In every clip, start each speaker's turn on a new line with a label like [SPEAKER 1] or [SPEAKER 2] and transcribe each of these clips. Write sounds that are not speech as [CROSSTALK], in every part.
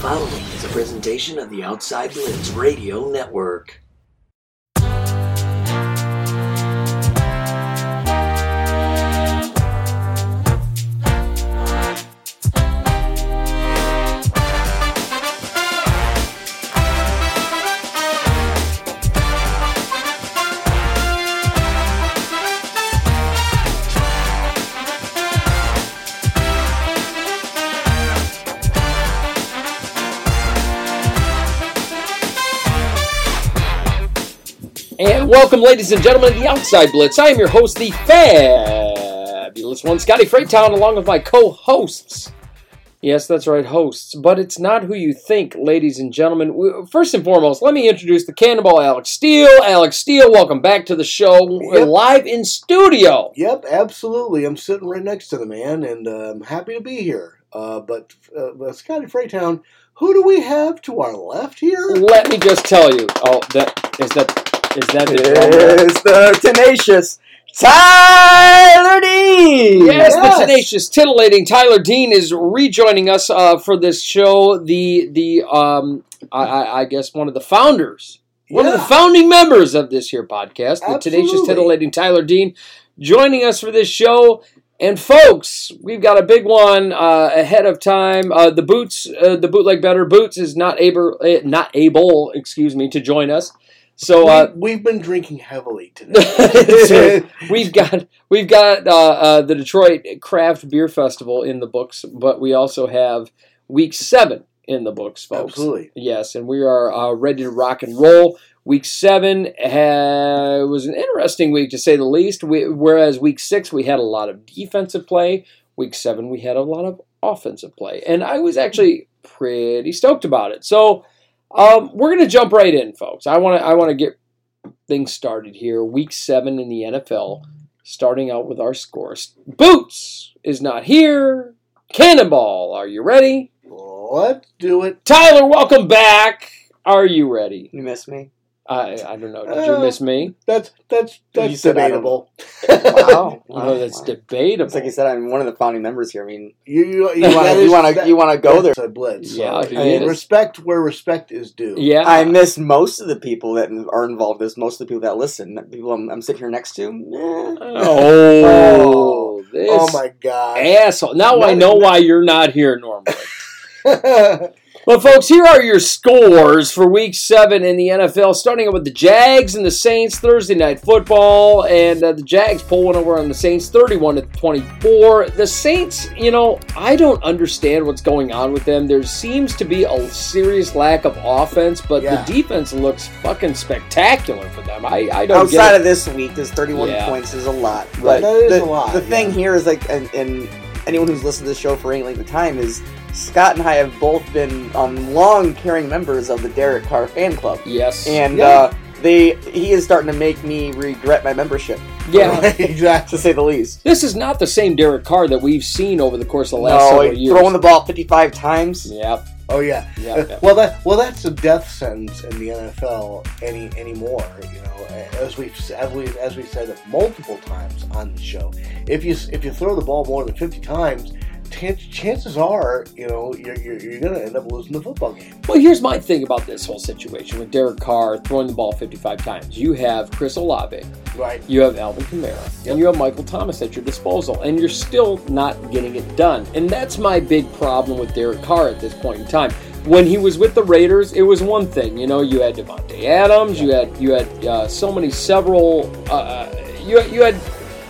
[SPEAKER 1] following is a presentation of the Outside Blitz Radio Network.
[SPEAKER 2] Welcome, ladies and gentlemen, to the Outside Blitz. I am your host, the fabulous one, Scotty Freighttown, along with my co-hosts. Yes, that's right, hosts. But it's not who you think, ladies and gentlemen. First and foremost, let me introduce the Cannonball Alex Steele. Alex Steele, welcome back to the show. We're
[SPEAKER 3] Yep.
[SPEAKER 2] live in studio.
[SPEAKER 3] Yep, absolutely. I'm sitting right next to the man, and uh, I'm happy to be here. Uh, but, uh, Scotty Freighttown, who do we have to our left here?
[SPEAKER 2] Let me just tell you. Oh, that is that is that the drum?
[SPEAKER 4] It's the tenacious Tyler Dean.
[SPEAKER 2] Yes,
[SPEAKER 3] Yes.
[SPEAKER 2] the tenacious, titillating Tyler Dean is rejoining us uh, for this show. The the um, I, I, I guess one of the founders, one of the founding members of this here podcast, the tenacious, titillating Tyler Dean, joining us for this show. And folks, we've got a big one uh, ahead of time. Uh, the boots, uh, the bootleg better boots, is not able, uh, not able, excuse me, to join us. So uh,
[SPEAKER 3] we, have been drinking heavily today. [LAUGHS]
[SPEAKER 2] we've got we've got uh, uh, the Detroit Craft Beer Festival in the books, but we also have week seven in the books, folks.
[SPEAKER 3] Absolutely.
[SPEAKER 2] Yes, and we are uh, ready to rock and roll. Week seven ha- was an interesting week to say the least. We, whereas week six we had a lot of defensive play. Week seven we had a lot of offensive play, and I was actually pretty stoked about it. So um, we're gonna jump right in, folks. I want to I want to get things started here. Week seven in the NFL, starting out with our scores. Boots is not here. Cannonball, are you ready?
[SPEAKER 3] Let's do it.
[SPEAKER 2] Tyler, welcome back. Are you ready?
[SPEAKER 4] You miss me?
[SPEAKER 2] I I don't know. Did you
[SPEAKER 3] Uh,
[SPEAKER 2] miss me?
[SPEAKER 3] That's that's that's
[SPEAKER 4] said I don't-
[SPEAKER 3] debatable.
[SPEAKER 4] Wow. [LAUGHS]
[SPEAKER 2] Oh, that's
[SPEAKER 4] Wow.
[SPEAKER 2] debatable.
[SPEAKER 4] It's like you said, I'm one of the founding members here. I mean,
[SPEAKER 3] you you
[SPEAKER 4] you want to you want to you want to go there.
[SPEAKER 3] that's a blitz. so,
[SPEAKER 2] Yeah,
[SPEAKER 3] I mean, respect where respect is due.
[SPEAKER 2] yeah.
[SPEAKER 4] I miss most of the people that are involved. in This most of the people that listen. The People I'm, I'm sitting here next to. eh.
[SPEAKER 2] oh, this
[SPEAKER 3] Oh my god.
[SPEAKER 2] asshole. Now I know why [LAUGHS] you're not here normally. [LAUGHS] Well, folks, here are your scores for Week Seven in the NFL. Starting out with the Jags and the Saints Thursday Night Football, and uh, the Jags pull one over on the Saints, thirty-one to twenty-four. The Saints, you know, I don't understand what's going on with them. There seems to be a serious lack of offense, but
[SPEAKER 3] Yeah.
[SPEAKER 2] the defense looks fucking spectacular for them. I, I don't
[SPEAKER 4] Outside
[SPEAKER 2] get it.
[SPEAKER 4] of this week, this 31
[SPEAKER 2] Yeah.
[SPEAKER 4] points is a lot.
[SPEAKER 2] Right.
[SPEAKER 4] But
[SPEAKER 3] That is
[SPEAKER 4] the,
[SPEAKER 3] a lot,
[SPEAKER 4] The thing here is like, and, and anyone who's listened to the show for any length of time is Scott and I have both been um, long caring members of the Derek Carr fan club,
[SPEAKER 2] yes,
[SPEAKER 4] and
[SPEAKER 3] Yeah.
[SPEAKER 4] uh, they he is starting to make me regret my membership,
[SPEAKER 2] yeah.
[SPEAKER 3] exactly. [LAUGHS]
[SPEAKER 4] to say the least.
[SPEAKER 2] This is not the same Derek Carr that we've seen over the course of the last
[SPEAKER 4] no,
[SPEAKER 2] several years.
[SPEAKER 4] throwing the ball 55 times.
[SPEAKER 2] Yep,
[SPEAKER 3] Oh yeah.
[SPEAKER 2] yep,
[SPEAKER 3] Uh,
[SPEAKER 2] yep.
[SPEAKER 3] Well, that well, that's a death sentence in the NFL any anymore. You know, as we've as we as we said multiple times on the show, if you if you throw the ball more than fifty times, chan- chances are you know you're, you're, you're going to end up losing the football game.
[SPEAKER 2] Well, here's my thing about this whole situation with Derek Carr throwing the ball 55 times. You have Chris Olave,
[SPEAKER 3] Right.
[SPEAKER 2] you have Alvin Kamara,
[SPEAKER 3] Yep.
[SPEAKER 2] and you have Michael Thomas at your disposal, and you're still not getting it done. And that's my big problem with Derek Carr at this point in time. When he was with the Raiders, it was one thing. You know, you had Davante Adams, you had you had uh, so many several. Uh, you you had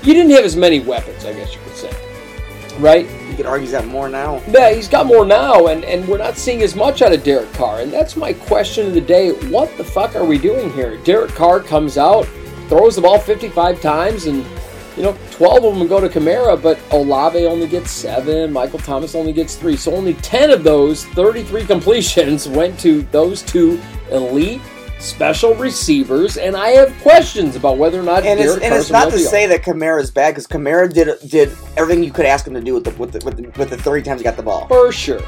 [SPEAKER 2] you didn't have as many weapons, I guess you could say, right?
[SPEAKER 4] You could argue that more now.
[SPEAKER 2] Yeah, he's got more now, and, and we're not seeing as much out of Derek Carr. And that's my question of the day. What the fuck are we doing here? Derek Carr comes out, throws the ball 55 times, and, you know, 12 of them go to Kamara, but Olave only gets seven, Michael Thomas only gets three. So only 10 of those 33 [LAUGHS] completions went to those two elite special receivers, and I have questions about whether or not
[SPEAKER 4] And it's,
[SPEAKER 2] Derek
[SPEAKER 4] and
[SPEAKER 2] Carr's
[SPEAKER 4] it's not to say that Kamara is bad because Kamara did did everything you could ask him to do with the with the, with the, with the 30 times he got the ball.
[SPEAKER 2] For sure.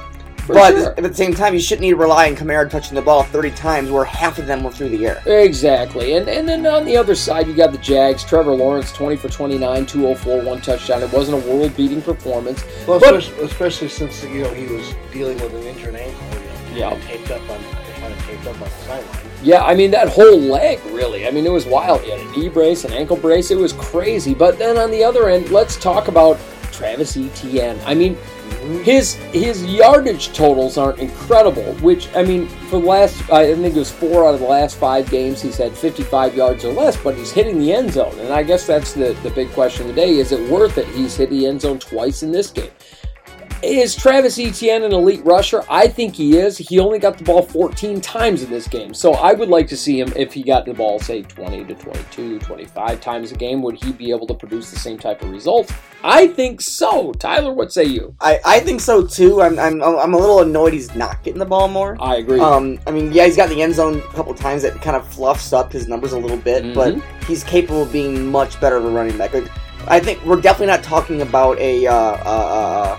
[SPEAKER 2] For
[SPEAKER 4] but
[SPEAKER 2] sure.
[SPEAKER 4] at the same time, you shouldn't need to rely on Kamara touching the ball 30 times, where half of them were through the air.
[SPEAKER 2] Exactly. And and then on the other side, you got the Jags. Trevor Lawrence, 20 for 29, 204, one touchdown. It wasn't a world beating performance.
[SPEAKER 3] Well,
[SPEAKER 2] But-
[SPEAKER 3] especially, especially since you know he was dealing with an injured ankle, you know,
[SPEAKER 2] Yeah.
[SPEAKER 3] taped up on kind of taped up on the sideline.
[SPEAKER 2] Yeah, I mean, that whole leg, really. I mean, it was wild. He had a knee brace, an ankle brace. It was crazy. But then on the other end, let's talk about Travis Etienne. I mean, his his yardage totals aren't incredible. Which I mean, for the last I think it was four out of the last five games, he's had 55 yards or less, but he's hitting the end zone. And I guess that's the the big question today: Is it worth it? He's hit the end zone twice in this game. Is Travis Etienne an elite rusher? I think he is. He only got the ball 14 times in this game. So I would like to see him if he got the ball, say, 20 to 22, 25 times a game. Would he be able to produce the same type of results? I think so. Tyler, what say you?
[SPEAKER 4] I, I think so too. I'm, I'm I'm a little annoyed he's not getting the ball more.
[SPEAKER 2] I agree.
[SPEAKER 4] Um, I mean, yeah, he's got the end zone a couple times that kind of fluffs up his numbers a little bit, but he's capable of being much better of a running back. Like, I think we're definitely not talking about a uh, uh, uh,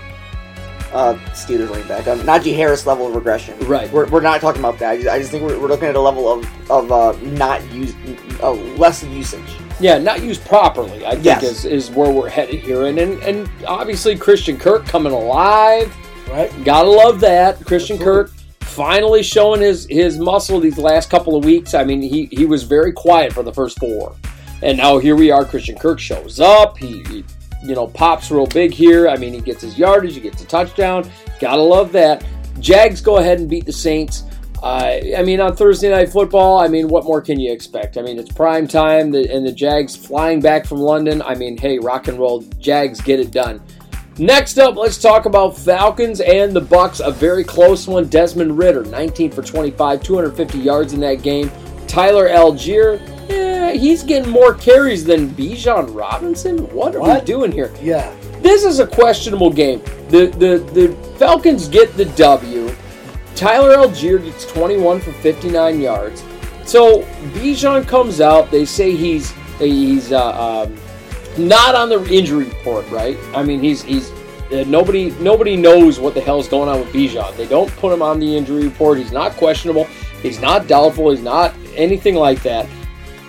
[SPEAKER 4] uh, Steelers running back, um, Najee Harris level of regression.
[SPEAKER 2] right.
[SPEAKER 4] We're, we're not talking about that. I just, I just think we're, we're looking at a level of of uh, not use uh, less usage.
[SPEAKER 2] Yeah, not used properly, I think,
[SPEAKER 4] Yes.
[SPEAKER 2] is, is where we're headed here. And, and and obviously, Christian Kirk coming alive.
[SPEAKER 3] Right?
[SPEAKER 2] Gotta love that. Christian
[SPEAKER 3] Absolutely.
[SPEAKER 2] Kirk finally showing his, his muscle these last couple of weeks. I mean, he, he was very quiet for the first four. And now here we are. Christian Kirk shows up. He, he, you know, pops real big here. I mean, he gets his yardage, he gets a touchdown. Gotta love that. Jags go ahead and beat the Saints. Uh, I mean, on Thursday Night Football, I mean, what more can you expect? I mean, it's prime time, and the Jags flying back from London. I mean, hey, rock and roll, Jags get it done. Next up, let's talk about Falcons and the Bucks. A very close one. Desmond Ridder, 19 for 25, 250 yards in that game. Tyler Allgeier, eh, he's getting more carries than Bijan Robinson. What are we doing here?
[SPEAKER 3] Yeah.
[SPEAKER 2] This is a questionable game. The the the Falcons get the W. Tyler Allgeier gets 21 for 59 yards. So Bijan comes out. They say he's he's uh, um, not on the injury report, right? I mean, he's he's uh, nobody nobody knows what the hell's going on with Bijan. They don't put him on the injury report. He's not questionable. He's not doubtful. He's not anything like that.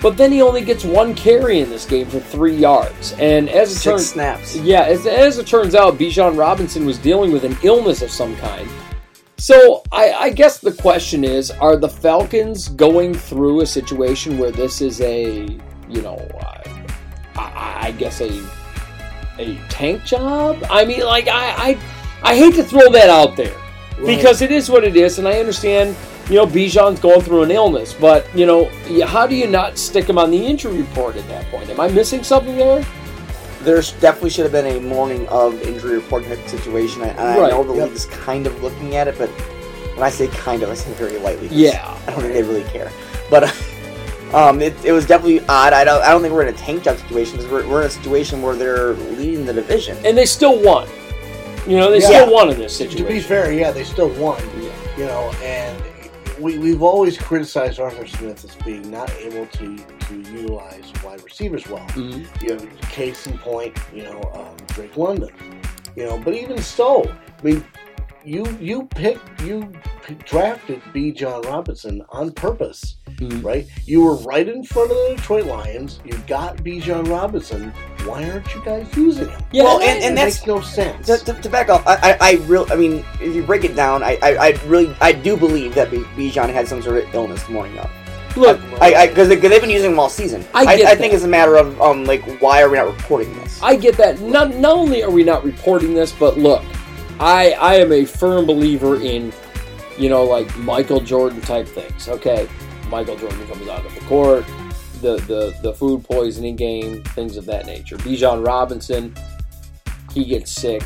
[SPEAKER 2] But then he only gets one carry in this game for three yards. And as it
[SPEAKER 4] Six
[SPEAKER 2] turns
[SPEAKER 4] snaps.
[SPEAKER 2] yeah, as, as it turns out, Bijan Robinson was dealing with an illness of some kind. So I, I guess the question is: Are the Falcons going through a situation where this is a, you know, uh, I, I guess a a tank job? I mean, like I I, I hate to throw that out there because it is what it is, and I understand. You know, Bijan's going through an illness, but you know, how do you not stick him on the injury report at that point? Am I missing something there?
[SPEAKER 4] There definitely should have been a morning of injury report type situation. I,
[SPEAKER 2] Right,
[SPEAKER 4] know the
[SPEAKER 3] yep.
[SPEAKER 4] league is kind of looking at it, but when I say kind of, I say very lightly.
[SPEAKER 2] Yeah.
[SPEAKER 4] I don't think they really care. But [LAUGHS] um, it, it was definitely odd. I don't, I don't think we're in a tank job situation. 'cause We're, we're in a situation where they're leading the division.
[SPEAKER 2] and they still won. You know, they
[SPEAKER 3] Yeah.
[SPEAKER 2] still won in this situation.
[SPEAKER 3] To be fair, yeah, they still won.
[SPEAKER 2] Yeah.
[SPEAKER 3] You know, and we, we've always criticized Arthur Smith as being not able to, to utilize wide receivers well.
[SPEAKER 2] Mhm.
[SPEAKER 3] You have case in point, you know, um, Drake London. You know, but even so, I mean, you you picked you drafted Bijan Robinson on purpose,
[SPEAKER 2] Mhm.
[SPEAKER 3] right? You were right in front of the Detroit Lions. You got Bijan Robinson. Why aren't you guys using him?
[SPEAKER 2] Yeah,
[SPEAKER 4] Well,
[SPEAKER 2] and-
[SPEAKER 4] and, and
[SPEAKER 3] it
[SPEAKER 4] that's
[SPEAKER 3] makes no sense.
[SPEAKER 4] to, to, to back off, I, I, I really, I mean, if you break it down, I, I, I really, I do believe that B- Bijan had some sort of illness the morning of.
[SPEAKER 2] look,
[SPEAKER 4] I, i because they've been using him all season.
[SPEAKER 2] I
[SPEAKER 4] I,
[SPEAKER 2] get
[SPEAKER 4] I think
[SPEAKER 2] that.
[SPEAKER 4] it's a matter of um, like, why are we not reporting this?
[SPEAKER 2] I get that. Not not only are we not reporting this, but look, I I am a firm believer in, you know, like Michael Jordan type things. Okay, Michael Jordan comes out of the court, the the the food poisoning game, things of that nature. Bijan Robinson, he gets sick.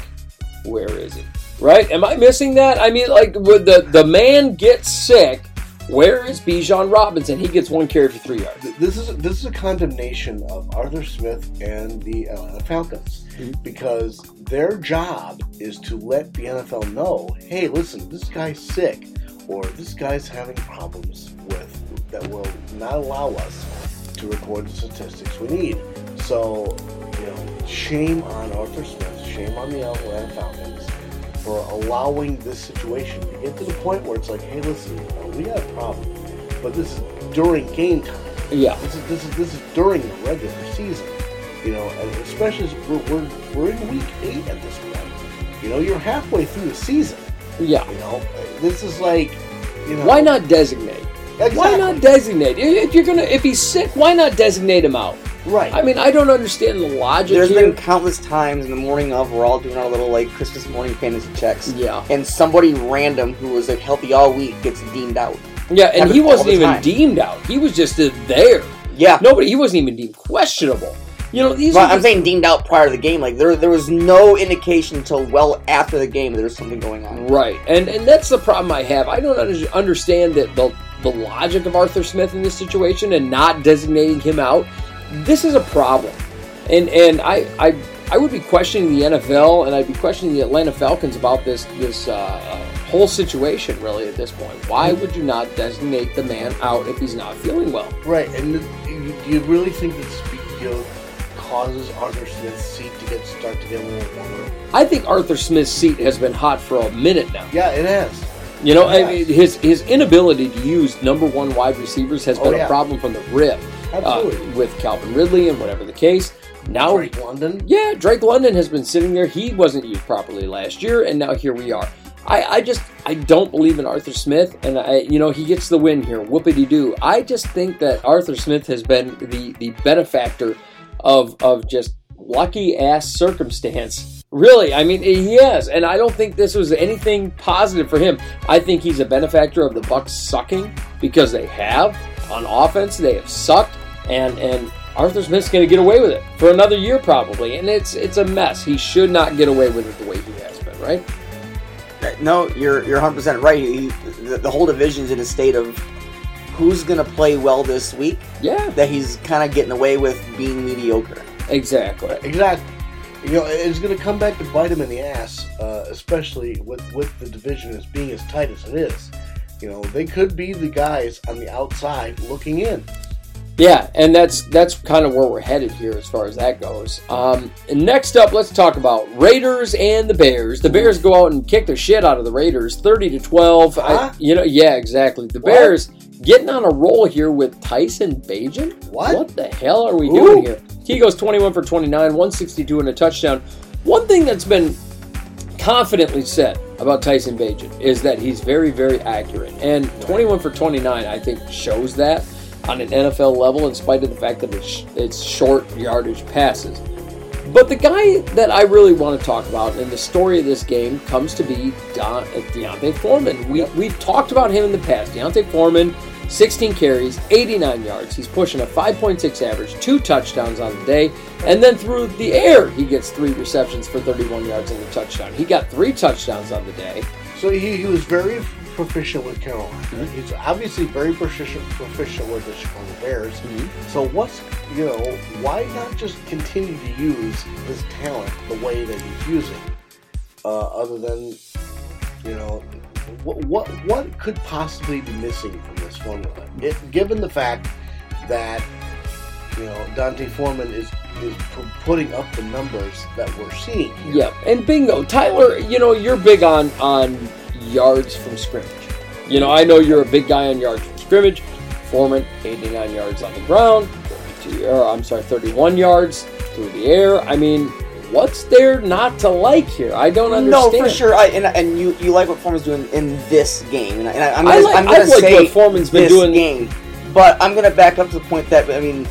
[SPEAKER 2] Where is he? Right? Am I missing that? I mean, like, would the the man gets sick. Where is Bijan Robinson? He gets one carry for three yards.
[SPEAKER 3] This is this is a condemnation of Arthur Smith and the Atlanta Falcons
[SPEAKER 2] Mhm.
[SPEAKER 3] because their job is to let the NFL know, hey, listen, this guy's sick or this guy's having problems with that will not allow us to record the statistics we need. So, you know, shame on Arthur Smith, shame on the Atlanta Falcons for allowing this situation to get to the point where it's like, hey, listen, you know, we got a problem, but this is during game time.
[SPEAKER 2] Yeah.
[SPEAKER 3] This is this is this is during the regular season. You know, and especially as we're, we're we're in week eight at this point. You know, you're halfway through the season.
[SPEAKER 2] Yeah.
[SPEAKER 3] You know, this is like, you know,
[SPEAKER 2] Why not designate?
[SPEAKER 3] Exactly.
[SPEAKER 2] Why not designate? If you're gonna, if he's sick, why not designate him out?
[SPEAKER 3] Right.
[SPEAKER 2] I mean, I don't understand the logic
[SPEAKER 4] There's
[SPEAKER 2] here.
[SPEAKER 4] been countless times in the morning of we're all doing our little like Christmas morning fantasy checks,
[SPEAKER 2] Yeah,
[SPEAKER 4] and somebody random who was like healthy all week gets deemed out.
[SPEAKER 2] yeah, and he wasn't even
[SPEAKER 4] time.
[SPEAKER 2] deemed out. He was just there.
[SPEAKER 4] Yeah,
[SPEAKER 2] Nobody. He wasn't even deemed questionable. You know, these.
[SPEAKER 4] but
[SPEAKER 2] are
[SPEAKER 4] I'm
[SPEAKER 2] the-
[SPEAKER 4] saying deemed out prior to the game. Like there, there was no indication until well after the game that there was something going on.
[SPEAKER 2] Right, and and that's the problem I have. I don't understand that the the logic of Arthur Smith in this situation and not designating him out. This is a problem, and and I I I would be questioning the NFL and I'd be questioning the Atlanta Falcons about this this uh, uh, whole situation really at this point. Why would you not designate the man out if he's not feeling well?
[SPEAKER 3] Right, and th- you, you really think that speaking of causes Arthur Smith's seat to get start to get a little warmer?
[SPEAKER 2] I think Arthur Smith's seat has been hot for a minute now.
[SPEAKER 3] Yeah, it has.
[SPEAKER 2] You know, I mean, his his inability to use number one wide receivers has
[SPEAKER 3] Oh,
[SPEAKER 2] been a problem from the rip. uh, with Calvin Ridley and whatever the case. Now,
[SPEAKER 3] Drake London.
[SPEAKER 2] yeah, Drake London has been sitting there. He wasn't used properly last year, and now here we are. I, I just I don't believe in Arthur Smith, and I you know he gets the win here. Whoopity doo. I just think that Arthur Smith has been the the benefactor of of just lucky ass circumstance. Really, I mean he has, and I don't think this was anything positive for him. I think he's a benefactor of the Bucks sucking because they have on offense. They have sucked, and and Arthur Smith's going to get away with it for another year probably, and it's it's a mess. He should not get away with it the way he has been, right?
[SPEAKER 4] No, you're you're 100 percent right. He, the, the whole division's in a state of who's gonna play well this week.
[SPEAKER 2] Yeah,
[SPEAKER 4] That he's kind of getting away with being mediocre.
[SPEAKER 2] exactly.
[SPEAKER 3] Exactly. You know, it's going to come back to bite him in the ass, uh, especially with with the division as being as tight as it is. You know, they could be the guys on the outside looking in.
[SPEAKER 2] Yeah, and that's that's kind of where we're headed here as far as that goes. Um, and next up, let's talk about Raiders and the Bears. The Bears go out and kick the shit out of the Raiders, thirty to twelve. I, you know, yeah, exactly. The
[SPEAKER 3] What?
[SPEAKER 2] Bears getting on a roll here with Tyson Bagent.
[SPEAKER 3] What?
[SPEAKER 2] What the hell are we
[SPEAKER 3] Ooh.
[SPEAKER 2] doing here? He goes twenty-one for twenty-nine, one sixty-two and a touchdown. One thing that's been confidently said about Tyson Bagent is that he's very, very accurate. And 21 for 29, I think, shows that on an NFL level, in spite of the fact that it's, it's short yardage passes. But the guy that I really want to talk about in the story of this game comes to be Don, uh, D'Onta Foreman. We, We've talked about him in the past. D'Onta Foreman, 16 carries, 89 yards. He's pushing a 5.6 average, two touchdowns on the day. And then through the air, he gets three receptions for 31 yards and a touchdown. He got three touchdowns on the day.
[SPEAKER 3] So he, he was very proficient with Carolina. He's obviously very proficient proficient with the Chicago Bears. So what's you know why not just continue to use his talent the way that he's using, uh, other than you know what what what could possibly be missing from this formula? It, given the fact that you know D'Onta Foreman is is putting up the numbers that we're seeing. Here.
[SPEAKER 2] Yep, and bingo, Tyler. You know you're big on on yards from scrimmage. You know I know you're a big guy on yards from scrimmage. Foreman, 89 yards on the ground, 32, or I'm sorry, 31 yards through the air. I mean, what's there not to like here? I don't understand.
[SPEAKER 4] No, for sure. I, and and you, you like what Foreman's doing in this game, and, I, I, I'm
[SPEAKER 2] I
[SPEAKER 4] gonna,
[SPEAKER 2] like,
[SPEAKER 4] I'm
[SPEAKER 2] I
[SPEAKER 4] gonna
[SPEAKER 2] like
[SPEAKER 4] say
[SPEAKER 2] what Foreman's been
[SPEAKER 4] this
[SPEAKER 2] doing.
[SPEAKER 4] game, but I'm gonna back up to the point that I mean,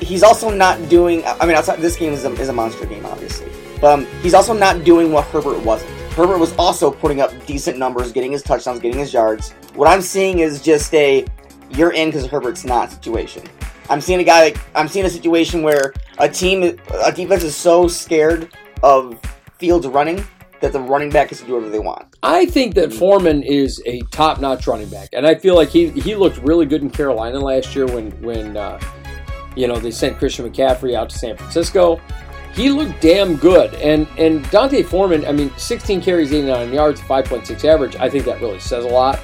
[SPEAKER 4] he's also not doing. I mean, outside this game is a, is a monster game, obviously, but um, he's also not doing what Herbert wasn't. Herbert was also putting up decent numbers, getting his touchdowns, getting his yards. What I'm seeing is just a you're in because Herbert's not situation. I'm seeing a guy like I'm seeing a situation where a team, a defense is so scared of Fields running that the running back gets to do whatever they want.
[SPEAKER 2] I think that Foreman is a top-notch running back, and I feel like he he looked really good in Carolina last year when when uh, you know they sent Christian McCaffrey out to San Francisco. He looked damn good, and and D'Onta Foreman. I mean, 16 carries, 89 yards, 5.6 average. I think that really says a lot.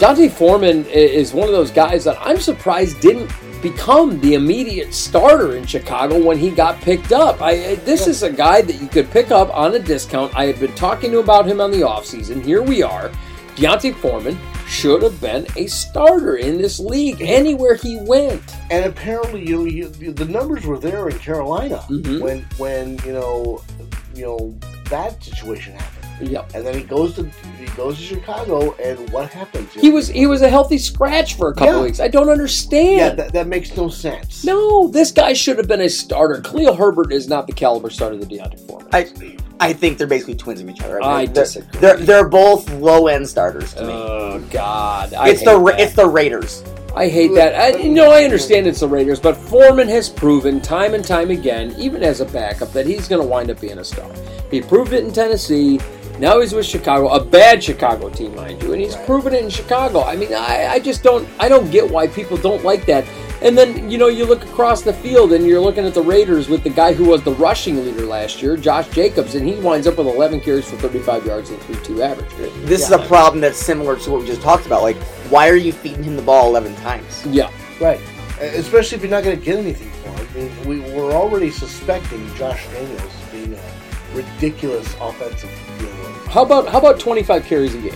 [SPEAKER 2] D'Onta Foreman is one of those guys that I'm surprised didn't become the immediate starter in Chicago when he got picked up. I, this is a guy that you could pick up on a discount. I had been talking to about him on the offseason. Here we are. D'Onta Foreman should have been a starter in this league anywhere he went.
[SPEAKER 3] And apparently, you, you the numbers were there in Carolina
[SPEAKER 2] Mhm.
[SPEAKER 3] when when you know you know that situation happened.
[SPEAKER 2] Yep.
[SPEAKER 3] And then he goes to he goes to Chicago, and what happens?
[SPEAKER 2] He was he was a healthy scratch for a couple
[SPEAKER 3] Yeah.
[SPEAKER 2] weeks. I don't understand.
[SPEAKER 3] yeah, that, that makes no sense.
[SPEAKER 2] no, this guy should have been a starter. Khalil Herbert is not the caliber starter that D'Onta Foreman.
[SPEAKER 4] I I think they're basically twins of each other.
[SPEAKER 2] I
[SPEAKER 4] they're,
[SPEAKER 2] disagree.
[SPEAKER 4] They're they're both low end starters to me.
[SPEAKER 2] Oh God! I
[SPEAKER 4] it's
[SPEAKER 2] hate
[SPEAKER 4] the
[SPEAKER 2] that.
[SPEAKER 4] it's the Raiders.
[SPEAKER 2] I hate that. I, you know, I understand it's the Raiders, but Foreman has proven time and time again, even as a backup, that he's going to wind up being a star. He proved it in Tennessee. Now he's with Chicago, a bad Chicago team, mind you, and he's
[SPEAKER 3] Right.
[SPEAKER 2] proven it in Chicago. I mean, I, I just don't, I don't get why people don't like that. And then you know, you look across the field and you're looking at the Raiders with the guy who was the rushing leader last year, Josh Jacobs, and he winds up with 11 carries for 35 yards and 3-2 average.
[SPEAKER 4] This is a problem that's similar to what we just talked about. Like, why are you feeding him the ball eleven times?
[SPEAKER 2] Yeah,
[SPEAKER 3] Right. Especially if you're not going to get anything for him. I mean, we, we're already suspecting Josh Daniels as being a ridiculous offensive. You
[SPEAKER 2] how about how about 25 carries a game?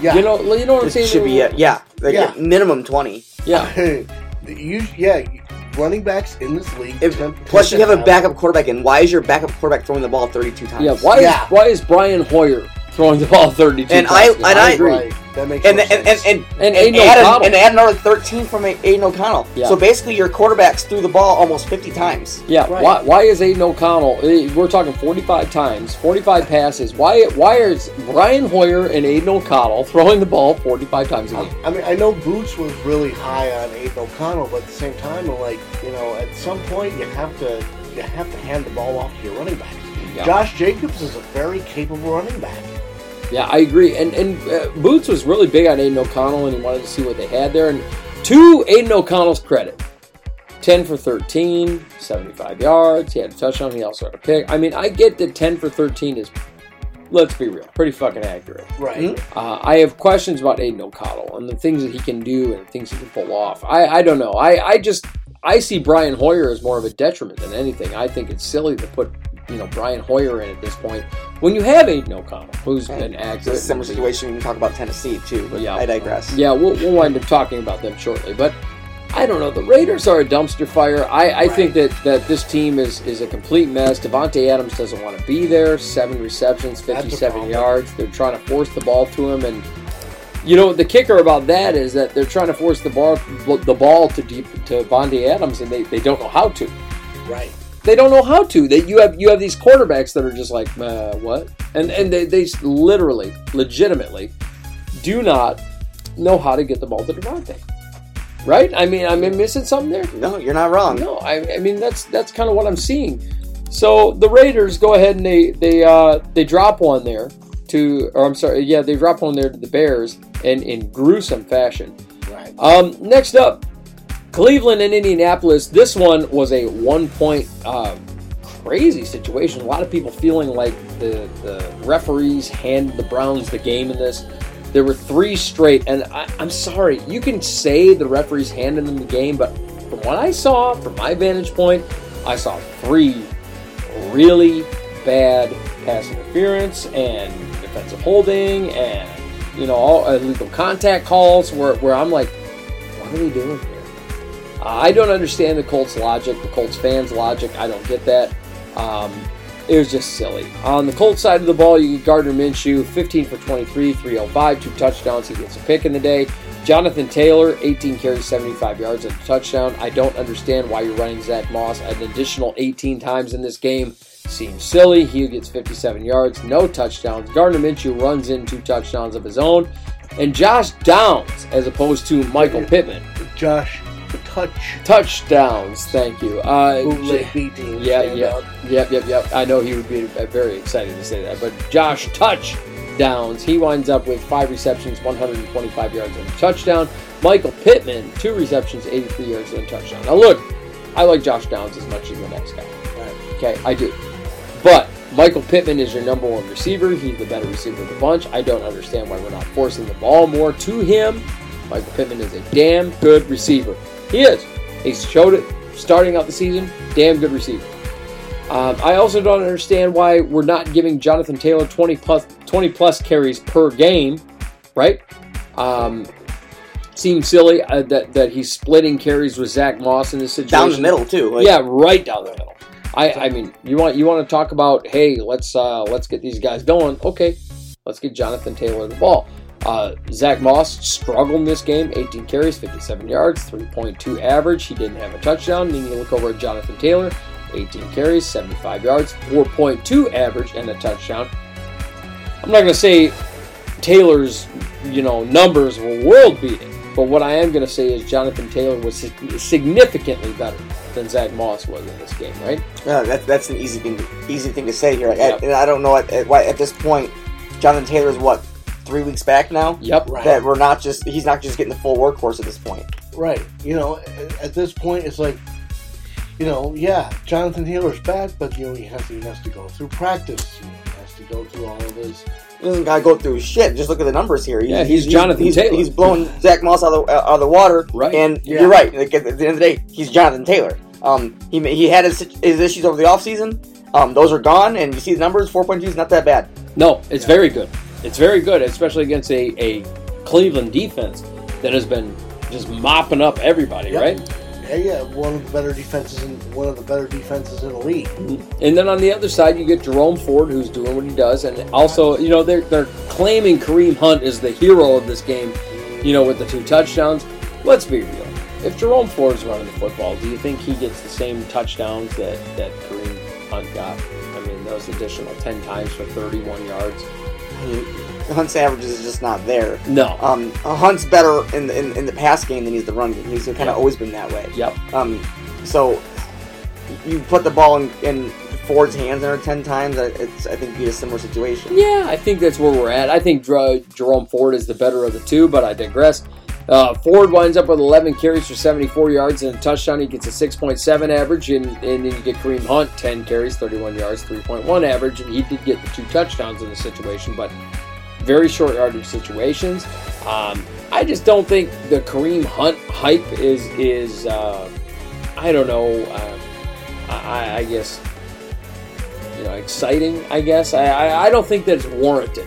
[SPEAKER 3] yeah.
[SPEAKER 2] You know, you know what I'm saying?
[SPEAKER 4] should be a, yeah, like
[SPEAKER 3] Yeah.
[SPEAKER 4] minimum twenty.
[SPEAKER 2] yeah. [LAUGHS]
[SPEAKER 3] you, yeah, running backs in this league.
[SPEAKER 4] If,
[SPEAKER 3] tend-
[SPEAKER 4] plus,
[SPEAKER 3] tend
[SPEAKER 4] you
[SPEAKER 3] to
[SPEAKER 4] have a backup quarterback, and why is your backup quarterback throwing the ball thirty-two times?
[SPEAKER 2] Yeah, why
[SPEAKER 3] Yeah.
[SPEAKER 2] is why is Brian Hoyer throwing the ball 32
[SPEAKER 4] And
[SPEAKER 2] times?
[SPEAKER 4] I- and I-
[SPEAKER 2] agree.
[SPEAKER 3] Right. That makes
[SPEAKER 4] And
[SPEAKER 3] no
[SPEAKER 4] and, and
[SPEAKER 3] sense.
[SPEAKER 4] and
[SPEAKER 2] And
[SPEAKER 4] and,
[SPEAKER 2] Aidan
[SPEAKER 4] add, a, and add another thirteen from A- Aidan O'Connell.
[SPEAKER 2] Yeah.
[SPEAKER 4] So basically, your quarterbacks threw the ball almost fifty times.
[SPEAKER 2] yeah,
[SPEAKER 3] Right.
[SPEAKER 2] why, why is Aidan O'Connell? eh, We're talking 45 times, 45 passes. Why why is Brian Hoyer and Aidan O'Connell throwing the ball 45 times a game?
[SPEAKER 3] I mean, I know Boots was really high on Aidan O'Connell, but at the same time, like, you know, at some point you have to you have to hand the ball off to your running backs.
[SPEAKER 2] Yeah.
[SPEAKER 3] Josh Jacobs is a very capable running back.
[SPEAKER 2] Yeah, I agree. And and uh, Boots was really big on Aidan O'Connell, and he wanted to see what they had there. And to Aidan O'Connell's credit, 10 for 13, 75 yards. He had a touchdown. He also had a pick. I mean, I get that 10 for 13 is, let's be real, pretty fucking accurate.
[SPEAKER 3] Right.
[SPEAKER 2] Uh, I have questions about Aidan O'Connell and the things that he can do and things he can pull off. I, I don't know. I, I just I see Brian Hoyer as more of a detriment than anything. I think it's silly to put you know Brian Hoyer in at this point when you have Aidan O'Connell who's been
[SPEAKER 4] It's
[SPEAKER 2] accurate.
[SPEAKER 4] a similar situation. We can talk about Tennessee too, but
[SPEAKER 2] Yeah.
[SPEAKER 4] I digress.
[SPEAKER 2] Yeah, we'll, we'll wind up talking about them shortly, but. I don't know. The Raiders are a dumpster fire. I, I think that, that this team is, is a complete mess. Davante Adams doesn't want to be there. Seven receptions, 57
[SPEAKER 3] problem.
[SPEAKER 2] yards. They're trying to force the ball to him, and you know the kicker about that is that they're trying to force the ball the ball to deep to Bondi Adams, and they, they don't know how to.
[SPEAKER 3] Right.
[SPEAKER 2] They don't know how to. That you have you have these quarterbacks that are just like uh, what, and and they, they literally, legitimately, do not know how to get the ball to Davante. Right? I mean, I'm missing something there.
[SPEAKER 4] No, you're not wrong.
[SPEAKER 2] No, I, I mean that's that's kind of what I'm seeing. So the Raiders go ahead and they they uh, they drop one there to, or I'm sorry, yeah, they drop one there to the Bears and in gruesome fashion.
[SPEAKER 3] Right.
[SPEAKER 2] Um, next up, Cleveland and Indianapolis. This one was a one point um, crazy situation. A lot of people feeling like the the referees handed the Browns the game in this. There were three straight, and I, I'm sorry, you can say the referees handed them the game, but from what I saw, from my vantage point, I saw three really bad pass interference and defensive holding and you know all illegal contact calls where, where I'm like, what are they doing? Uh, I don't understand the Colts logic, the Colts fans' logic. I don't get that. Um, it was just silly. On the Colts side of the ball, you get Gardner Minshew, 15 for 23, 305, two touchdowns. He gets a pick in the day. Jonathan Taylor, 18 carries, 75 yards, and a touchdown. I don't understand why you're running Zack Moss an additional 18 times in this game. Seems silly. He gets 57 yards, no touchdowns. Gardner Minshew runs in two touchdowns of his own. And Josh Downs, as opposed to Michael Pittman.
[SPEAKER 3] Josh, touch.
[SPEAKER 2] Touchdowns, thank you. Uh,
[SPEAKER 3] team.
[SPEAKER 2] yeah, yeah,
[SPEAKER 3] up.
[SPEAKER 2] yep, yep, yep. I know he would be very excited to say that. But Josh touchdowns. He winds up with five receptions, 125 yards and a touchdown. Michael Pittman, two receptions, 83 yards and a touchdown. Now look, I like Josh Downs as much as the next guy.
[SPEAKER 3] Right.
[SPEAKER 2] Okay, I do. But Michael Pittman is your number one receiver. He's the better receiver of the bunch. I don't understand why we're not forcing the ball more to him. Michael Pittman is a damn good receiver. He is. He showed it starting out the season. Damn good receiver. Um, I also don't understand why we're not giving Jonathan Taylor 20 plus 20 plus carries per game, right? Um, seems silly uh, that that he's splitting carries with Zack Moss in this situation.
[SPEAKER 4] Down the middle too. Like,
[SPEAKER 2] yeah, right down the middle. I, I mean, you want you want to talk about hey, let's uh, let's get these guys going. Okay, let's get Jonathan Taylor the ball. Uh, Zack Moss struggled in this game, 18 carries, 57 yards, 3.2 average. He didn't have a touchdown. Then you look over at Jonathan Taylor, 18 carries, 75 yards, 4.2 average, and a touchdown. I'm not going to say Taylor's you know numbers were world beating, but what I am going to say is Jonathan Taylor was significantly better than Zack Moss was in this game, right?
[SPEAKER 4] Yeah, that, that's an easy thing, to, easy thing to say here. Like,
[SPEAKER 2] Yep.
[SPEAKER 4] I, and I don't know at, at, why- at this point, Jonathan Taylor's what three weeks back now.
[SPEAKER 2] Yep.
[SPEAKER 3] Right.
[SPEAKER 4] That we're not just he's not just getting the full workhorse at this point.
[SPEAKER 3] Right. You know, at- at this point, it's like, you know, yeah, Jonathan Taylor's back, but you know he has to, he has to go through practice. You know, he has to go through all of his.
[SPEAKER 4] He doesn't gotta go through shit. Just look at the numbers here.
[SPEAKER 2] Yeah, he's Jonathan
[SPEAKER 4] he's,
[SPEAKER 2] Taylor.
[SPEAKER 4] He's blowing Zack Moss out of, the, out of the water.
[SPEAKER 2] Right.
[SPEAKER 4] And
[SPEAKER 3] Yeah.
[SPEAKER 4] you're right. Like, at the end of the day, he's Jonathan Taylor. Um, he he had his, his issues over the offseason. Um, those are gone, and you see the numbers. Four point two is not that bad.
[SPEAKER 2] No, it's
[SPEAKER 3] Yeah.
[SPEAKER 2] very good. It's very good, especially against a, a Cleveland defense that has been just mopping up everybody,
[SPEAKER 3] Yep.
[SPEAKER 2] right?
[SPEAKER 3] Yeah, yeah, one of the better defenses in one of the better defenses in the league.
[SPEAKER 2] And then on the other side, you get Jerome Ford, who's doing what he does, and also, you know, they're they're claiming Kareem Hunt is the hero of this game, you know, with the two touchdowns. Let's be real. If Jerome Ford is running the football, do you think he gets the same touchdowns that that Kareem Hunt got? I mean, those additional ten times for thirty-one yards.
[SPEAKER 4] Hunt's averages is just not there.
[SPEAKER 2] No.
[SPEAKER 4] Um, Hunt's better in the, in, in the pass game than he's the run game. He's kind of always been that way.
[SPEAKER 2] Yep.
[SPEAKER 4] Um, so you put the ball in, in Ford's hands there ten times. I- It's I think be a similar situation.
[SPEAKER 2] Yeah, I think that's where we're at. I think Dr- Jerome Ford is the better of the two, but I digress. Uh, Ford winds up with 11 carries for 74 yards and a touchdown. He gets a 6.7 average, and, and then you get Kareem Hunt, 10 carries, 31 yards, 3.1 average, and he did get the two touchdowns in the situation, but very short yardage situations. Um, I just don't think the Kareem Hunt hype is is uh, I don't know. Uh, I, I guess you know exciting. I guess I, I I don't think that it's warranted.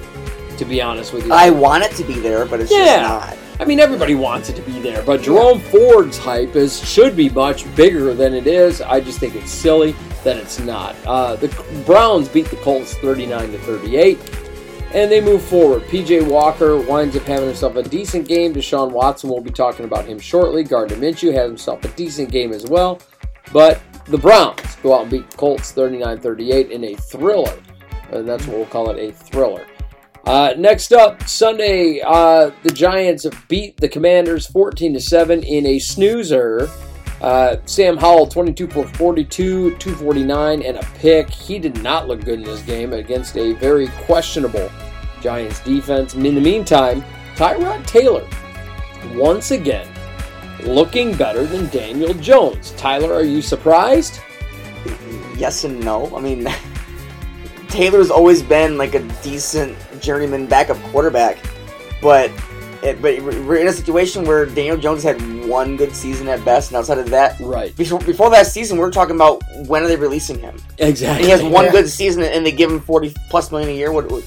[SPEAKER 2] To be honest with you,
[SPEAKER 4] I want it to be there, but it's
[SPEAKER 2] Yeah.
[SPEAKER 4] just not.
[SPEAKER 2] I mean, everybody wants it to be there, but Jerome Ford's hype is should be much bigger than it is. I just think it's silly that it's not. Uh, the Browns beat the Colts 39 to 38, and they move forward. PJ Walker winds up having himself a decent game. Deshaun Watson, we'll be talking about him shortly. Gardner Minshew has himself a decent game as well, but the Browns go out and beat the Colts 39 38 in a thriller, and that's what we'll call it a thriller. Uh, next up, Sunday, uh, the Giants beat the Commanders 14 to 7 in a snoozer. Uh, Sam Howell, 22 for 42, 249, and a pick. He did not look good in this game against a very questionable Giants defense. In the meantime, Tyrod Taylor, once again, looking better than Daniel Jones. Tyler, are you surprised?
[SPEAKER 4] Yes and no. I mean, [LAUGHS] Taylor's always been like a decent journeyman backup quarterback, but it, but we're in a situation where Daniel Jones had one good season at best, and outside of that,
[SPEAKER 2] Right.
[SPEAKER 4] before, before that season, we are talking about when are they releasing him? And
[SPEAKER 2] Exactly.
[SPEAKER 4] he has [LAUGHS] one
[SPEAKER 3] Yeah.
[SPEAKER 4] good season, and they give him forty plus million a year. What? what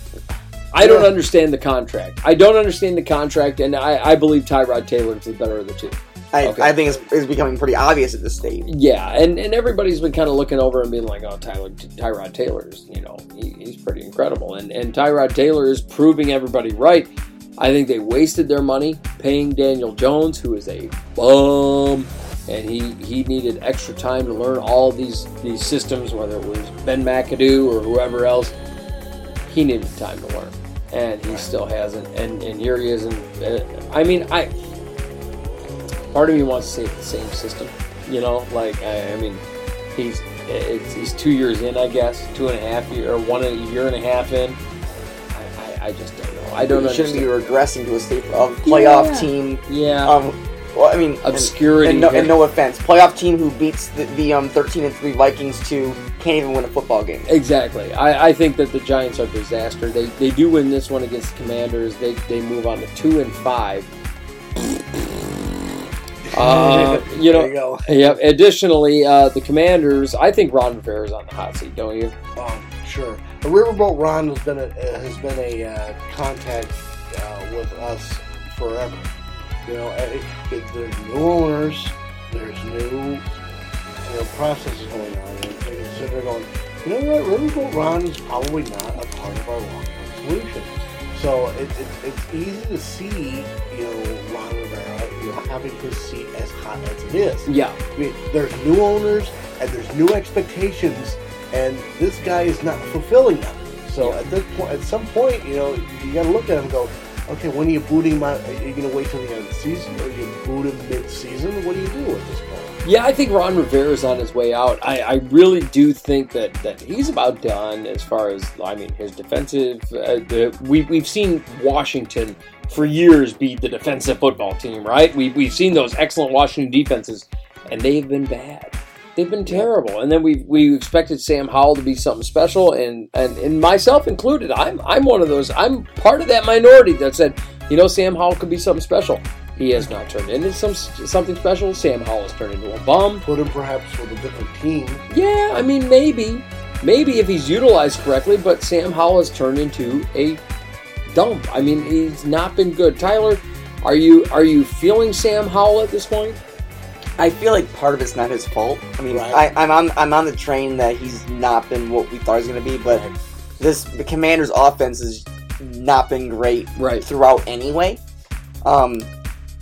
[SPEAKER 2] I don't
[SPEAKER 3] Yeah.
[SPEAKER 2] understand the contract. I don't understand the contract, and I, I believe Tyrod Taylor is the better of the two.
[SPEAKER 4] I,
[SPEAKER 2] Okay.
[SPEAKER 4] I think it's, it's becoming pretty obvious at this stage.
[SPEAKER 2] Yeah, and, and everybody's been kind of looking over and being like, "Oh, Tyler, Tyrod Taylor's, you know, he, he's pretty incredible," and and Tyrod Taylor is proving everybody right. I think they wasted their money paying Daniel Jones, who is a bum, and he he needed extra time to learn all these these systems, whether it was Ben McAdoo or whoever else. He needed time to learn, and he still hasn't. And and here he is. And uh, I mean, I part of me wants to say it's the same system. You know, like I, I mean, he's it's, he's two years in, I guess, two and a half year or one a year and a half in. I, I, I just don't know. I don't know.
[SPEAKER 4] you shouldn't
[SPEAKER 2] understand.
[SPEAKER 4] be regressing to a state of playoff
[SPEAKER 2] Yeah.
[SPEAKER 4] team.
[SPEAKER 2] yeah,
[SPEAKER 4] Um, Well, I mean,
[SPEAKER 2] obscurity.
[SPEAKER 4] And no,
[SPEAKER 2] here.
[SPEAKER 4] and no offense, playoff team who beats the, the um 13 and three Vikings to can't even win a football game.
[SPEAKER 2] Exactly. I, I think that the Giants are a disaster. They they do win this one against the Commanders. They they move on to two and five. [LAUGHS] Uh, you know.
[SPEAKER 3] you. [LAUGHS]
[SPEAKER 2] Yep. Additionally, uh, the Commanders. I think Ron Rivera is on the hot seat. Don't you?
[SPEAKER 3] Um, sure. The Riverboat Ron has been a, has been a uh, contact uh, with us forever. You know, it, there's new owners, there's new you know, processes going on, and they consider going. You know what? Riverboat Ron is probably not a part of our long-term solution. So it, it, it's easy to see, you know, Ron Rivera, having his seat as hot as it is.
[SPEAKER 2] Yeah.
[SPEAKER 3] I mean, there's new owners and there's new expectations, and this guy is not fulfilling them. So
[SPEAKER 2] Yeah.
[SPEAKER 3] at this point, at some point, you know, you got to look at him and go, okay, when are you booting my? Are you going to wait till the end of the season, or you boot him mid-season? What do you do at this point?
[SPEAKER 2] Yeah, I think Ron Rivera is on his way out. I, I really do think that, that he's about done as far as I mean his defensive. Uh, the, we we've seen Washington for years be the defensive football team, right? We we've seen those excellent Washington defenses, and they've been bad. They've been terrible. And then we we expected Sam Howell to be something special, and, and and myself included. I'm I'm one of those. I'm part of that minority that said, you know, Sam Howell could be something special. He has not turned into some something special. Sam Howell has turned into a bum.
[SPEAKER 3] Put him perhaps with a different team.
[SPEAKER 2] Yeah, I mean maybe, maybe if he's utilized correctly. But Sam Howell has turned into a dump. I mean, he's not been good. Tyler, are you are you feeling Sam Howell at this point?
[SPEAKER 4] I feel like part of it's not his fault. I mean,
[SPEAKER 3] Right.
[SPEAKER 4] I, I'm on I'm on the train that he's not been what we thought he was going to be, but this the Commanders' offense has not been great
[SPEAKER 2] Right.
[SPEAKER 4] throughout anyway. Um,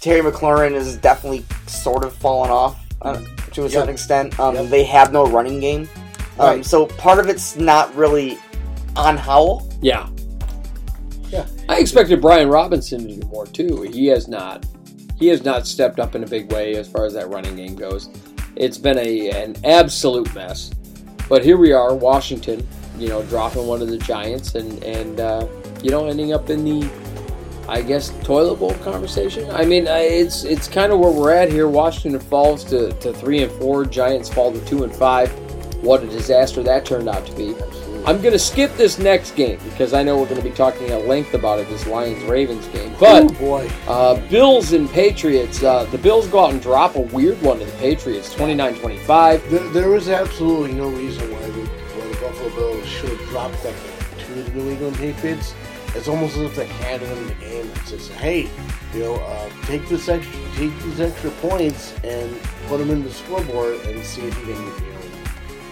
[SPEAKER 4] Terry McLaurin is definitely sort of fallen off uh, to a certain extent. Um,
[SPEAKER 3] Yep.
[SPEAKER 4] They have no running game, um,
[SPEAKER 3] Right.
[SPEAKER 4] so part of it's not really on Howell.
[SPEAKER 2] Yeah. I expected Brian Robinson to do more too. He has not. He has not stepped up in a big way as far as that running game goes. It's been a an absolute mess. But here we are, Washington. You know, dropping one of the Giants and and uh, you know ending up in the, I guess, toilet bowl conversation. I mean, it's it's kind of where we're at here. Washington falls to, to three and four. Giants fall to two and five. What a disaster that turned out to be. I'm going to skip this next game because I know we're going to be talking at length about it, this Lions Ravens game.
[SPEAKER 3] oh
[SPEAKER 2] But
[SPEAKER 3] boy,
[SPEAKER 2] uh, Bills and Patriots, uh, the Bills go out and drop a weird one to the Patriots, 29 25.
[SPEAKER 3] there, there was absolutely no reason why the, why the Buffalo Bills should have dropped that game to the New England Patriots. It's almost as if they handed them the game and says, "Hey, you know, uh, take this extra, take these extra points and put them in the scoreboard and see if you can,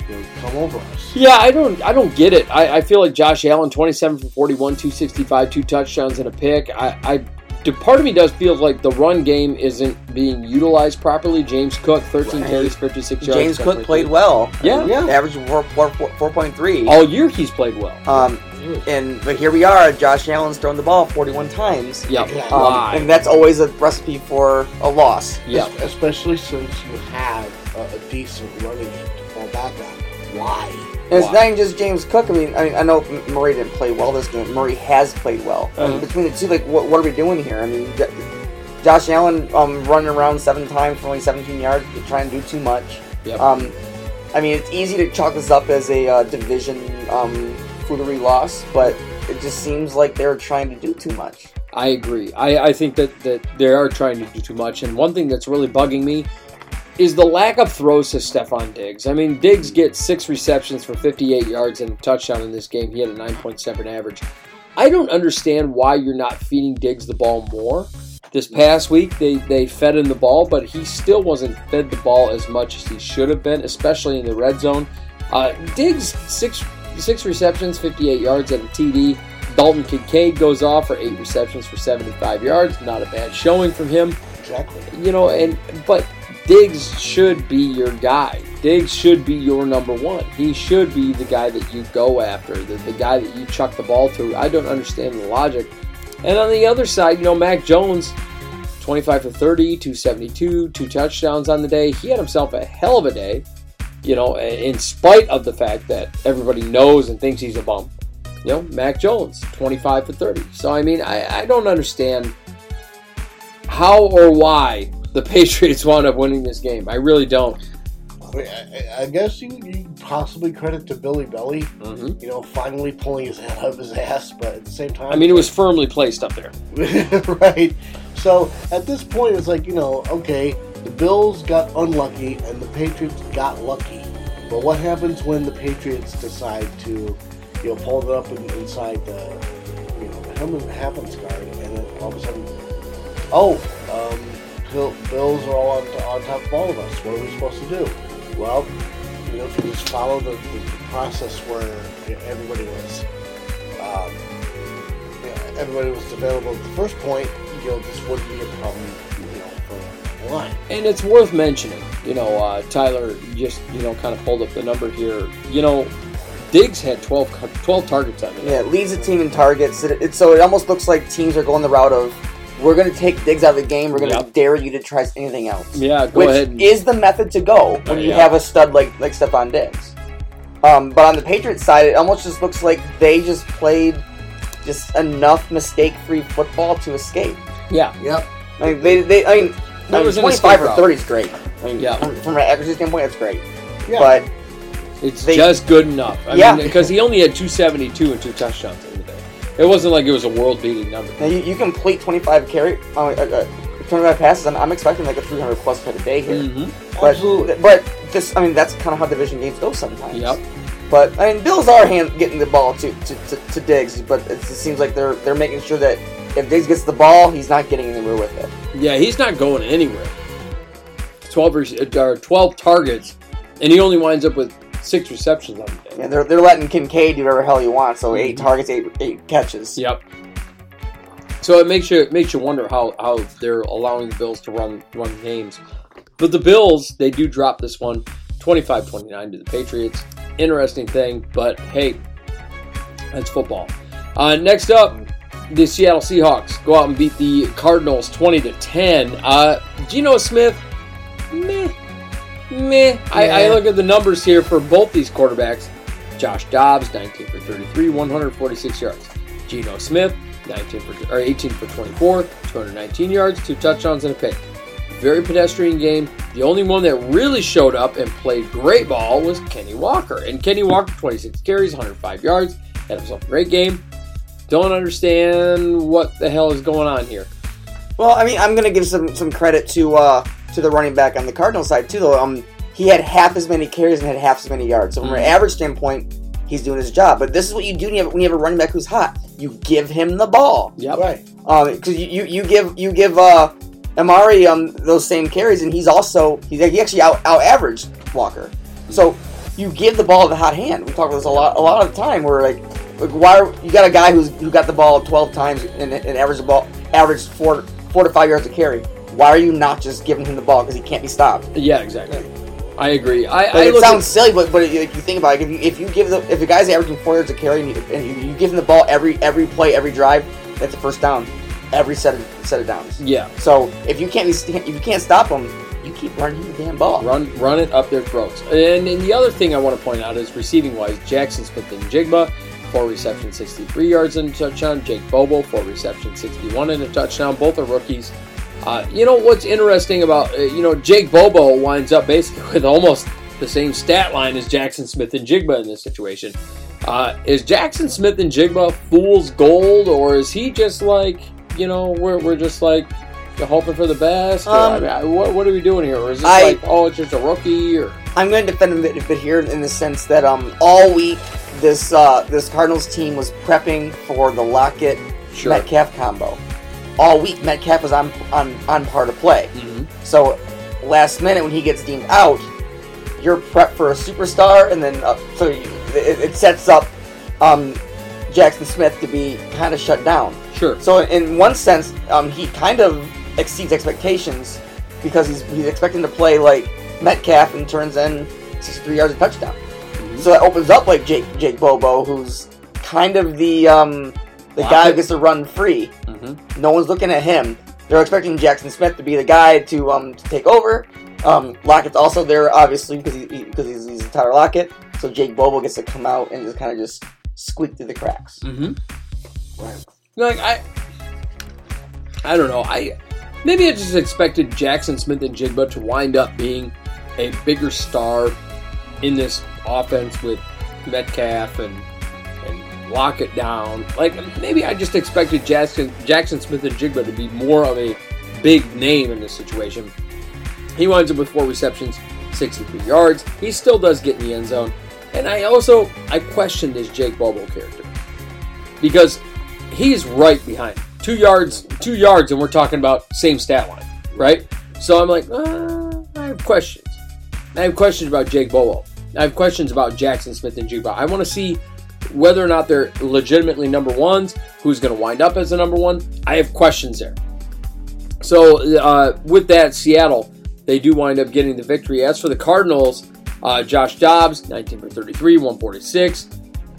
[SPEAKER 3] you know, come over us."
[SPEAKER 2] Yeah, I don't, I don't get it. I, I feel like Josh Allen, 27 from 41, 265, two touchdowns and a pick. I, I, part of me does feel like the run game isn't being utilized properly. James Cook, 13
[SPEAKER 4] Right.
[SPEAKER 2] carries, 56 yards.
[SPEAKER 4] James Cook played
[SPEAKER 2] good.
[SPEAKER 4] well.
[SPEAKER 2] Yeah.
[SPEAKER 3] Yeah.
[SPEAKER 4] average four four four four point three.
[SPEAKER 2] All year he's played well.
[SPEAKER 4] Um, and but here we are. Josh Allen's thrown the ball 41 times.
[SPEAKER 2] Yep.
[SPEAKER 3] Yeah.
[SPEAKER 4] Um, and that's always a recipe for a loss.
[SPEAKER 2] Yep.
[SPEAKER 3] Es- Especially since you have a, a decent running game to fall back on. Why?
[SPEAKER 4] And it's
[SPEAKER 2] Why?
[SPEAKER 4] not even just James Cook. I mean, I, mean, I know Murray didn't play well this game. Murray has played well. I mean,
[SPEAKER 2] Uh-huh.
[SPEAKER 4] between the two, like, what, what are we doing here? I mean, Josh Allen um, running around seven times for only 17 yards, trying to do too much.
[SPEAKER 2] Yep.
[SPEAKER 4] Um, I mean, it's easy to chalk this up as a uh, division um, foolery loss, but it just seems like they're trying to do too much.
[SPEAKER 2] I agree. I, I think that, that they are trying to do too much. And one thing that's really bugging me is the lack of throws to Stefon Diggs. I mean, Diggs gets six receptions for 58 yards and a touchdown in this game. He had a 9.7 average. I don't understand why you're not feeding Diggs the ball more. This past week, they, they fed him the ball, but he still wasn't fed the ball as much as he should have been, especially in the red zone. Uh, Diggs, six, six receptions, 58 yards at a TD. Dalton Kincaid goes off for eight receptions for 75 yards. Not a bad showing from him.
[SPEAKER 3] Exactly.
[SPEAKER 2] You know, and but Diggs should be your guy. Diggs should be your number one. He should be the guy that you go after, the, the guy that you chuck the ball to. I don't understand the logic. And on the other side, you know, Mac Jones, 25 for 30, 272, two touchdowns on the day. He had himself a hell of a day, you know, in spite of the fact that everybody knows and thinks he's a bum. You know, Mac Jones, 25 for 30. So, I mean, I, I don't understand how or why the Patriots wound up winning this game. I really don't.
[SPEAKER 3] I, mean, I, I guess you, you possibly credit to Billy Belly,
[SPEAKER 2] hmm
[SPEAKER 3] you know, finally pulling his head out of his ass, but at the same time,
[SPEAKER 2] I mean, it was firmly placed up there. [LAUGHS]
[SPEAKER 3] right. So at this point, it's like you know, okay, the Bills got unlucky and the Patriots got lucky. But what happens when the Patriots decide to, you know, pull it up in, inside the, you know, the Helmut Happens guard, and then all of a sudden, oh, um, Bills are all on, on top of all of us. What are we supposed to do? Well, you know, if you just follow the, the, the process where everybody was. Um, yeah, everybody was available at the first point, you know, this wouldn't be a problem, you know, for the line.
[SPEAKER 2] And it's worth mentioning, you know, uh, Tyler just, you know, kind of pulled up the number here. You know, Diggs had 12, 12 targets on the
[SPEAKER 4] Yeah, leads the team in targets. It, it, so it almost looks like teams are going the route of we're going to take Diggs out of the game. We're going to
[SPEAKER 2] Yep.
[SPEAKER 4] dare you to try anything else.
[SPEAKER 2] Yeah, go
[SPEAKER 4] which
[SPEAKER 2] ahead. And,
[SPEAKER 4] is the method to go when
[SPEAKER 2] Uh,
[SPEAKER 4] you
[SPEAKER 2] yeah.
[SPEAKER 4] have a stud like like Stefon Diggs. Um, but on the Patriots side, it almost just looks like they just played just enough mistake-free football to escape.
[SPEAKER 2] yeah,
[SPEAKER 3] Yep.
[SPEAKER 4] I mean, they, they I mean, I mean
[SPEAKER 2] was
[SPEAKER 4] twenty-five or thirty is great. I mean,
[SPEAKER 2] Yeah.
[SPEAKER 4] from, from an accuracy standpoint, that's great.
[SPEAKER 3] Yeah.
[SPEAKER 4] But
[SPEAKER 2] it's
[SPEAKER 4] They-
[SPEAKER 2] just good enough. I
[SPEAKER 4] Yeah.
[SPEAKER 2] because he only had 272 and two touchdowns in the day. It wasn't like it was a world-beating number.
[SPEAKER 4] now you, you complete twenty-five carry, uh, uh, uh, twenty-five passes. I'm, I'm expecting like a three hundred plus per day here.
[SPEAKER 2] hmm
[SPEAKER 4] But,
[SPEAKER 3] Absolutely.
[SPEAKER 4] but this, I mean, that's kind of how division games go sometimes.
[SPEAKER 2] Yep.
[SPEAKER 4] But I mean, Bills are hand, getting the ball to, to, to, to Diggs, but it just seems like they're they're making sure that if Diggs gets the ball, he's not getting anywhere with it.
[SPEAKER 2] Yeah, he's not going anywhere. 12 or 12 targets, and he only winds up with six receptions on
[SPEAKER 4] Yeah, they're, they're letting Kincaid do whatever hell he wants. So eight
[SPEAKER 2] Mhm.
[SPEAKER 4] targets, eight eight catches.
[SPEAKER 2] Yep. So it makes you it makes you wonder how, how they're allowing the Bills to run run games. But the Bills, they do drop this one 25-29 to the Patriots. Interesting thing, but hey, that's football. Uh, next up, the Seattle Seahawks go out and beat the Cardinals 20 to 10. Uh, Geno Smith, meh, meh. I, I look at the numbers here for both these quarterbacks. Josh Dobbs, 19 for 33, 146 yards. Geno Smith, 19 for or 18 for 24, 219 yards, two touchdowns and a pick. Very pedestrian game. The only one that really showed up and played great ball was Kenny Walker. And Kenny Walker, 26 carries, 105 yards, had himself a great game. Don't understand what the hell is going on here.
[SPEAKER 4] Well, I mean, I'm gonna give some some credit to uh to the running back on the Cardinal side too. Though, um, he had half as many carries and had half as many yards. So from an
[SPEAKER 2] Mhm.
[SPEAKER 4] average standpoint, he's doing his job. But this is what you do when you have, when you have a running back who's hot. You give him the ball.
[SPEAKER 2] Yep.
[SPEAKER 3] Right.
[SPEAKER 4] Um, because you, you, you give you give uh Emari um those same carries, and he's also he's he actually out out averaged Walker. So you give the ball the hot hand. We talk about this a lot a lot of the time. Where like like why are, you got a guy who's who got the ball twelve times and, and averaged the ball averaged four four to five yards a carry. Why are you not just giving him the ball because he can't be stopped?
[SPEAKER 2] Yeah, exactly. I agree. I, I
[SPEAKER 4] it sounds silly, but but if you think about it, if you, if you give the if a guy's averaging four yards a carry and, you, and you, you give him the ball every every play every drive, that's a first down. Every set of set of downs.
[SPEAKER 2] yeah,
[SPEAKER 4] So if you can't if you can't stop them, you keep running the damn ball.
[SPEAKER 2] run run it up their throats. And, and the other thing I want to point out is receiving wise, Jaxon Smith-Njigba, four receptions, 63 yards and a touchdown. Jake Bobo, four receptions, 61 and a touchdown. Both are rookies. Uh, you know what's interesting about uh, you know Jake Bobo winds up basically [LAUGHS] with almost the same stat line as Jaxon Smith-Njigba in this situation. Uh, is Jaxon Smith-Njigba fool's gold, or is he just like you know we're we're just like hoping for the best? Or, I
[SPEAKER 4] Um,
[SPEAKER 2] mean, what what are we doing here? Or is this
[SPEAKER 4] I-
[SPEAKER 2] like oh it's just a rookie? Or
[SPEAKER 4] I'm going to defend him a bit, a bit here in the sense that um all week this uh, this Cardinals team was prepping for the Lockett
[SPEAKER 2] sure.
[SPEAKER 4] Metcalf combo. All week Metcalf was on on on par to play.
[SPEAKER 2] Mhm.
[SPEAKER 4] So last minute when he gets deemed out, you're prepped for a superstar, and then uh, so you, it, it sets up um, Jaxon Smith to be kind of shut down.
[SPEAKER 2] Sure.
[SPEAKER 4] So in one sense, um, he kind of exceeds expectations because he's he's expecting to play like Metcalf and turns in 63 yards of touchdown. So that opens up like Jake Jake Bobo, who's kind of the um, the guy who gets to run free.
[SPEAKER 2] Hmm
[SPEAKER 4] No one's looking at him. They're expecting Jaxon Smith to be the guy to um to take over. Um, Lockett's also there, obviously, because he, because he's, he's Tyler Lockett. So Jake Bobo gets to come out and just kind of just squeak through the cracks.
[SPEAKER 2] Mm-hmm.
[SPEAKER 3] Right.
[SPEAKER 2] Like I, I don't know. I maybe I just expected Jaxon Smith-Njigba to wind up being a bigger star in this offense with Metcalf and lock it down. Like maybe I just expected Jackson Jaxon Smith-Njigba to be more of a big name in this situation. He winds up with four receptions, 63 yards. He still does get in the end zone. And I also I questioned his Jake Bobo character because he's right behind him. two yards, two yards, and we're talking about same stat line, right? So I'm like, uh, I have questions. I have questions about Jake Bobo. I have questions about Jaxon Smith-Njigba. I want to see whether or not they're legitimately number ones. Who's going to wind up as the number one? I have questions there. So uh, with that, Seattle they do wind up getting the victory. As for the Cardinals, uh, Josh Dobbs, 19 for 33, 146.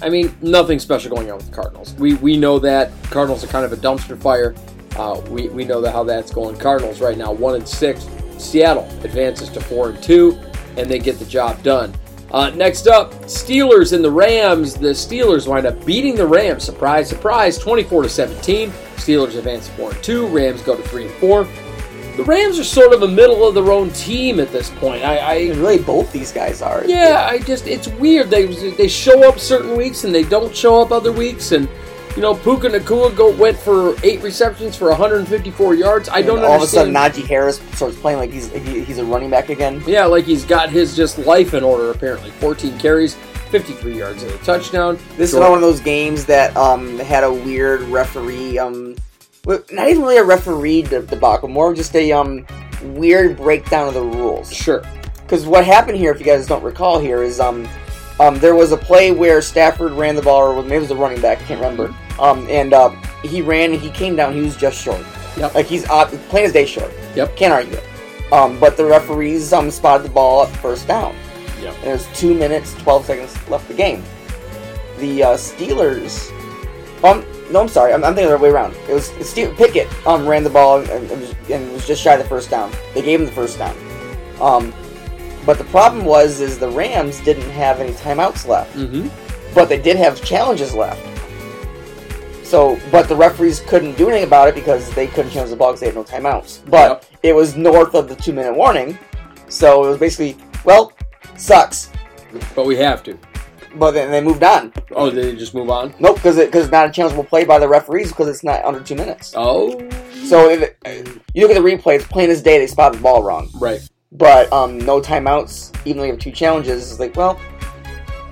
[SPEAKER 2] I mean, nothing special going on with the Cardinals. We we know that Cardinals are kind of a dumpster fire. Uh, we we know that how that's going. Cardinals right now one and six. Seattle advances to four and two, and they get the job done. Uh, next up, Steelers and the Rams. The Steelers wind up beating the Rams. Surprise, surprise, 24 to 17. Steelers advance to four and two. Rams go to three and four the Rams are sort of a middle of their own team at this point. I, I
[SPEAKER 4] really both these guys are.
[SPEAKER 2] Yeah, I just it's weird. They they show up certain weeks and they don't show up other weeks, and you know Puka Nacua go went for eight receptions for 154 yards. I don't
[SPEAKER 4] all
[SPEAKER 2] understand.
[SPEAKER 4] of a sudden Najee Harris starts playing like he's he, he's a running back again.
[SPEAKER 2] Yeah, like he's got his just life in order. Apparently, 14 carries. 53 yards and a touchdown.
[SPEAKER 4] This Jordan. is one of those games that um, had a weird referee um, not even really a referee debacle, more just a um weird breakdown of the rules.
[SPEAKER 2] Sure.
[SPEAKER 4] Because what happened here, if you guys don't recall, here is um um there was a play where Stafford ran the ball, or maybe it was a running back, I can't remember. Um and uh, he ran, and he came down, he was just short.
[SPEAKER 2] Yep.
[SPEAKER 4] Like he's uh, plain as day short.
[SPEAKER 2] Yep.
[SPEAKER 4] Can't argue it. Um, but the referees um spotted the ball at first down.
[SPEAKER 2] Yep.
[SPEAKER 4] And it was two minutes, twelve seconds left the game. The uh, Steelers. Um, no, I'm sorry. I'm, I'm thinking the other way around. It was Steve Pickett um, ran the ball and, and, was, and, was, just shy of the first down. They gave him the first down. Um, but the problem was is the Rams didn't have any timeouts left.
[SPEAKER 2] Mm-hmm.
[SPEAKER 4] But they did have challenges left. So, but the referees couldn't do anything about it because they couldn't challenge the ball because they had no timeouts. But yep. it was north of the two minute warning, so it was basically well, sucks.
[SPEAKER 2] But we have to.
[SPEAKER 4] But then they moved on.
[SPEAKER 2] Oh, did they just move on?
[SPEAKER 4] Nope, because it, cause it's not a challengeable play by the referees because it's not under two minutes.
[SPEAKER 2] Oh.
[SPEAKER 4] So if it, you look at the replay, it's plain as day they spotted the ball wrong.
[SPEAKER 2] Right.
[SPEAKER 4] But um, no timeouts, even though you have two challenges, it's like, well,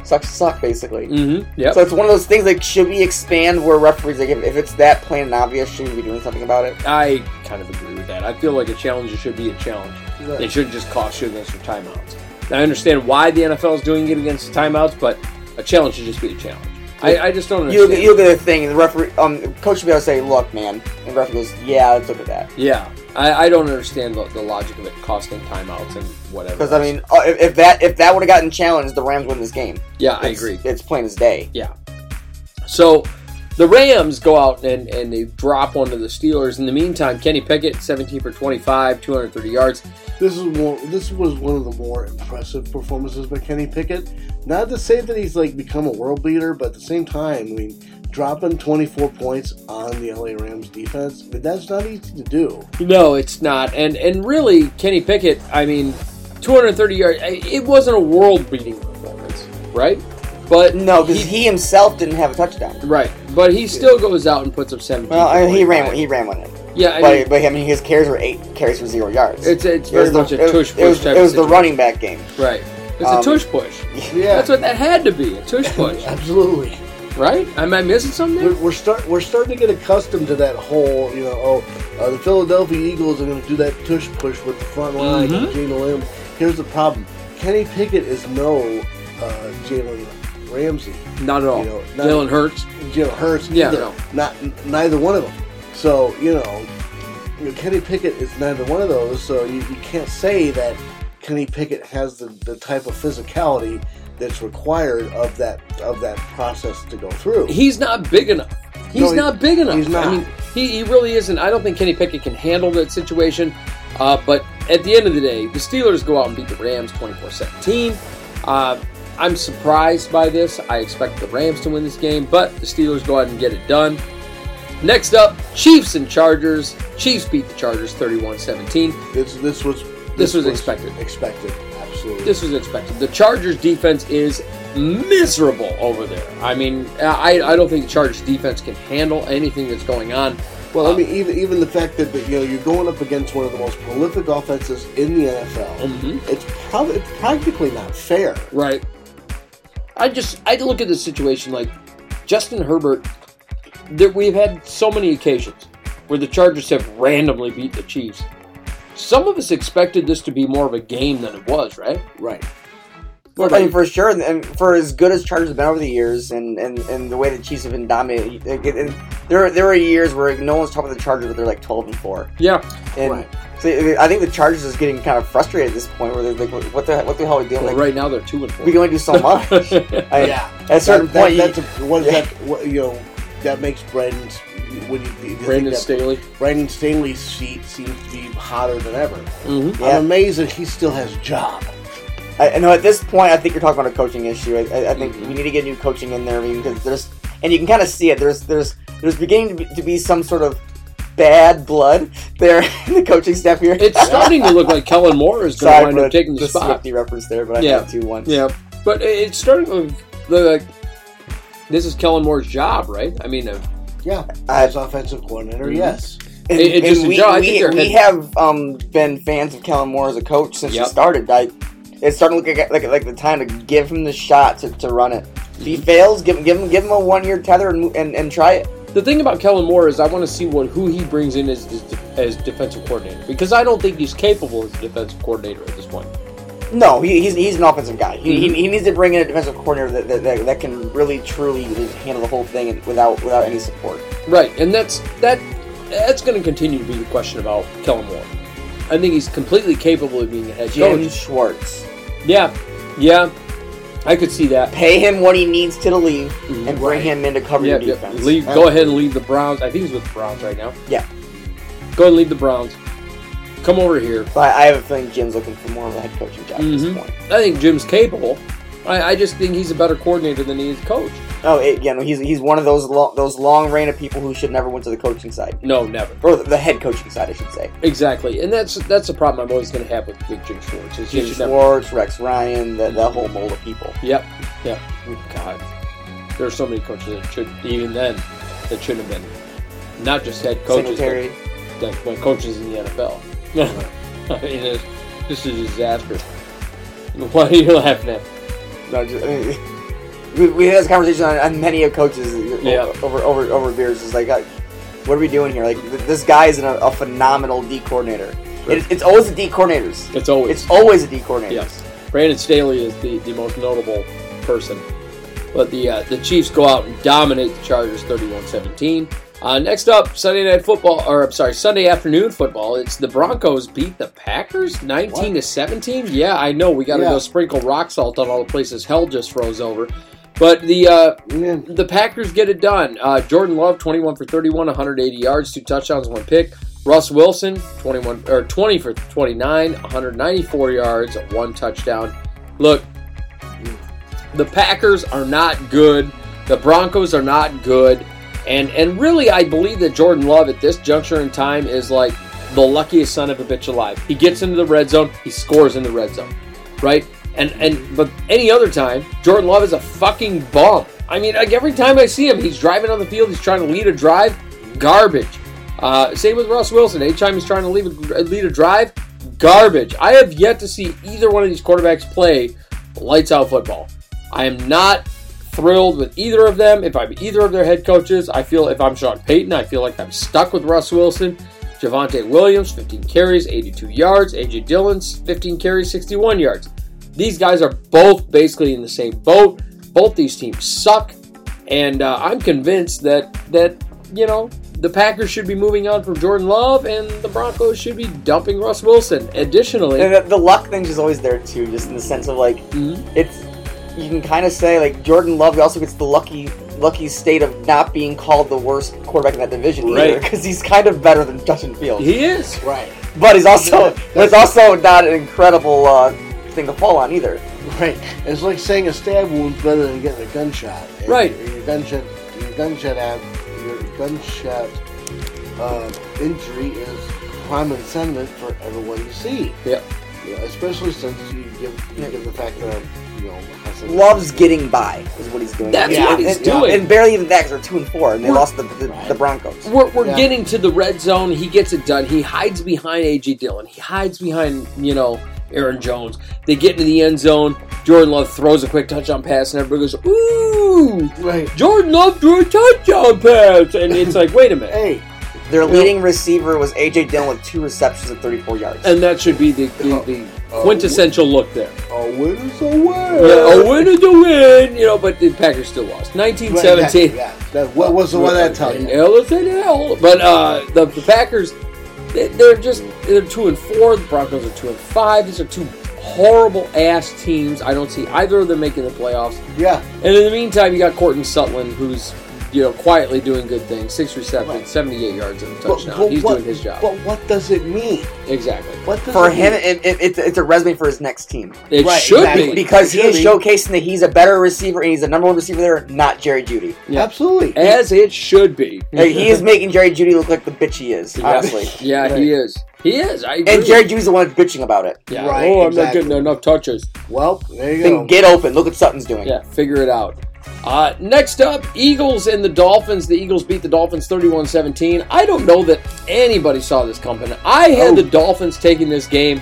[SPEAKER 4] sucks to suck, basically.
[SPEAKER 2] Mm-hmm. Yeah.
[SPEAKER 4] So it's one of those things like, should we expand where referees, like, if, if it's that plain and obvious, should we be doing something about it?
[SPEAKER 2] I kind of agree with that. I feel like a challenge should be a challenge. Right. They shouldn't just cost you against your timeouts. Now, I understand why the NFL is doing it against the timeouts, but a challenge should just be a challenge. I, I just don't understand.
[SPEAKER 4] You, you look at the thing, and the referee, um, coach should be able to say, "Look, man," and the referee goes, "Yeah, let's look at that."
[SPEAKER 2] Yeah, I, I don't understand the, the logic of it costing timeouts and whatever.
[SPEAKER 4] Because I mean, uh, if, if, that if that would have gotten challenged, the Rams win this game.
[SPEAKER 2] Yeah,
[SPEAKER 4] it's,
[SPEAKER 2] I agree.
[SPEAKER 4] It's plain as day.
[SPEAKER 2] Yeah. So the Rams go out and, and they drop one to the Steelers. In the meantime, Kenny Pickett, 17 for 25, 230 yards.
[SPEAKER 3] This is more. This was one of the more impressive performances by Kenny Pickett. Not to say that he's like become a world beater, but at the same time, I mean, dropping 24 points on the LA Rams defense, I mean, that's not easy to do.
[SPEAKER 2] No, it's not. And and really, Kenny Pickett, I mean, 230 yards. It wasn't a world beating performance, right? But
[SPEAKER 4] no, because he, he, himself didn't have a touchdown.
[SPEAKER 2] Right, but he still goes out and puts up 17.
[SPEAKER 4] Well, I mean, he ran. He ran with it.
[SPEAKER 2] Yeah, I
[SPEAKER 4] but,
[SPEAKER 2] mean,
[SPEAKER 4] but I mean, his carries were eight carries for zero yards.
[SPEAKER 2] It's it's very it much
[SPEAKER 4] the,
[SPEAKER 2] a tush push.
[SPEAKER 4] It was,
[SPEAKER 2] type
[SPEAKER 4] it was
[SPEAKER 2] the
[SPEAKER 4] running back game.
[SPEAKER 2] Right. It's um, a tush push. [LAUGHS]
[SPEAKER 3] Yeah,
[SPEAKER 2] that's what that had to be a tush [LAUGHS] push.
[SPEAKER 3] Absolutely.
[SPEAKER 2] Right? Am I missing something?
[SPEAKER 3] We're, we're start we're starting to get accustomed to that whole you know oh uh, the Philadelphia Eagles are going to do that tush push with the front line mm-hmm. and Jalen Lim. Here's the problem: Kenny Pickett is no uh, Jalen Ramsey.
[SPEAKER 2] Not at all. You know, Jalen Hurts.
[SPEAKER 3] Jalen Hurts.
[SPEAKER 2] Yeah,
[SPEAKER 3] either.
[SPEAKER 2] no.
[SPEAKER 3] Not neither one of them. So you know, you know, Kenny Pickett is neither one of those. So you, you can't say that Kenny Pickett has the, the type of physicality that's required of that of that process to go through.
[SPEAKER 2] He's not big enough. He's no, not big enough.
[SPEAKER 3] He's not.
[SPEAKER 2] I mean, he, he really isn't. I don't think Kenny Pickett can handle that situation. Uh, but at the end of the day, the Steelers go out and beat the Rams 24 17. Uh, I'm surprised by this. I expect the Rams to win this game, but the Steelers go ahead and get it done. Next up, Chiefs and Chargers. Chiefs beat the Chargers 31-17.
[SPEAKER 3] This this was
[SPEAKER 2] This was expected.
[SPEAKER 3] Expected, absolutely.
[SPEAKER 2] This was expected. The Chargers defense is miserable over there. I mean, I, I don't think the Chargers defense can handle anything that's going on.
[SPEAKER 3] well, I mean, even even the fact that, that you know you're going up against one of the most prolific offenses in the NFL,
[SPEAKER 2] Mhm.
[SPEAKER 3] it's probably it's practically not fair.
[SPEAKER 2] Right. I just I look at the situation like Justin Herbert. There, we've had so many occasions where the Chargers have randomly beat the Chiefs. Some of us expected this to be more of a game than it was, right?
[SPEAKER 3] Right.
[SPEAKER 2] What
[SPEAKER 4] I mean, for sure, and, and for as good as Chargers have been over the years, and, and, and the way the Chiefs have been dominating, like, it- it- there there were years where no one's talking about the Chargers, but they're like twelve and four,
[SPEAKER 2] Yeah,
[SPEAKER 4] and
[SPEAKER 3] Right.
[SPEAKER 4] so I think the Chargers is getting kind of frustrated at this point, where they're like, what the what the hell are we doing?
[SPEAKER 2] well,
[SPEAKER 4] Like,
[SPEAKER 2] right now they're two and four.
[SPEAKER 4] we can only do so [LAUGHS] much. I,
[SPEAKER 3] yeah.
[SPEAKER 4] At a certain
[SPEAKER 3] that,
[SPEAKER 4] point,
[SPEAKER 3] that, that's a, what is
[SPEAKER 4] Yeah.
[SPEAKER 3] that? What, you know, that makes Brandon's when you, you
[SPEAKER 2] Brandon Staley.
[SPEAKER 3] Brandon Staley's seat seems to be hotter than ever.
[SPEAKER 2] Mm-hmm.
[SPEAKER 4] Yeah.
[SPEAKER 3] I'm amazed that he still has a job.
[SPEAKER 4] I, I know at this point, I think you're talking about a coaching issue. I, I, I think
[SPEAKER 2] Mhm.
[SPEAKER 4] we need to get new coaching in there. I mean, because there's and you can kind of see it. There's there's there's beginning to be, to be some sort of bad blood [LAUGHS] there in the coaching staff here.
[SPEAKER 2] It's starting to look like Kellen Moore is going to
[SPEAKER 4] Sorry
[SPEAKER 2] wind up taking the,
[SPEAKER 4] the
[SPEAKER 2] spot.
[SPEAKER 4] Swifty reference there, but I
[SPEAKER 2] Yeah.
[SPEAKER 4] had to once.
[SPEAKER 2] Yeah, but it's starting to look like this is Kellen Moore's job, right? I mean, uh,
[SPEAKER 3] Yeah, as offensive coordinator,
[SPEAKER 2] Mhm.
[SPEAKER 3] yes.
[SPEAKER 4] And,
[SPEAKER 2] It- it's
[SPEAKER 4] and
[SPEAKER 2] just a
[SPEAKER 4] we,
[SPEAKER 2] job. I
[SPEAKER 4] we,
[SPEAKER 2] think
[SPEAKER 4] we
[SPEAKER 2] head-
[SPEAKER 4] have um, been fans of Kellen Moore as a coach since
[SPEAKER 2] Yep.
[SPEAKER 4] he started. I, it's starting to look like, like like the time to give him the shot to, to run it. If he fails, give him give him give him a one year tether and, and and try it.
[SPEAKER 2] the thing about Kellen Moore is I want to see what who he brings in as as defensive coordinator because I don't think he's capable as a defensive coordinator at this point.
[SPEAKER 4] No, he, he's he's an offensive guy. He,
[SPEAKER 2] Mhm.
[SPEAKER 4] he, he needs to bring in a defensive coordinator that, that, that, that can really truly handle the whole thing without without any support.
[SPEAKER 2] Right, and that's that. That's going to continue to be the question about Kellen Moore. I think he's completely capable of being a head
[SPEAKER 4] Jim
[SPEAKER 2] coach.
[SPEAKER 4] Schwartz,
[SPEAKER 2] Yeah, yeah, I could see that.
[SPEAKER 4] pay him what he needs to leave
[SPEAKER 2] Mhm.
[SPEAKER 4] and bring him in to cover
[SPEAKER 2] Yeah,
[SPEAKER 4] your
[SPEAKER 2] yeah.
[SPEAKER 4] defense.
[SPEAKER 2] Leave. Go ahead and leave the Browns. I think he's with the Browns right now.
[SPEAKER 4] Yeah.
[SPEAKER 2] Go ahead and leave the Browns. Come over here.
[SPEAKER 4] But I have a feeling Jim's looking for more of a head coaching job at
[SPEAKER 2] Mhm.
[SPEAKER 4] this point.
[SPEAKER 2] I think Jim's capable. I, I just think he's a better coordinator than he is coach.
[SPEAKER 4] Oh, it, yeah, no, he's he's one of those long, those long reign of people who should never went to the coaching side
[SPEAKER 2] No, never.
[SPEAKER 4] or the, the head coaching side, I should say.
[SPEAKER 2] Exactly, and that's that's the problem I'm always going to have with, with Jim Schwartz. Is
[SPEAKER 4] Jim
[SPEAKER 2] should never-
[SPEAKER 4] Schwartz, Rex Ryan, that that whole mold of people.
[SPEAKER 2] Yep, yep. Oh, God, there are so many coaches that should even then that shouldn't have been not just head coaches, but, but coaches in the NFL. [LAUGHS] I mean, it's just a disaster. [LAUGHS] Why are you laughing at?
[SPEAKER 4] No, just, I mean, we, we had this conversation on, on many of coaches
[SPEAKER 2] Yeah.
[SPEAKER 4] over over over beers. It's like, uh, what are we doing here? Like, th- this guy is an, a phenomenal D coordinator. It, it's always the D coordinators.
[SPEAKER 2] It's always
[SPEAKER 4] It's always the D coordinators.
[SPEAKER 2] Yes. Brandon Staley is the, the most notable person. But the uh, the Chiefs go out and dominate the Chargers 31-17. Uh, next up, Sunday night football, or I'm sorry, Sunday afternoon football. It's the Broncos beat the Packers 19 to 17. Yeah, I know we got to
[SPEAKER 3] Yeah.
[SPEAKER 2] go sprinkle rock salt on all the places hell just froze over. But the uh, the Packers get it done. Uh, Jordan Love, 21 for 31, 180 yards, two touchdowns, one pick. Russ Wilson, 21 or 20 for 29, 194 yards, one touchdown. Look, the Packers are not good. The Broncos are not good. And and really I believe that Jordan Love at this juncture in time is like the luckiest son of a bitch alive. He gets into the red zone, he scores in the red zone. Right? And and but any other time, Jordan Love is a fucking bum. I mean, like every time I see him, he's driving on the field, he's trying to lead a drive, garbage. Uh, same with Russ Wilson. Anytime he's trying to lead a, lead a drive, garbage. I have yet to see either one of these quarterbacks play lights out football. I am not thrilled with either of them. If I'm either of their head coaches, I feel if I'm Sean Payton, I feel like I'm stuck with Russ Wilson. Javonte Williams, 15 carries, 82 yards. AJ Dillon's 15 carries, 61 yards. These guys are both basically in the same boat. Both these teams suck, and uh, I'm convinced that that you know the Packers should be moving on from Jordan Love, and the Broncos should be dumping Russ Wilson. Additionally,
[SPEAKER 4] And the, the luck thing is always there too, just in the sense of like
[SPEAKER 2] Mhm.
[SPEAKER 4] it's you can kind of say like Jordan Love also gets the lucky lucky state of not being called the worst quarterback in that division either
[SPEAKER 2] Right.
[SPEAKER 4] because he's kind of better than Justin Fields,
[SPEAKER 2] he is.
[SPEAKER 3] Right.
[SPEAKER 4] but he's also there's also not an incredible uh, thing to fall on either.
[SPEAKER 3] Right. It's like saying a stab wound's better than getting a gunshot. And
[SPEAKER 2] Right.
[SPEAKER 3] Your, your gunshot, your gunshot, ab, your, gunshot uh, injury is prime incentive for everyone to see.
[SPEAKER 2] Yep.
[SPEAKER 3] You know, especially since you give, you give the fact that you know Hassan
[SPEAKER 4] Loves getting by is what he's doing.
[SPEAKER 2] That's
[SPEAKER 3] Yeah,
[SPEAKER 2] what he's
[SPEAKER 4] and,
[SPEAKER 2] doing.
[SPEAKER 4] and barely even that because they're two and four, and they
[SPEAKER 2] We're-
[SPEAKER 4] lost the, the, the Broncos.
[SPEAKER 2] We're, we're
[SPEAKER 3] Yeah.
[SPEAKER 2] getting to the red zone. He gets it done. He hides behind A.J. Dillon. He hides behind, you know, Aaron Jones. They get into the end zone. Jordan Love throws a quick touchdown pass, and everybody goes, Ooh!
[SPEAKER 3] Right.
[SPEAKER 2] Jordan Love threw a touchdown pass! And it's like, wait a minute.
[SPEAKER 3] Hey,
[SPEAKER 4] Their leading receiver was AJ Dillon with two receptions and 34 yards.
[SPEAKER 2] And that should be the, the, the quintessential look there.
[SPEAKER 3] a win is a win.
[SPEAKER 2] Yeah, a win is a win, you know, but the Packers still lost. 19
[SPEAKER 3] Right,
[SPEAKER 2] 17.
[SPEAKER 3] Yeah. That, what was the one that tell you?
[SPEAKER 2] Hell is in hell. But uh, the, the Packers, they, they're just they're two and four. The Broncos are two and five. These are two horrible ass teams. I don't see either of them making the playoffs.
[SPEAKER 3] Yeah.
[SPEAKER 2] And in the meantime, you got Courtland Sutton, who's you know quietly doing good things. Six receptions,
[SPEAKER 3] Right.
[SPEAKER 2] 78 yards and a touchdown.
[SPEAKER 3] but
[SPEAKER 2] He's
[SPEAKER 3] what-
[SPEAKER 2] doing his job.
[SPEAKER 3] But what does it mean?
[SPEAKER 2] exactly.
[SPEAKER 3] What does
[SPEAKER 4] For
[SPEAKER 3] it
[SPEAKER 4] him,
[SPEAKER 3] mean?
[SPEAKER 4] it, it, it's, it's a resume for his next team.
[SPEAKER 2] It
[SPEAKER 3] Right,
[SPEAKER 2] should
[SPEAKER 3] exactly.
[SPEAKER 2] be.
[SPEAKER 4] Because he is
[SPEAKER 3] be.
[SPEAKER 4] showcasing that he's a better receiver and he's the number one receiver there, not Jerry Jeudy.
[SPEAKER 2] Yeah.
[SPEAKER 3] Absolutely.
[SPEAKER 2] As it should be.
[SPEAKER 4] Like, he is making Jerry Jeudy look like the bitch he is,
[SPEAKER 2] Yeah.
[SPEAKER 4] honestly. [LAUGHS]
[SPEAKER 2] Yeah, he is. He is. I agree.
[SPEAKER 4] And Jerry Jeudy's the one bitching about it.
[SPEAKER 2] yeah.
[SPEAKER 3] Right,
[SPEAKER 2] oh, I'm
[SPEAKER 3] exactly.
[SPEAKER 2] not getting enough touches.
[SPEAKER 3] well, there you
[SPEAKER 4] Then
[SPEAKER 3] go.
[SPEAKER 4] get open. Look what Sutton's doing.
[SPEAKER 2] Yeah, figure it out. Uh, next up, Eagles and the Dolphins. The Eagles beat the Dolphins 31 17. I don't know that anybody saw this coming. I had
[SPEAKER 3] Oh.
[SPEAKER 2] the Dolphins taking this game.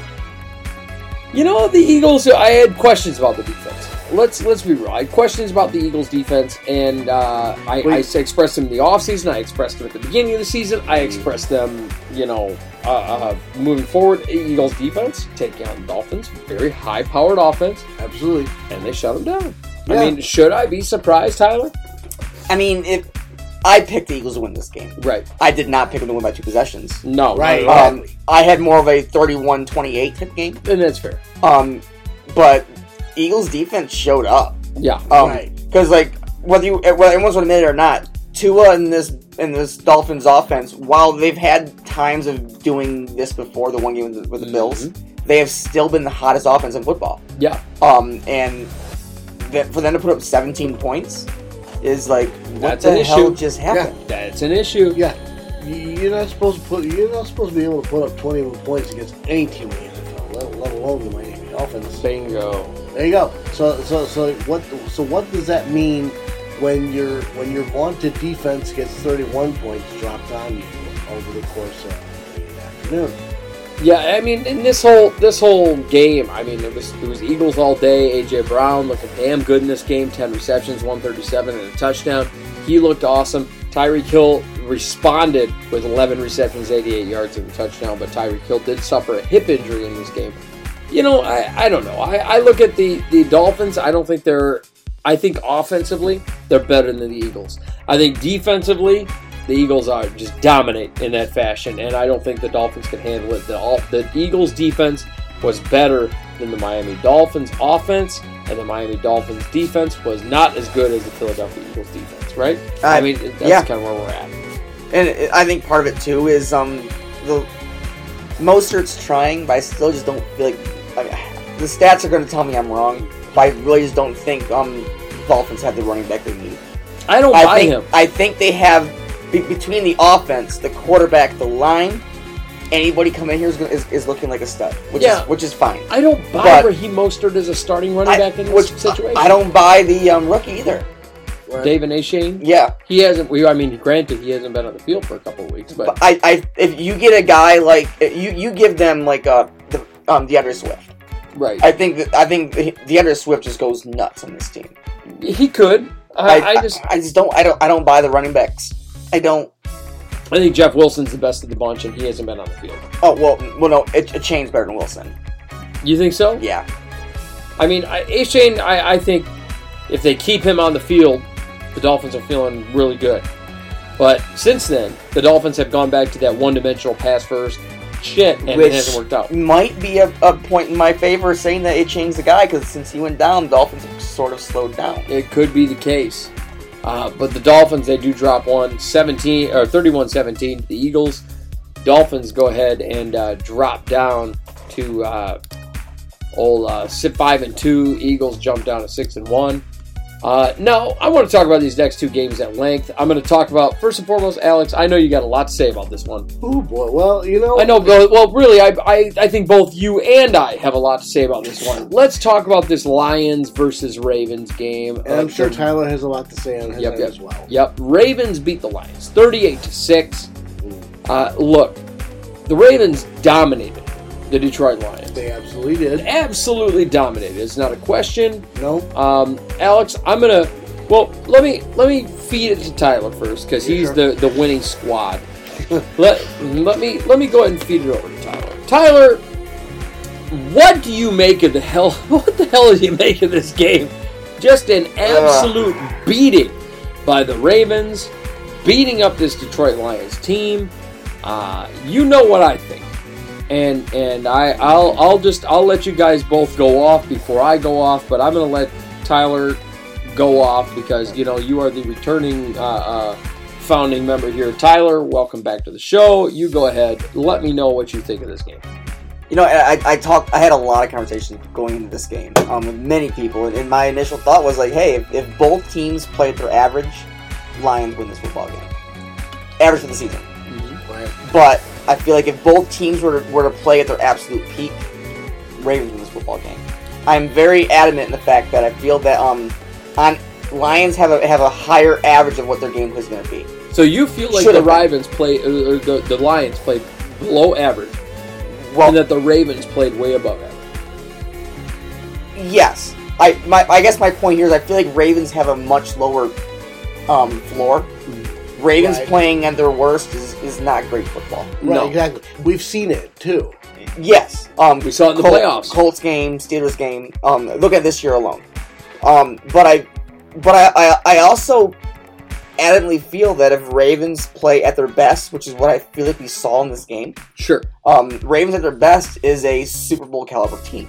[SPEAKER 2] You know, the Eagles, I had questions about the defense. Let's let's be real. I had questions about the Eagles defense, and uh, I, I expressed them in the offseason. I expressed them at the beginning of the season. I expressed them, you know, uh, uh, moving forward. Eagles defense taking on the Dolphins. Very high powered offense
[SPEAKER 3] Absolutely.
[SPEAKER 2] and they shut them down.
[SPEAKER 3] Yeah.
[SPEAKER 2] I mean, should I be surprised, Tyler?
[SPEAKER 4] I mean, if I picked the Eagles to win this game,
[SPEAKER 2] Right.
[SPEAKER 4] I did not pick them to win by two possessions.
[SPEAKER 2] No.
[SPEAKER 3] Right.
[SPEAKER 2] not.
[SPEAKER 4] Um, I had more of a 31-28 type game.
[SPEAKER 2] And that's fair.
[SPEAKER 4] Um, but Eagles defense showed up.
[SPEAKER 2] Yeah.
[SPEAKER 4] Um,
[SPEAKER 3] Right.
[SPEAKER 4] because like whether you whether anyone's going to admit it or not, Tua in this in this Dolphins offense, while they've had times of doing this before, the one game with the, with the Bills, they have still been the hottest offense in football.
[SPEAKER 2] Yeah.
[SPEAKER 4] Um, and that for them to put up 17 points is like what
[SPEAKER 2] That's
[SPEAKER 4] the
[SPEAKER 2] an
[SPEAKER 4] hell
[SPEAKER 2] issue.
[SPEAKER 4] just happened?
[SPEAKER 2] That's an issue.
[SPEAKER 3] Yeah. You- You're not supposed to put. You're not supposed to be able to put up 21 points against any team in the NFL, let, let alone the Miami Dolphins.
[SPEAKER 2] Bingo.
[SPEAKER 3] There you go. So, so, so what? So, what does that mean when your when your vaunted defense gets 31 points dropped on you over the course of the afternoon?
[SPEAKER 2] Yeah, I mean, in this whole this whole game, I mean, it was it was Eagles all day. AJ Brown looking damn good in this game. Ten receptions, one thirty seven, and a touchdown. He looked awesome. Tyreek Hill responded with 11 receptions, 88 yards, and a touchdown. But Tyreek Hill did suffer a hip injury in this game. You know, I, I don't know. I, I look at the the Dolphins. I don't think they're. I think offensively they're better than the Eagles. I think defensively the Eagles are just dominate in that fashion, and I don't think the Dolphins can handle it. The, the Eagles' defense was better than the Miami Dolphins' offense, and the Miami Dolphins' defense was not as good as the Philadelphia Eagles' defense. Right? I
[SPEAKER 4] Uh,
[SPEAKER 2] mean, that's
[SPEAKER 4] yeah.
[SPEAKER 2] kind of where we're at.
[SPEAKER 4] And I think part of it too is um the Mostert's trying, but I still just don't feel like I the stats are going to tell me I'm wrong. But I really just don't think um Dolphins have the running back they need.
[SPEAKER 2] I don't
[SPEAKER 4] I
[SPEAKER 2] buy
[SPEAKER 4] think
[SPEAKER 2] him.
[SPEAKER 4] I think they have be, between the offense, the quarterback, the line. Anybody coming in here is, gonna, is, is looking like a stud, which
[SPEAKER 2] Yeah.
[SPEAKER 4] is which is fine.
[SPEAKER 2] I don't buy
[SPEAKER 4] But-
[SPEAKER 2] Raheem Mostert as a starting running
[SPEAKER 4] I,
[SPEAKER 2] back in
[SPEAKER 4] which
[SPEAKER 2] this situation.
[SPEAKER 4] I don't buy the um, rookie either.
[SPEAKER 2] De'Von Achane.
[SPEAKER 4] Yeah,
[SPEAKER 2] He hasn't. We, I mean, granted, he hasn't been on the field for a couple of weeks, but
[SPEAKER 4] but I, I if you get a guy like you you give them like uh the um D'Andre Swift.
[SPEAKER 2] right,
[SPEAKER 4] I think that I think the D'Andre Swift just goes nuts on this team.
[SPEAKER 2] he could. I, I just,
[SPEAKER 4] I just don't I don't I don't buy the running backs. I don't.
[SPEAKER 2] I think Jeff Wilson's the best of the bunch, and he hasn't been on the field.
[SPEAKER 4] Oh well, well no, it, it changed better than Wilson.
[SPEAKER 2] You think so?
[SPEAKER 4] Yeah,
[SPEAKER 2] I mean, I, Achane, I, I think if they keep him on the field, the Dolphins are feeling really good. But since then, the Dolphins have gone back to that one-dimensional pass first shit, and
[SPEAKER 4] Which-
[SPEAKER 2] it hasn't worked out.
[SPEAKER 4] might be a, a point in my favor saying that it changed the guy because since he went down, Dolphins have sort of slowed down.
[SPEAKER 2] It could be the case. Uh, but the Dolphins, they do drop one, 17, or 31-17. The Eagles, Dolphins go ahead and uh, drop down to uh, old uh, sit five and two. Eagles jump down to six and one. Uh, now, I want to talk about these next two games at length. I'm going to talk about, first and foremost, Alex, I know you got a lot to say about this one.
[SPEAKER 3] Oh boy. Well, you know.
[SPEAKER 2] I know, but- well, really, I, I, I think both you and I have a lot to say about this one. Let's talk about this Lions versus Ravens game.
[SPEAKER 3] And I'm
[SPEAKER 2] Uh,
[SPEAKER 3] sure
[SPEAKER 2] the-
[SPEAKER 3] Tyler has a lot to say on his
[SPEAKER 2] Yep, yep.
[SPEAKER 3] as well.
[SPEAKER 2] Yep, Ravens beat the Lions 38 to 6. Uh, look, the Ravens dominated the Detroit Lions.
[SPEAKER 3] They absolutely did.
[SPEAKER 2] Absolutely dominated. It's not a question.
[SPEAKER 3] No.
[SPEAKER 2] Um, Alex, I'm gonna. Well, let me let me feed it to Tyler first because
[SPEAKER 3] Yeah,
[SPEAKER 2] he's
[SPEAKER 3] sure.
[SPEAKER 2] the, the winning squad. [LAUGHS] let let me let me go ahead and feed it over to Tyler. Tyler, what do you make of the hell? [LAUGHS] What the hell do you make of this game? Just an absolute beating by the Ravens, beating up this Detroit Lions team. Uh, you know what I think, and and I I'll I'll just I'll let you guys both go off before I go off, but I'm gonna let Tyler go off because you know you are the returning uh, uh, founding member here. Tyler, welcome back to the show. You go ahead. Let me know what you think of this game.
[SPEAKER 4] You know, I, I talked. I had a lot of conversations going into this game um, with many people, and, my initial thought was like, "Hey, if, if both teams played their average, Lions win this football game. Average for the season.
[SPEAKER 3] Right.
[SPEAKER 4] But I feel like if both teams were to, were to play at their absolute peak, Ravens win this football game. I'm very adamant in the fact that I feel that um, on Lions have a have a higher average of what their game is going to be.
[SPEAKER 2] So you feel like
[SPEAKER 4] Should
[SPEAKER 2] the. Ravens play or the, the Lions played below average,
[SPEAKER 4] Well,
[SPEAKER 2] and that the Ravens played way above average.
[SPEAKER 4] Yes. I my I guess my point here is I feel like Ravens have a much lower um, floor. Ravens
[SPEAKER 3] Right.
[SPEAKER 4] playing at their worst is, is not great football.
[SPEAKER 3] Right.
[SPEAKER 2] No.
[SPEAKER 3] Exactly. We've seen it too.
[SPEAKER 4] Yes. Um,
[SPEAKER 2] We saw it in the
[SPEAKER 4] Col-
[SPEAKER 2] playoffs.
[SPEAKER 4] Colts game, Steelers game. Um, look at this year alone. Um, but I, but I, I, I also adamantly feel that if Ravens play at their best, which is what I feel like we saw in this game,
[SPEAKER 2] Sure,
[SPEAKER 4] um, Ravens at their best is a Super Bowl caliber team.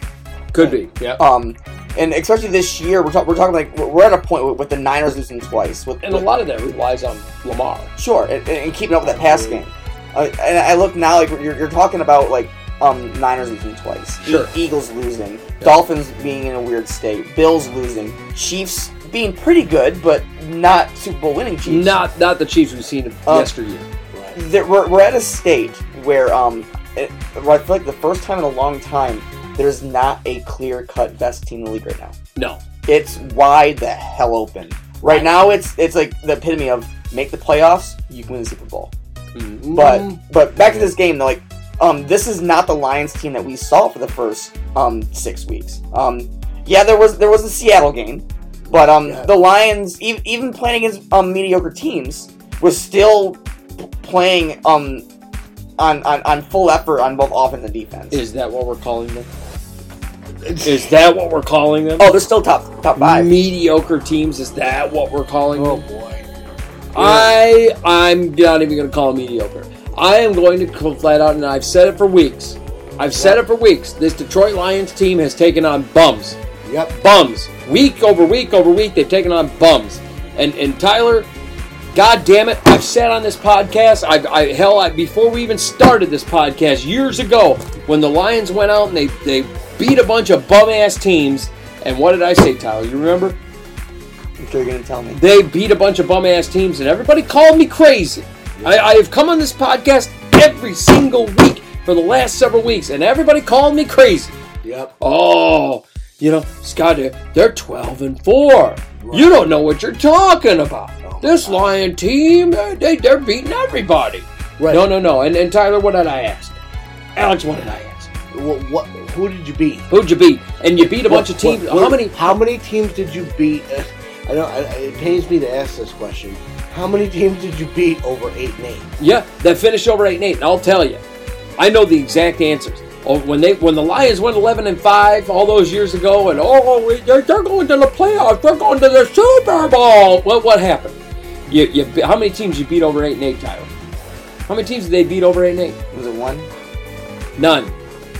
[SPEAKER 2] Could be. Yeah.
[SPEAKER 4] Um, and especially this year, we're, talk- we're talking like we're- at a point with, with the Niners losing twice. With,
[SPEAKER 2] And a lot of that relies on Lamar.
[SPEAKER 4] sure, and, and keeping up with that pass game. Uh, and I look now like you're, you're talking about like um, Niners losing twice, E-
[SPEAKER 2] Sure.
[SPEAKER 4] Eagles losing, Dolphins being in a weird state, Bills losing, Chiefs being pretty good but not Super Bowl winning Chiefs.
[SPEAKER 2] Not not the Chiefs we've seen
[SPEAKER 4] Uh,
[SPEAKER 2] yesteryear.
[SPEAKER 3] Right.
[SPEAKER 4] We're, we're at a state where um, it, where I feel like the first time in a long time there's not a clear cut best team in the league right now.
[SPEAKER 2] No.
[SPEAKER 4] it's wide the hell open. Right now, it's it's like the epitome of make the playoffs, you can win the Super Bowl.
[SPEAKER 2] Mm.
[SPEAKER 4] But but back to this game, though, like um, this is not the Lions team that we saw for the first um six weeks. Um, yeah, there was there was the Seattle game, but um,
[SPEAKER 3] Yeah.
[SPEAKER 4] the Lions even even playing against um mediocre teams was still p- playing um. On, on, on full effort on both offense and defense.
[SPEAKER 2] Is that what we're calling them? Is that what we're calling them?
[SPEAKER 4] oh, they're still top top five.
[SPEAKER 2] Mediocre teams. Is that what we're calling
[SPEAKER 3] oh
[SPEAKER 2] them?
[SPEAKER 3] Oh boy.
[SPEAKER 2] I I'm not even going to call them mediocre. I am going to flat out, and I've said it for weeks. I've said it for weeks. This Detroit Lions team has taken on bums,
[SPEAKER 3] Yep.
[SPEAKER 2] bums, week over week over week. They've taken on bums, and and Tyler, God damn it! I've said on this podcast, I, I hell, I, before we even started this podcast years ago, when the Lions went out and they they beat a bunch of bum ass teams. And what did I say, Tyler? You remember?
[SPEAKER 4] I'm sure you're gonna tell me.
[SPEAKER 2] They beat a bunch of bum ass teams, and everybody called me crazy. I, I have come on this podcast every single week for the last several weeks, and everybody called me crazy.
[SPEAKER 3] Yep.
[SPEAKER 2] Oh, you know, Scott, they're- they're 12 and 4. You don't know what you're talking about.
[SPEAKER 3] Oh,
[SPEAKER 2] This Lion team, they, they, they're beating everybody.
[SPEAKER 3] Right.
[SPEAKER 2] No, no, no. And, and Tyler, what did I ask? Alex, what did I ask?
[SPEAKER 3] What, what? Who did you beat?
[SPEAKER 2] Who'd you beat? And you beat a bunch of teams.
[SPEAKER 3] what- what-
[SPEAKER 2] How many?
[SPEAKER 3] How many teams did you beat? Uh, I know I, it pains me to ask this question. How many teams did you beat over eight and eight?
[SPEAKER 2] Yeah, that finished over eight and eight. And I'll tell you, I know the exact answers. Oh, when they when the Lions went eleven and five all those years ago, and oh, they're, they're going to the playoffs, they're going to the Super Bowl. What what happened? You, you how many teams you beat over eight and eight, Tyler? How many teams did they beat over eight and eight?
[SPEAKER 4] Was it one?
[SPEAKER 2] None,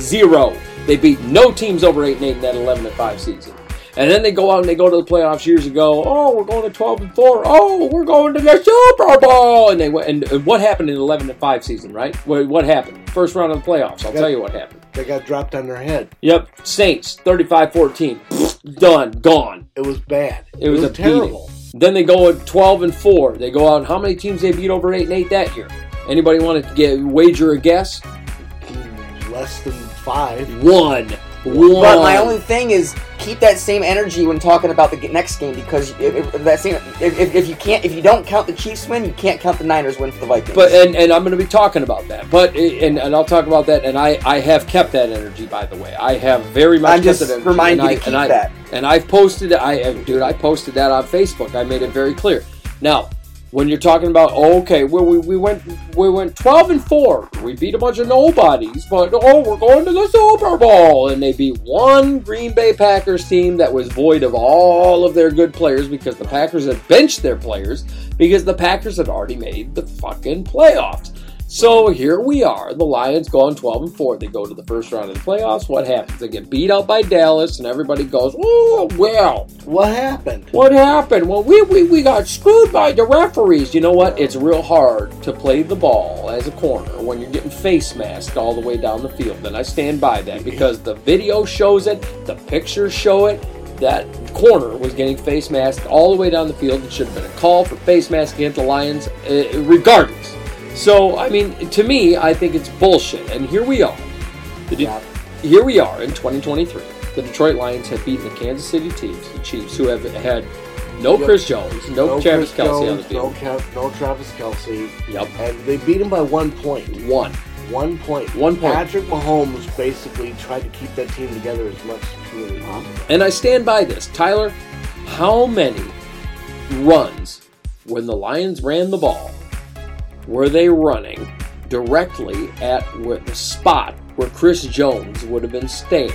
[SPEAKER 2] zero. They beat no teams over eight and eight in that eleven and five season. And then they go out and they go to the playoffs years ago. Oh, we're going to twelve and four. Oh, we're going to the Super Bowl. And they went. And, what happened in eleven and five season? Right? What, what happened? First round of the playoffs. I'll
[SPEAKER 3] Yeah.
[SPEAKER 2] tell you what happened.
[SPEAKER 3] They got dropped on their head.
[SPEAKER 2] Yep, Saints 35-14. done, gone.
[SPEAKER 3] It was bad.
[SPEAKER 2] It was, a
[SPEAKER 3] terrible.
[SPEAKER 2] beating. Then they go at 12 and 4. They go out. and How many teams they beat over 8 and 8 that year? Anybody want to get wager a guess?
[SPEAKER 3] Less than five.
[SPEAKER 2] One. One.
[SPEAKER 4] But my only thing is keep that same energy when talking about the next game because if, if that same if, if, you can't if you don't count the Chiefs win, you can't count the Niners win for the Vikings.
[SPEAKER 2] But and, and I'm going to be talking about that. But and, and I'll talk about that. And I, I have kept that energy, by the way. I have very much
[SPEAKER 4] I'm just
[SPEAKER 2] that energy.
[SPEAKER 4] reminding
[SPEAKER 2] and
[SPEAKER 4] you
[SPEAKER 2] I,
[SPEAKER 4] to
[SPEAKER 2] and
[SPEAKER 4] keep
[SPEAKER 2] I,
[SPEAKER 4] that.
[SPEAKER 2] And I've posted. I dude, I posted that on Facebook. I made it very clear. Now, when you're talking about oh, okay, well we, we went we went 12 and four. We beat a bunch of nobodies, but oh, we're going to the Super Bowl, and they beat one Green Bay Packers team that was void of all of their good players because the Packers had benched their players because the Packers had already made the fucking playoffs. So here we are. The Lions go on 12 and 4. They go to the first round of the playoffs. What happens? They get beat out by Dallas, and everybody goes, Oh, well,
[SPEAKER 3] What happened?
[SPEAKER 2] what happened? Well, we, we, we got screwed by the referees. You know what? It's real hard to play the ball as a corner when you're getting face masked all the way down the field. And I stand by that [LAUGHS] because the video shows it, the pictures show it. That corner was getting face masked all the way down the field. It should have been a call for face mask against the Lions, uh, regardless. So, I mean, to me, I think it's bullshit. And here we are. De-
[SPEAKER 3] Yeah.
[SPEAKER 2] Here we are in 2023. The Detroit Lions have beaten the Kansas City Chiefs, the Chiefs, who have had no
[SPEAKER 3] Yep.
[SPEAKER 2] Chris Jones, no, Travis
[SPEAKER 3] Chris
[SPEAKER 2] Kelce on the
[SPEAKER 3] Jones, no. Kev, no Travis Kelce,
[SPEAKER 2] Yep,
[SPEAKER 3] and they beat him by one point.
[SPEAKER 2] one.
[SPEAKER 3] One point.
[SPEAKER 2] One point.
[SPEAKER 3] Patrick Mahomes basically tried to keep that team together as much as humanly possible. Uh-huh.
[SPEAKER 2] And I stand by this. Tyler, how many runs when the Lions ran the ball were they running directly at where the spot where Chris Jones would have been staying?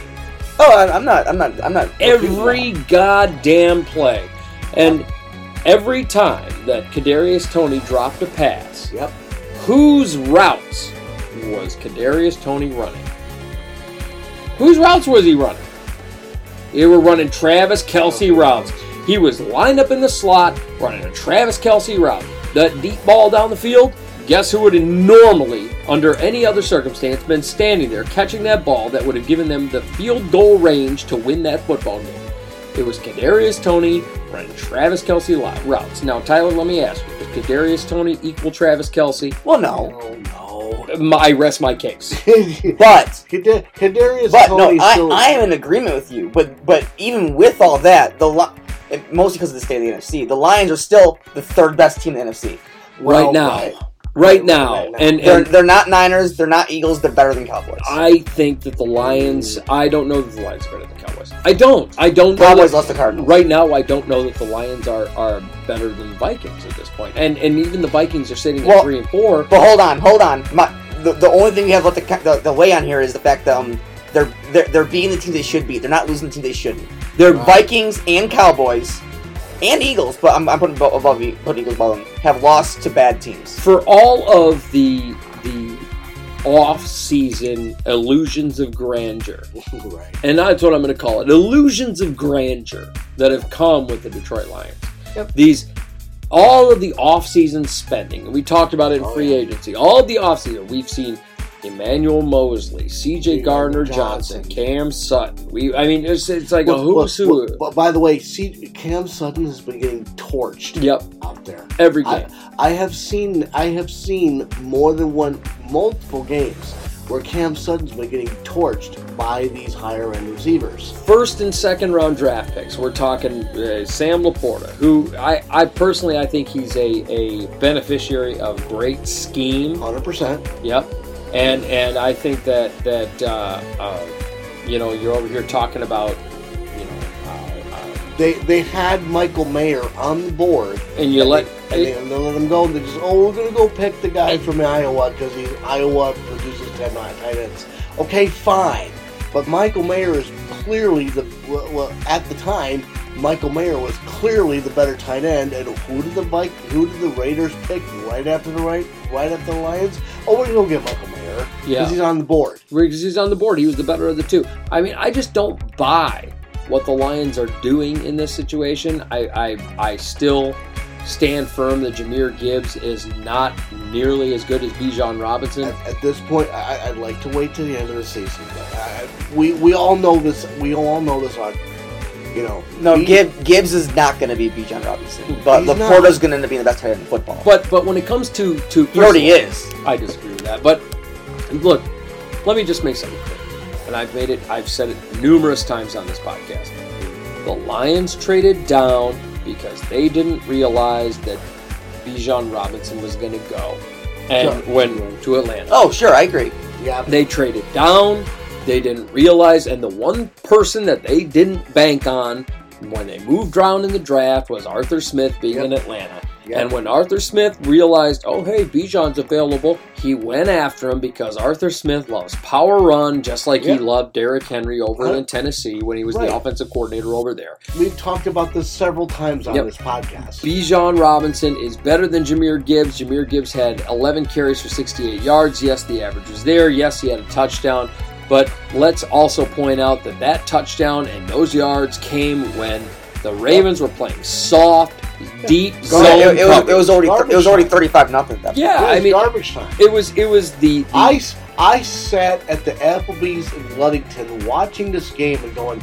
[SPEAKER 4] oh, I- I'm not. I'm not. I'm not.
[SPEAKER 2] every goddamn play. And every time that Kadarius Toney dropped a pass,
[SPEAKER 3] Yep.
[SPEAKER 2] whose routes was Kadarius Toney running? Whose routes was he running? They were running Travis Kelce routes. He was lined up in the slot, running a Travis Kelce route. That deep ball down the field, guess who would have normally, under any other circumstance, been standing there catching that ball that would have given them the field goal range to win that football game? It was Kadarius Toney running Travis Kelce li- routes. Now, Tyler, let me ask you: Does Kadarius Toney equal Travis Kelce?
[SPEAKER 4] Well, no,
[SPEAKER 3] Oh
[SPEAKER 2] I rest my case. [LAUGHS]
[SPEAKER 4] but
[SPEAKER 3] Kada- Kadarius
[SPEAKER 4] but no, I. I am in agreement with you. But but even with all that, the Li- and mostly because of the state of the NFC, the Lions are still the third best team in the NFC.
[SPEAKER 3] well,
[SPEAKER 2] right now,
[SPEAKER 3] right.
[SPEAKER 2] right now,
[SPEAKER 3] right now.
[SPEAKER 2] and,
[SPEAKER 4] They're
[SPEAKER 2] and
[SPEAKER 4] they're not Niners. They're not Eagles. They're better than Cowboys.
[SPEAKER 2] I think that the Lions. I don't know that the Lions are better than Cowboys. I don't. I don't. know
[SPEAKER 4] Cowboys
[SPEAKER 2] that-
[SPEAKER 4] lost the Cardinals.
[SPEAKER 2] Right now, I don't know that the Lions are, are better than the Vikings at this point. and and even the Vikings are sitting at
[SPEAKER 4] Well,
[SPEAKER 2] three and four.
[SPEAKER 4] But hold on, hold on. My, the, the only thing you have left to, the, the way on here is the fact that um, they're, they're they're beating the team they should beat. They're not losing the team they shouldn't. They're
[SPEAKER 3] Right.
[SPEAKER 4] Vikings and Cowboys and Eagles, but I'm, I'm putting above, above putting Eagles above them. Have lost to bad teams.
[SPEAKER 2] For all of the the off-season illusions of grandeur, [LAUGHS]
[SPEAKER 3] right.
[SPEAKER 2] and that's what I'm going to call it, illusions of grandeur that have come with the Detroit Lions.
[SPEAKER 3] Yep.
[SPEAKER 2] These all of the off-season spending, and we talked about it in
[SPEAKER 3] Oh,
[SPEAKER 2] free
[SPEAKER 3] yeah.
[SPEAKER 2] agency. All of the off-season, we've seen Emmanuel Moseley, C.J. Gardner Johnson. Cam Sutton. We, I mean, it's, it's like a
[SPEAKER 3] Well,
[SPEAKER 2] who's
[SPEAKER 3] well,
[SPEAKER 2] who.
[SPEAKER 3] But by the way, see, Cam Sutton has been getting torched
[SPEAKER 2] Yep,
[SPEAKER 3] out there.
[SPEAKER 2] every game.
[SPEAKER 3] I, I have seen I have seen more than one multiple games where Cam Sutton's been getting torched by these higher end receivers.
[SPEAKER 2] first and second round draft picks. We're talking uh, Sam Laporta, who I, I personally I think he's a, a beneficiary of great scheme.
[SPEAKER 3] Hundred percent.
[SPEAKER 2] Yep, and and I think that that uh, uh, you know you're over here talking about you know uh, uh,
[SPEAKER 3] They they had Michael Mayer on the board
[SPEAKER 2] and you let
[SPEAKER 3] and they, and they let him go and they just oh we're gonna go pick the guy from Iowa because he's Iowa produces ten tight ends. Okay, fine. But Michael Mayer is clearly the well, well, at the time Michael Mayer was clearly the better tight end. And who did the Vik- who did the Raiders pick right after the right right after the Lions? Oh, we're gonna go get Michael Mayer because
[SPEAKER 2] Yeah.
[SPEAKER 3] he's on the board.
[SPEAKER 2] because he's on the board. He was the better of the two. I mean, I just don't buy what the Lions are doing in this situation. I I, I still stand firm that Jahmyr Gibbs is not nearly as good as Bijan Robinson.
[SPEAKER 3] At, at this point, I, I'd like to wait till the end of the season. But I, we we all know this. We all know this. On You know,
[SPEAKER 4] No,
[SPEAKER 3] he-
[SPEAKER 4] Gibbs, Gibbs is not going to be Bijan Robinson, but
[SPEAKER 3] He's not.
[SPEAKER 4] Laporta's going to end up being the best player in football.
[SPEAKER 2] But but when it comes to to
[SPEAKER 4] he already is.
[SPEAKER 2] I disagree with that. But look, let me just make something clear. And I've made it, I've said it numerous times on this podcast. The Lions traded down because they didn't realize that Bijan Robinson was going to go and
[SPEAKER 3] Sure.
[SPEAKER 2] went to Atlanta.
[SPEAKER 4] Oh, sure, I agree.
[SPEAKER 3] yeah,
[SPEAKER 2] They traded down. They didn't realize, and the one person that they didn't bank on when they moved around in the draft was Arthur Smith being
[SPEAKER 3] Yep.
[SPEAKER 2] in Atlanta.
[SPEAKER 3] Yep.
[SPEAKER 2] And when Arthur Smith realized, oh hey, Bijan's available, he went after him because Arthur Smith loves power run, just like
[SPEAKER 3] Yep.
[SPEAKER 2] he loved Derrick Henry over
[SPEAKER 3] Right.
[SPEAKER 2] in Tennessee when he was
[SPEAKER 3] Right.
[SPEAKER 2] the offensive coordinator over there.
[SPEAKER 3] we've talked about this several times on
[SPEAKER 2] Yep.
[SPEAKER 3] this podcast.
[SPEAKER 2] Bijan Robinson is better than Jahmyr Gibbs. Jahmyr Gibbs had 11 carries for 68 yards. Yes, the average was there. Yes, he had a touchdown. But let's also point out that that touchdown and those yards came when the Ravens were playing soft, deep zone
[SPEAKER 3] ahead.
[SPEAKER 4] It, it was, it was already
[SPEAKER 3] Garbage
[SPEAKER 4] it was already thirty five nothing. That
[SPEAKER 2] yeah,
[SPEAKER 3] It was
[SPEAKER 2] I mean,
[SPEAKER 3] garbage time.
[SPEAKER 2] it was it was the, the
[SPEAKER 3] I, s- I sat at the Applebee's in Ludington watching this game and going,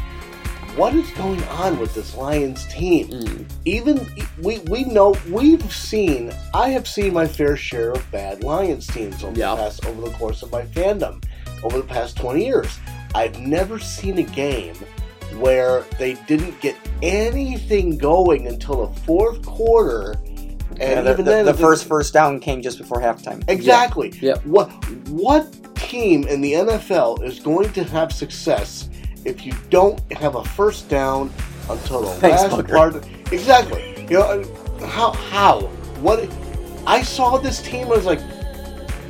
[SPEAKER 3] what is going on with this Lions team?
[SPEAKER 2] Mm,
[SPEAKER 3] Even we, we know we've seen I have seen my fair share of bad Lions teams over
[SPEAKER 2] Yeah.
[SPEAKER 3] the past over the course of my fandom over the past twenty years. I've never seen a game where they didn't get anything going until the fourth quarter, and
[SPEAKER 4] Yeah, the,
[SPEAKER 3] even
[SPEAKER 4] the-
[SPEAKER 3] then
[SPEAKER 4] the first first down came just before halftime.
[SPEAKER 3] Exactly.
[SPEAKER 2] Yeah.
[SPEAKER 3] What what team in the NFL is going to have success if you don't have a first down until the
[SPEAKER 4] Thanks,
[SPEAKER 3] last
[SPEAKER 4] Booker.
[SPEAKER 3] part? Exactly. You know how how what I saw this team I was like,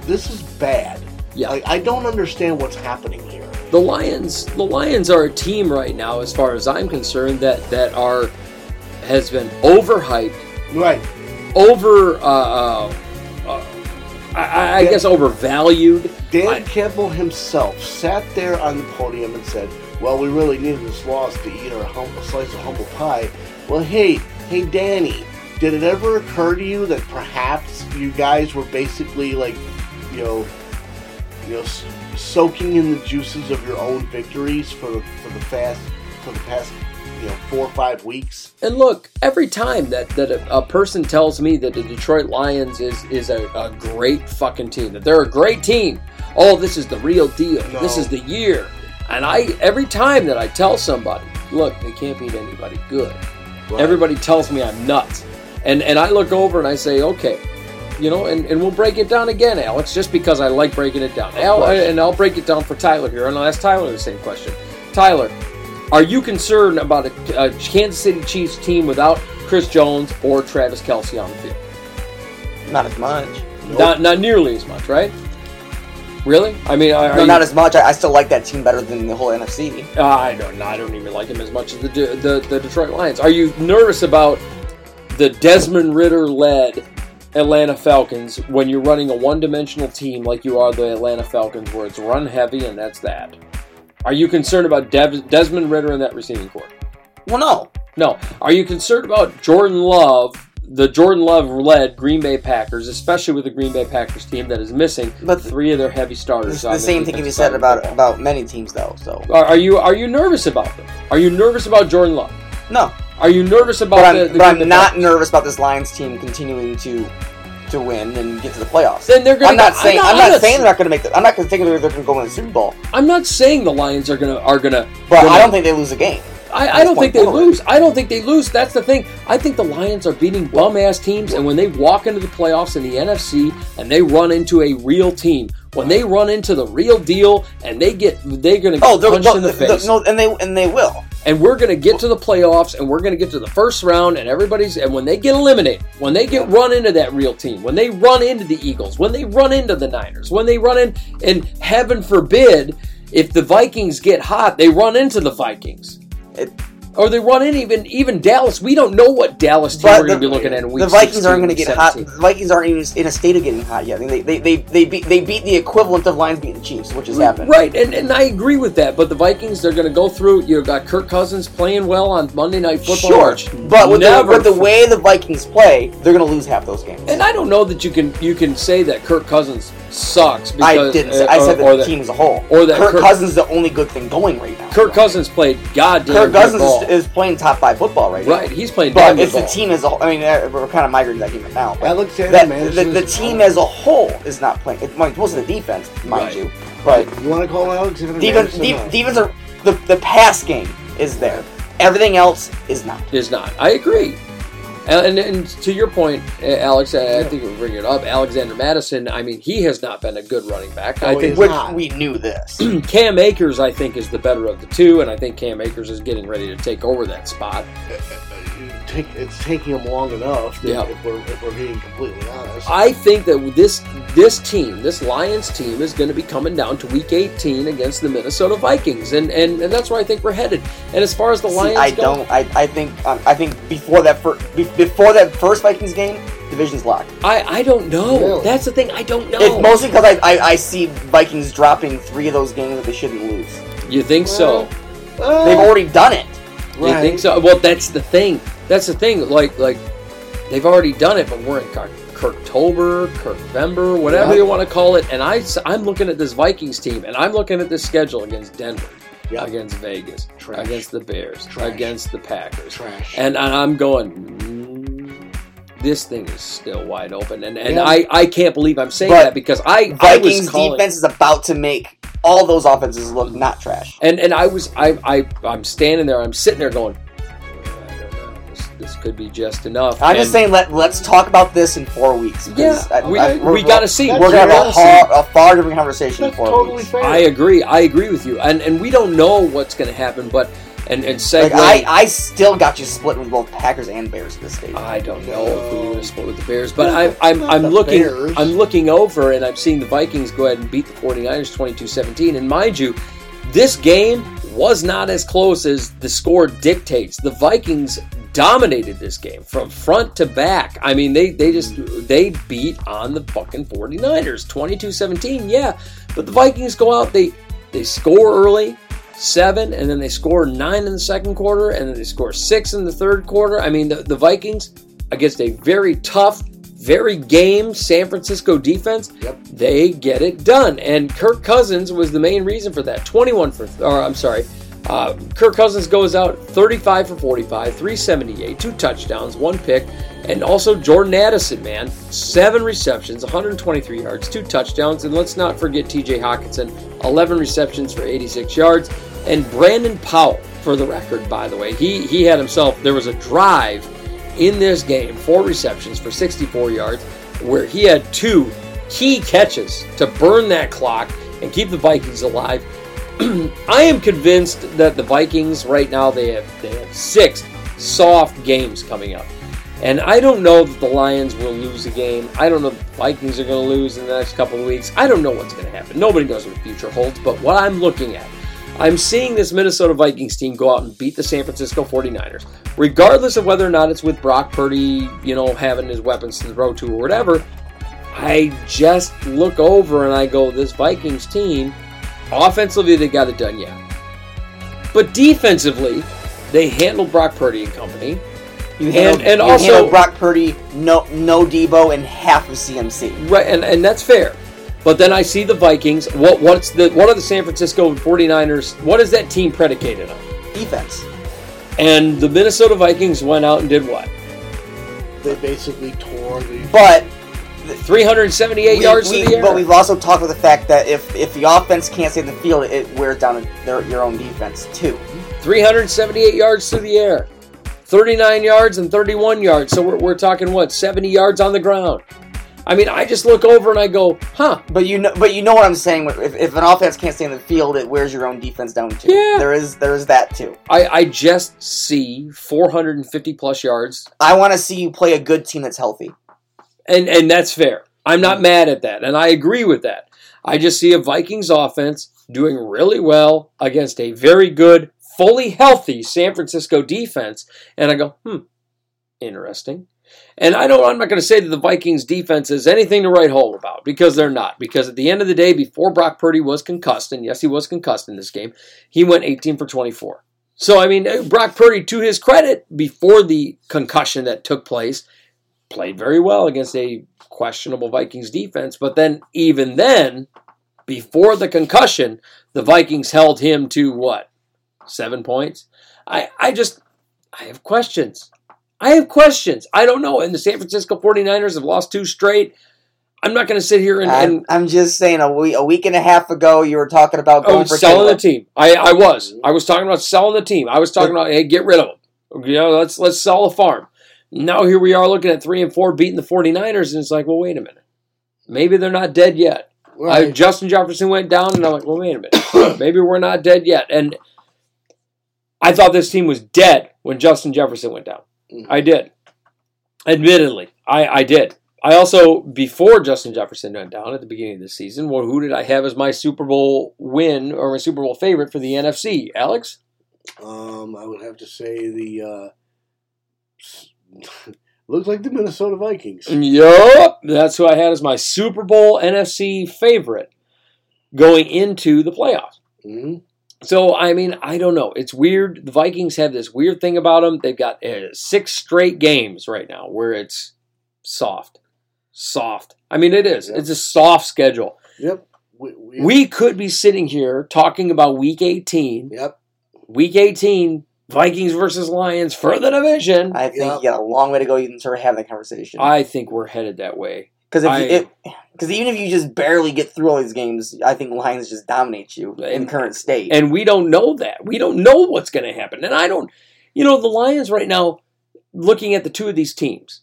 [SPEAKER 3] this is bad.
[SPEAKER 2] Yeah.
[SPEAKER 3] Like, I don't understand what's happening here.
[SPEAKER 2] The Lions the Lions are a team right now, as far as I'm concerned, that that are has been overhyped
[SPEAKER 3] Right.
[SPEAKER 2] over uh, uh, uh, I, I guess overvalued.
[SPEAKER 3] Dan
[SPEAKER 2] I-
[SPEAKER 3] Campbell himself sat there on the podium and said, "Well, we really needed this loss to eat our hum- a slice of humble pie." Well, hey, hey, Danny, did it ever occur to you that perhaps you guys were basically like, you know, you know, soaking in the juices of your own victories for the for the fast for the past, you know, four or five weeks?
[SPEAKER 2] And look, every time that, that a, a person tells me that the Detroit Lions is is a, a great fucking team, that they're a great team, oh, this is the real deal.
[SPEAKER 3] No.
[SPEAKER 2] This is the year. And I every time that I tell somebody, look, they can't beat anybody good. Everybody tells me I'm nuts. And and I look over and I say, okay, you know, and, and we'll break it down again, Alex, just because I like breaking it down. Al, and I'll break it down for Tyler here, and I'll ask Tyler the same question. Tyler, are you concerned about a, a Kansas City Chiefs team without Chris Jones or Travis Kelce on the field?
[SPEAKER 4] Not as much.
[SPEAKER 2] Not not nearly as much, right? Really? I mean, are, are
[SPEAKER 4] No,
[SPEAKER 2] you-
[SPEAKER 4] not as much. I, I still like that team better than the whole NFC.
[SPEAKER 2] Uh, I don't. I don't even like him as much as the, the the Detroit Lions. Are you nervous about the Desmond Ridder led Atlanta Falcons when you're running a one-dimensional team like you are the Atlanta Falcons, where it's run heavy and that's that? Are you concerned about Dev- Desmond Ridder in that receiving corps?
[SPEAKER 4] Well, no.
[SPEAKER 2] No. Are you concerned about Jordan Love, the Jordan Love led Green Bay Packers, especially with the Green Bay Packers team that is missing
[SPEAKER 4] But
[SPEAKER 2] three of their heavy starters?
[SPEAKER 4] The same thing can be said
[SPEAKER 2] side of the
[SPEAKER 4] about about many teams, though. So
[SPEAKER 2] Are, are you are you nervous about them? Are you nervous about Jordan Love?
[SPEAKER 4] no,
[SPEAKER 2] Are you nervous about
[SPEAKER 4] but I'm,
[SPEAKER 2] the, the
[SPEAKER 4] but I'm not nervous about this Lions team continuing to to win and get to the playoffs.
[SPEAKER 2] Then they're going
[SPEAKER 4] I'm not saying I'm not, saying they're not going to make. The, I'm not going to think they're, they're going to go in the Super Bowl,
[SPEAKER 2] I'm not saying the Lions are going to are going to.
[SPEAKER 4] but I don't think they lose a game.
[SPEAKER 2] I, I don't think they
[SPEAKER 4] forward.
[SPEAKER 2] lose. I don't think they lose. That's the thing. I think the Lions are beating bum ass teams, and when they walk into the playoffs in the NFC and they run into a real team, when they run into the real deal and they get they're going to get
[SPEAKER 4] Oh, they're,
[SPEAKER 2] punched
[SPEAKER 4] no,
[SPEAKER 2] in the
[SPEAKER 4] the-
[SPEAKER 2] face,
[SPEAKER 4] no, and they and they will.
[SPEAKER 2] and we're going to get to the playoffs and we're going to get to the first round and everybody's and when they get eliminated when they get run into that real team when they run into the eagles when they run into the niners when they run in and heaven forbid if the vikings get hot they run into the vikings.
[SPEAKER 4] It-
[SPEAKER 2] or they run in even even dallas we don't know what dallas team we're going to be looking at in week
[SPEAKER 4] the Vikings
[SPEAKER 2] 16,
[SPEAKER 4] aren't going to get hot. The Vikings aren't even in a state of getting hot yet. I mean, they they they they beat they beat the equivalent of Lions beating the Chiefs, which has happened.
[SPEAKER 2] Right, and, and I agree with that. But the Vikings, they're going to go through. You've got Kirk Cousins playing well on Monday Night Football.
[SPEAKER 4] Sure, but with the, with the way the Vikings play, they're going to lose half those games.
[SPEAKER 2] And I don't know that you can you can say that Kirk Cousins sucks.
[SPEAKER 4] I didn't. Say,
[SPEAKER 2] uh,
[SPEAKER 4] I said
[SPEAKER 2] or, or
[SPEAKER 4] the
[SPEAKER 2] that
[SPEAKER 4] team as a whole.
[SPEAKER 2] or that
[SPEAKER 4] Kirk,
[SPEAKER 2] Kirk-
[SPEAKER 4] Cousins is the only good thing going right now.
[SPEAKER 2] Kirk Cousins played goddamn
[SPEAKER 4] Kirk
[SPEAKER 2] good
[SPEAKER 4] Cousins
[SPEAKER 2] ball.
[SPEAKER 4] is, is playing top five football right now.
[SPEAKER 2] right, he's playing
[SPEAKER 4] But
[SPEAKER 2] damn good
[SPEAKER 4] it's the team as a whole. I mean, uh, we're kind of migrating that game now. But
[SPEAKER 3] Alexander
[SPEAKER 4] that, the,
[SPEAKER 3] Mattison
[SPEAKER 4] the team as a whole is not playing. It, well, most of the defense, mind
[SPEAKER 2] Right.
[SPEAKER 4] you. But
[SPEAKER 3] You want to call Alexander
[SPEAKER 4] defense,
[SPEAKER 3] Mattison?
[SPEAKER 4] de- defense are the the pass game is there. Everything else is not.
[SPEAKER 2] is not. I agree. And, and, and to your point, uh, Alex, I, I think we're bringing it up. Alexander Mattison. I mean, he has not been a good running back. I
[SPEAKER 3] No, he
[SPEAKER 2] think
[SPEAKER 4] Which
[SPEAKER 3] not.
[SPEAKER 4] we knew this. [CLEARS THROAT]
[SPEAKER 2] Cam Akers, I think, is the better of the two, and I think Cam Akers is getting ready to take over that spot.
[SPEAKER 3] Take, it's taking them long enough. That
[SPEAKER 2] Yeah.
[SPEAKER 3] If we're if we're being completely honest.
[SPEAKER 2] I think that this this team, this Lions team, is going to be coming down to Week 18 against the Minnesota Vikings, and and, and that's where I think we're headed. And as far as the
[SPEAKER 4] See,
[SPEAKER 2] Lions
[SPEAKER 4] I
[SPEAKER 2] go,
[SPEAKER 4] don't. I, I think. Um, I think before that first before that first Vikings game, division's locked.
[SPEAKER 2] I I don't know.
[SPEAKER 3] Really?
[SPEAKER 2] That's the thing. I don't know.
[SPEAKER 4] It's mostly because I, I I see Vikings dropping three of those games that they shouldn't lose.
[SPEAKER 2] you think so?
[SPEAKER 3] Uh,
[SPEAKER 4] They've already done it.
[SPEAKER 2] You think so? Well, that's the thing. That's the thing. Like, like they've already done it, but we're in Kirk- Kirktober, Kirkvember, whatever
[SPEAKER 3] Yeah.
[SPEAKER 2] you want to call it. And I, I'm looking at this Vikings team, and I'm looking at this schedule against Denver,
[SPEAKER 3] Yep.
[SPEAKER 2] against Vegas,
[SPEAKER 3] Trash.
[SPEAKER 2] against the Bears,
[SPEAKER 3] Trash.
[SPEAKER 2] against the Packers,
[SPEAKER 3] Trash.
[SPEAKER 2] and, and I'm going. mm, this thing is still wide open, and, and
[SPEAKER 3] Yeah.
[SPEAKER 2] I, I can't believe I'm saying
[SPEAKER 4] But
[SPEAKER 2] that because I I
[SPEAKER 4] Vikings
[SPEAKER 2] calling,
[SPEAKER 4] defense is about to make all those offenses look not trash.
[SPEAKER 2] And and I was I I I'm standing there. I'm sitting there going. Could be just enough.
[SPEAKER 4] I'm just saying, let let's talk about this in four weeks.
[SPEAKER 2] Yeah,
[SPEAKER 4] I-
[SPEAKER 2] we,
[SPEAKER 4] I- we're-
[SPEAKER 2] got to see.
[SPEAKER 4] We're gonna have a,
[SPEAKER 2] gonna
[SPEAKER 4] far, a far different conversation in four
[SPEAKER 3] totally
[SPEAKER 4] weeks.
[SPEAKER 3] fair.
[SPEAKER 2] I agree. I agree with you. And and we don't know what's going to happen. But and and segue.
[SPEAKER 4] Like I, I still got you split with both Packers and Bears at this stage.
[SPEAKER 2] I don't know if we're going to split with the Bears, but
[SPEAKER 3] Not
[SPEAKER 2] I'm I'm, I'm looking
[SPEAKER 3] Bears.
[SPEAKER 2] I'm looking over and I'm seeing the Vikings go ahead and beat the 49ers 22-17 and mind you, this game was not as close as the score dictates. The Vikings dominated this game from front to back. I mean, they they just they beat on the fucking 49ers 22-17. Yeah, but the Vikings go out they they score early, seven, and then they score nine in the second quarter, and then they score six in the third quarter. I mean, the, the Vikings against a very tough, very game San Francisco defense,
[SPEAKER 3] Yep.
[SPEAKER 2] they get it done. And Kirk Cousins was the main reason for that. 21 for, or I'm sorry, uh, Kirk Cousins goes out 35 for 45, 378, two touchdowns, one pick, and also Jordan Addison, man, seven receptions, 123 yards, two touchdowns, and let's not forget T.J. Hockenson, 11 receptions for 86 yards, and Brandon Powell, for the record, by the way, he he had himself. There was a drive in this game, four receptions for 64 yards, where he had two key catches to burn that clock and keep the Vikings alive. I am convinced that the Vikings right now they have they have six soft games coming up. And I don't know that the Lions will lose a game. I don't know if the Vikings are going to lose in the next couple of weeks. I don't know what's going to happen. Nobody knows what the future holds. But what I'm looking at, I'm seeing this Minnesota Vikings team go out and beat the San Francisco 49ers. Regardless of whether or not it's with Brock Purdy, you know, having his weapons to throw to or whatever, I just look over and I go, this Vikings team, offensively, they got it done, yeah. But defensively, they handled Brock Purdy and company.
[SPEAKER 4] You handled,
[SPEAKER 2] and
[SPEAKER 4] you
[SPEAKER 2] also-
[SPEAKER 4] handled Brock Purdy, no no Deebo, and half of CMC.
[SPEAKER 2] Right, and, and that's fair. But then I see the Vikings. What what's the what are the San Francisco 49ers? What is that team predicated on?
[SPEAKER 4] Defense.
[SPEAKER 2] And the Minnesota Vikings went out and did what?
[SPEAKER 3] They basically tore the.
[SPEAKER 2] But 378
[SPEAKER 4] We-
[SPEAKER 2] yards
[SPEAKER 4] we-
[SPEAKER 2] to the air.
[SPEAKER 4] But we've also talked about the fact that if if the offense can't stay in the field, it wears down their, your own defense too.
[SPEAKER 2] 378 yards to the air. 39 yards and 31 yards. So we're, we're talking what? 70 yards on the ground. I mean, I just look over and I go, huh,
[SPEAKER 4] But you know, but you know what I'm saying. If, if an offense can't stay in the field, it wears your own defense down too.
[SPEAKER 2] Yeah.
[SPEAKER 4] There is there is that too.
[SPEAKER 2] I, I just see 450 plus yards
[SPEAKER 4] I want to see you play a good team that's healthy.
[SPEAKER 2] And and that's fair. I'm not mad at that, and I agree with that. I just see a Vikings offense doing really well against a very good, fully healthy San Francisco defense, and I go, hmm, interesting. And I don't. I'm not going to say that the Vikings defense is anything to write home about because they're not. Because at the end of the day, before Brock Purdy was concussed, and yes, he was concussed in this game, he went 18 for 24. So I mean, Brock Purdy, to his credit, before the concussion that took place, played very well against a questionable Vikings defense. But then, even then, before the concussion, the Vikings held him to what? Seven points? I, I just, I have questions. I have questions. I don't know. And the San Francisco 49ers have lost two straight. I'm not going to sit here and,
[SPEAKER 4] I'm,
[SPEAKER 2] and
[SPEAKER 4] I'm just saying, a week, a week and a half ago, you were talking about oh, going
[SPEAKER 2] oh,
[SPEAKER 4] for
[SPEAKER 2] selling
[SPEAKER 4] Caleb.
[SPEAKER 2] the team. I, I was. I was talking about selling the team. I was talking about hey, get rid of them. You know, let's let's sell the farm. Now here we are looking at three and four beating the 49ers, and it's like, well, wait a minute. Maybe they're not dead yet. I, Justin Jefferson went down, and I'm like, well, wait a minute. [COUGHS] Maybe we're not dead yet. And I thought this team was dead when Justin Jefferson went down.
[SPEAKER 3] Mhm.
[SPEAKER 2] I did. Admittedly, I, I did. I also, before Justin Jefferson went down at the beginning of the season, well, who did I have as my Super Bowl win or my Super Bowl favorite for the NFC? Alex?
[SPEAKER 3] Um, I would have to say the uh, [LAUGHS] looks like the Minnesota Vikings.
[SPEAKER 2] Yup. That's who I had as my Super Bowl NFC favorite going into the playoffs.
[SPEAKER 3] hmm
[SPEAKER 2] So, I mean, I don't know. It's weird. The Vikings have this weird thing about them. They've got uh, six straight games right now where it's soft. Soft. I mean, it is.
[SPEAKER 3] Yep.
[SPEAKER 2] It's a soft schedule.
[SPEAKER 3] Yep. We, we,
[SPEAKER 2] We could be sitting here talking about week 18.
[SPEAKER 3] Yep.
[SPEAKER 2] Week 18, Vikings versus Lions for the division.
[SPEAKER 4] I think
[SPEAKER 3] Yeah.
[SPEAKER 4] you got a long way to go even start having that conversation.
[SPEAKER 2] I think we're headed that way.
[SPEAKER 4] Because if
[SPEAKER 2] I-
[SPEAKER 4] you, it, because even if you just barely get through all these games, I think Lions just dominate you in current state.
[SPEAKER 2] And we don't know that. We don't know what's going to happen. And I don't, you know, the Lions right now, looking at the two of these teams,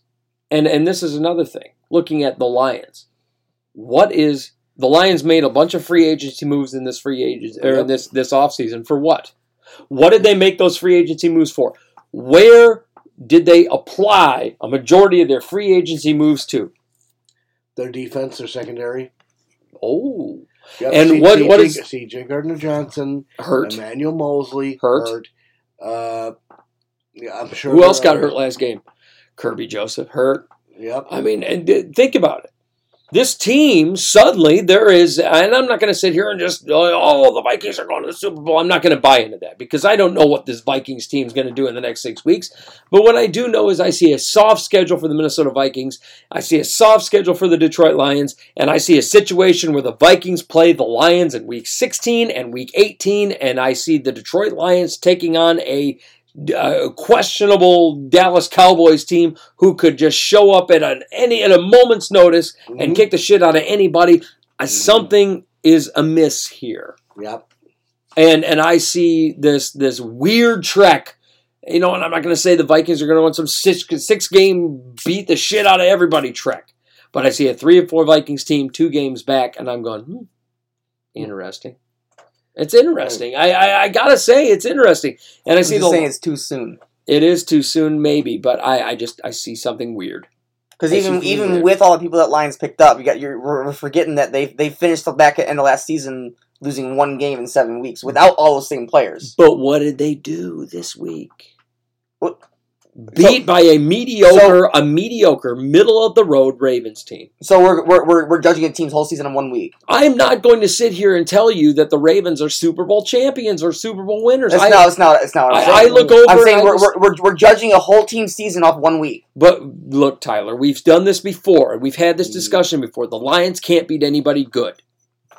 [SPEAKER 2] and and this is another thing, looking at the Lions, what is the Lions made a bunch of free agency moves in this free agents or in
[SPEAKER 3] Yep.
[SPEAKER 2] this this offseason for what? What did they make those free agency moves for? Where did they apply a majority of their free agency moves to?
[SPEAKER 3] their defense, their secondary.
[SPEAKER 2] Oh,
[SPEAKER 3] Yep.
[SPEAKER 2] And
[SPEAKER 3] C-
[SPEAKER 2] what-
[SPEAKER 3] CJ
[SPEAKER 2] what is-
[SPEAKER 3] CJ Gardner Johnson,
[SPEAKER 2] hurt.
[SPEAKER 3] Emmanuel Moseley
[SPEAKER 2] Hurt.
[SPEAKER 3] Uh, yeah, I'm sure.
[SPEAKER 2] Who else got hurt last game? Kerby Joseph hurt.
[SPEAKER 3] Yep.
[SPEAKER 2] I mean, and th- think about it. This team suddenly there is, and I'm not going to sit here and just oh, oh the Vikings are going to the Super Bowl. I'm not going to buy into that because I don't know what this Vikings team is going to do in the next six weeks. But what I do know is I see a soft schedule for the Minnesota Vikings. I see a soft schedule for the Detroit Lions, and I see a situation where the Vikings play the Lions in Week 16 and Week 18, and I see the Detroit Lions taking on a uh, questionable Dallas Cowboys team who could just show up at an any at a moment's notice and
[SPEAKER 3] Mhm.
[SPEAKER 2] kick the shit out of anybody. Uh, something is amiss here,
[SPEAKER 3] Yep.
[SPEAKER 2] and and I see this this weird trek. You know, and I'm not going to say the Vikings are going to win some six six game beat the shit out of everybody trek, but I see a three or four Vikings team, two games back, and I'm going, hmm, interesting. It's interesting. I, I I gotta say it's interesting, and I
[SPEAKER 4] I'm
[SPEAKER 2] see the
[SPEAKER 4] saying it's too soon.
[SPEAKER 2] it is too soon, maybe, but I, I just I see something weird.
[SPEAKER 4] Because even even
[SPEAKER 2] there.
[SPEAKER 4] with all the people that Lions picked up, you got you're we're forgetting that they they finished the back at end of last season losing one game in seven weeks without all those same players.
[SPEAKER 2] But what did they do this week?
[SPEAKER 4] What-
[SPEAKER 2] Beat by a mediocre, a mediocre, middle of the road Ravens team.
[SPEAKER 4] So we're we're, we're, we're judging a team's whole season in one week.
[SPEAKER 2] I'm not going to sit here and tell you that the Ravens are Super Bowl champions or Super Bowl winners.
[SPEAKER 4] It's
[SPEAKER 2] I,
[SPEAKER 4] not. It's not. It's not. I'm
[SPEAKER 2] I, I look over.
[SPEAKER 4] I'm saying we're, we're, we're, we're judging a whole team season off one week.
[SPEAKER 2] But look, Tyler, we've done this before, we've had this
[SPEAKER 3] Mm.
[SPEAKER 2] discussion before. The Lions can't beat anybody good.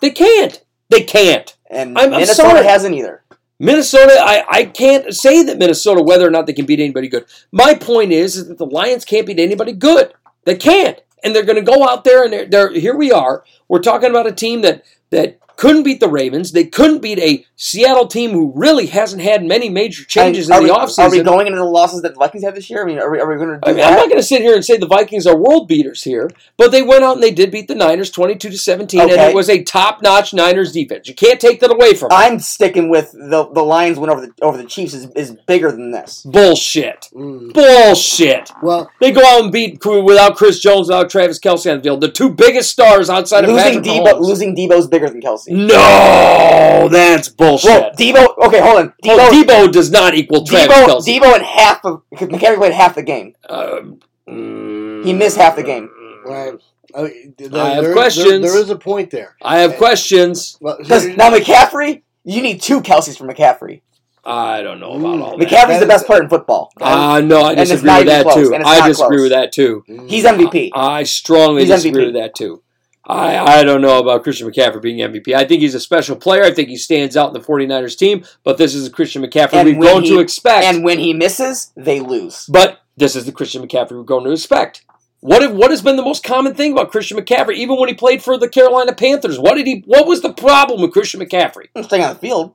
[SPEAKER 2] They can't. They can't.
[SPEAKER 4] And
[SPEAKER 2] I'm- I'm
[SPEAKER 4] Minnesota
[SPEAKER 2] sorry.
[SPEAKER 4] hasn't either.
[SPEAKER 2] Minnesota, I, I can't say that Minnesota, whether or not they can beat anybody good. My point is, is that the Lions can't beat anybody good. They can't. And they're going to go out there and they're, they're here we are. We're talking about a team that that couldn't beat the Ravens. They couldn't beat a Seattle team who really hasn't had many major changes
[SPEAKER 4] are
[SPEAKER 2] in the
[SPEAKER 4] we,
[SPEAKER 2] offseason.
[SPEAKER 4] Are we going into the losses that the Vikings have this year? I mean, are we, are we going to do
[SPEAKER 2] I mean,
[SPEAKER 4] that?
[SPEAKER 2] I'm not going to sit here and say the Vikings are world beaters here, but they went out and they did beat the Niners 22 to 17, and it was a top-notch Niners defense. You can't take that away from them.
[SPEAKER 4] I'm sticking with the the Lions win over the over the Chiefs is, is bigger than this.
[SPEAKER 2] Bullshit.
[SPEAKER 3] Mm.
[SPEAKER 2] Bullshit.
[SPEAKER 3] Well,
[SPEAKER 2] They go out and beat without Chris Jones, without Travis Kelce on the field. The two biggest stars outside of
[SPEAKER 4] Losing
[SPEAKER 2] Patrick
[SPEAKER 4] Deebo,
[SPEAKER 2] Mahomes.
[SPEAKER 4] losing Deebo's bigger than Kelce.
[SPEAKER 2] No, that's bullshit.
[SPEAKER 4] Well, Deebo. Okay, hold on. Deebo.
[SPEAKER 2] Well, Deebo does not equal Travis
[SPEAKER 4] Deebo,
[SPEAKER 2] Kelce.
[SPEAKER 4] Deebo in half of because McCaffrey played half the game.
[SPEAKER 2] Um, mm,
[SPEAKER 4] He missed half the game.
[SPEAKER 3] right. I, mean, th-
[SPEAKER 2] I have
[SPEAKER 3] there-
[SPEAKER 2] questions.
[SPEAKER 3] There, there is a point there.
[SPEAKER 2] I have questions.
[SPEAKER 3] Well,
[SPEAKER 4] Because now McCaffrey, you need two Kelces for McCaffrey.
[SPEAKER 2] I don't know about all that.
[SPEAKER 4] McCaffrey's the best player in football.
[SPEAKER 2] Uh, no, I
[SPEAKER 4] And it's
[SPEAKER 2] disagree with that
[SPEAKER 4] close,
[SPEAKER 2] too. I
[SPEAKER 4] not
[SPEAKER 2] disagree
[SPEAKER 4] close.
[SPEAKER 2] with that too.
[SPEAKER 4] He's MVP.
[SPEAKER 2] I strongly
[SPEAKER 4] He's
[SPEAKER 2] disagree
[SPEAKER 4] MVP.
[SPEAKER 2] with that too. I, I don't know about Christian McCaffrey being MVP. I think he's a special player. I think he stands out in the 49ers team, but this is the Christian McCaffrey
[SPEAKER 4] And
[SPEAKER 2] we've grown
[SPEAKER 4] he-
[SPEAKER 2] to expect.
[SPEAKER 4] And when he misses, they lose.
[SPEAKER 2] but this is the Christian McCaffrey we're going to expect. What have, what has been the most common thing about Christian McCaffrey, even when he played for the Carolina Panthers? What did he? What was the problem with Christian McCaffrey?
[SPEAKER 4] Staying on the field.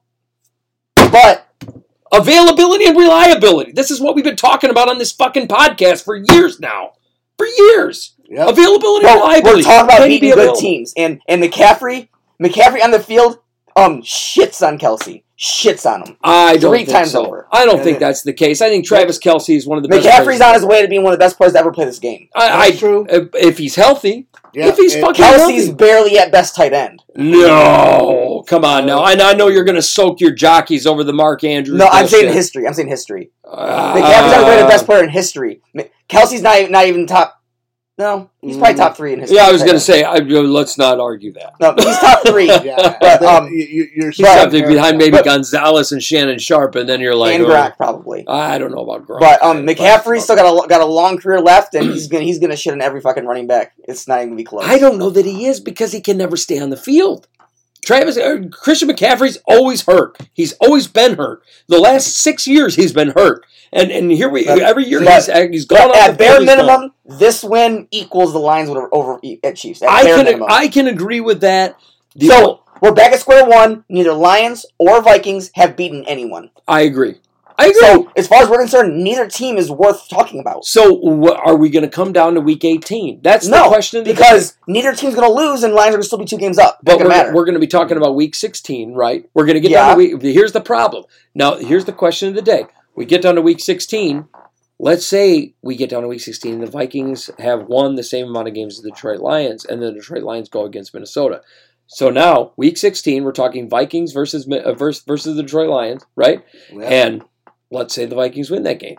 [SPEAKER 4] But
[SPEAKER 2] Availability and reliability. This is what we've been talking about on this fucking podcast for years now. For years.
[SPEAKER 3] Yep.
[SPEAKER 2] Availability and
[SPEAKER 4] Bro, we're talking about
[SPEAKER 2] Can be
[SPEAKER 4] beating good teams, and and McCaffrey, McCaffrey on the field, um, shits on Kelce, shits on him.
[SPEAKER 2] I don't
[SPEAKER 4] Three
[SPEAKER 2] think
[SPEAKER 4] times
[SPEAKER 2] so.
[SPEAKER 4] over.
[SPEAKER 2] I don't
[SPEAKER 3] Yeah,
[SPEAKER 2] think that's the case. I think Travis Kelce is one of the best.
[SPEAKER 4] McCaffrey's on his way to being one of the best players to ever play this game.
[SPEAKER 2] I, I,
[SPEAKER 3] true.
[SPEAKER 2] if- If he's healthy,
[SPEAKER 3] Yeah,
[SPEAKER 2] if he's
[SPEAKER 3] and-
[SPEAKER 2] fucking
[SPEAKER 4] Kelce's
[SPEAKER 2] healthy.
[SPEAKER 4] barely at best tight end.
[SPEAKER 2] No, come on now. I, I know you're going to soak your jockeys over the Mark Andrews.
[SPEAKER 4] No, I'm saying history. I'm saying history.
[SPEAKER 2] Uh,
[SPEAKER 4] McCaffrey's on his way to the best player in history. Kelce's not not even top. No, he's probably
[SPEAKER 3] Mm.
[SPEAKER 4] top three in history.
[SPEAKER 2] Yeah, I was going to say. I, let's not argue that.
[SPEAKER 4] No, he's top three. [LAUGHS]
[SPEAKER 3] Yeah,
[SPEAKER 4] But, um,
[SPEAKER 3] you, you- you're
[SPEAKER 2] He's up there
[SPEAKER 3] saying-
[SPEAKER 2] behind maybe
[SPEAKER 4] but-
[SPEAKER 2] Gonzalez and Shannon Sharpe, and then you're like,
[SPEAKER 4] and
[SPEAKER 2] oh,
[SPEAKER 4] probably.
[SPEAKER 2] I don't know about Gronk.
[SPEAKER 4] But um, McCaffrey still got a got a long career left, and he's gonna he's gonna shit on every fucking running back. It's not even gonna be close.
[SPEAKER 2] I don't know that he is because he can never stay on the field. Travis uh, Christian McCaffrey's always hurt. He's always been hurt. The last six years he's been hurt, and and here we
[SPEAKER 4] But-
[SPEAKER 2] every year
[SPEAKER 4] but-
[SPEAKER 2] he's uh, he's gone
[SPEAKER 4] at
[SPEAKER 2] the
[SPEAKER 4] bare
[SPEAKER 2] he's gone.
[SPEAKER 4] minimum, this win equals the Lions would over at Chiefs. At
[SPEAKER 2] I can
[SPEAKER 4] minimum.
[SPEAKER 2] I can agree with that. The-
[SPEAKER 4] so we're back at square one. Neither Lions or Vikings have beaten anyone.
[SPEAKER 2] I agree. I agree.
[SPEAKER 4] So as far as we're concerned, neither team is worth talking about.
[SPEAKER 2] So, wh- are we going to come down to week 18? That's the
[SPEAKER 4] No,
[SPEAKER 2] question. of the
[SPEAKER 4] because neither team's going to lose, and Lions are going to still be two games up.
[SPEAKER 2] but we're, we're going to be talking about week 16, right? We're going to get
[SPEAKER 4] Yeah.
[SPEAKER 2] down to week. Here's the problem. Now, here's the question of the day. We get down to week 16. Let's say we get down to week 16. The Vikings have won the same amount of games as the Detroit Lions, and the Detroit Lions go against Minnesota. So now, week 16, we're talking Vikings versus uh, versus, versus the Detroit Lions, right?
[SPEAKER 3] Yeah,
[SPEAKER 2] And let's say the Vikings win that game.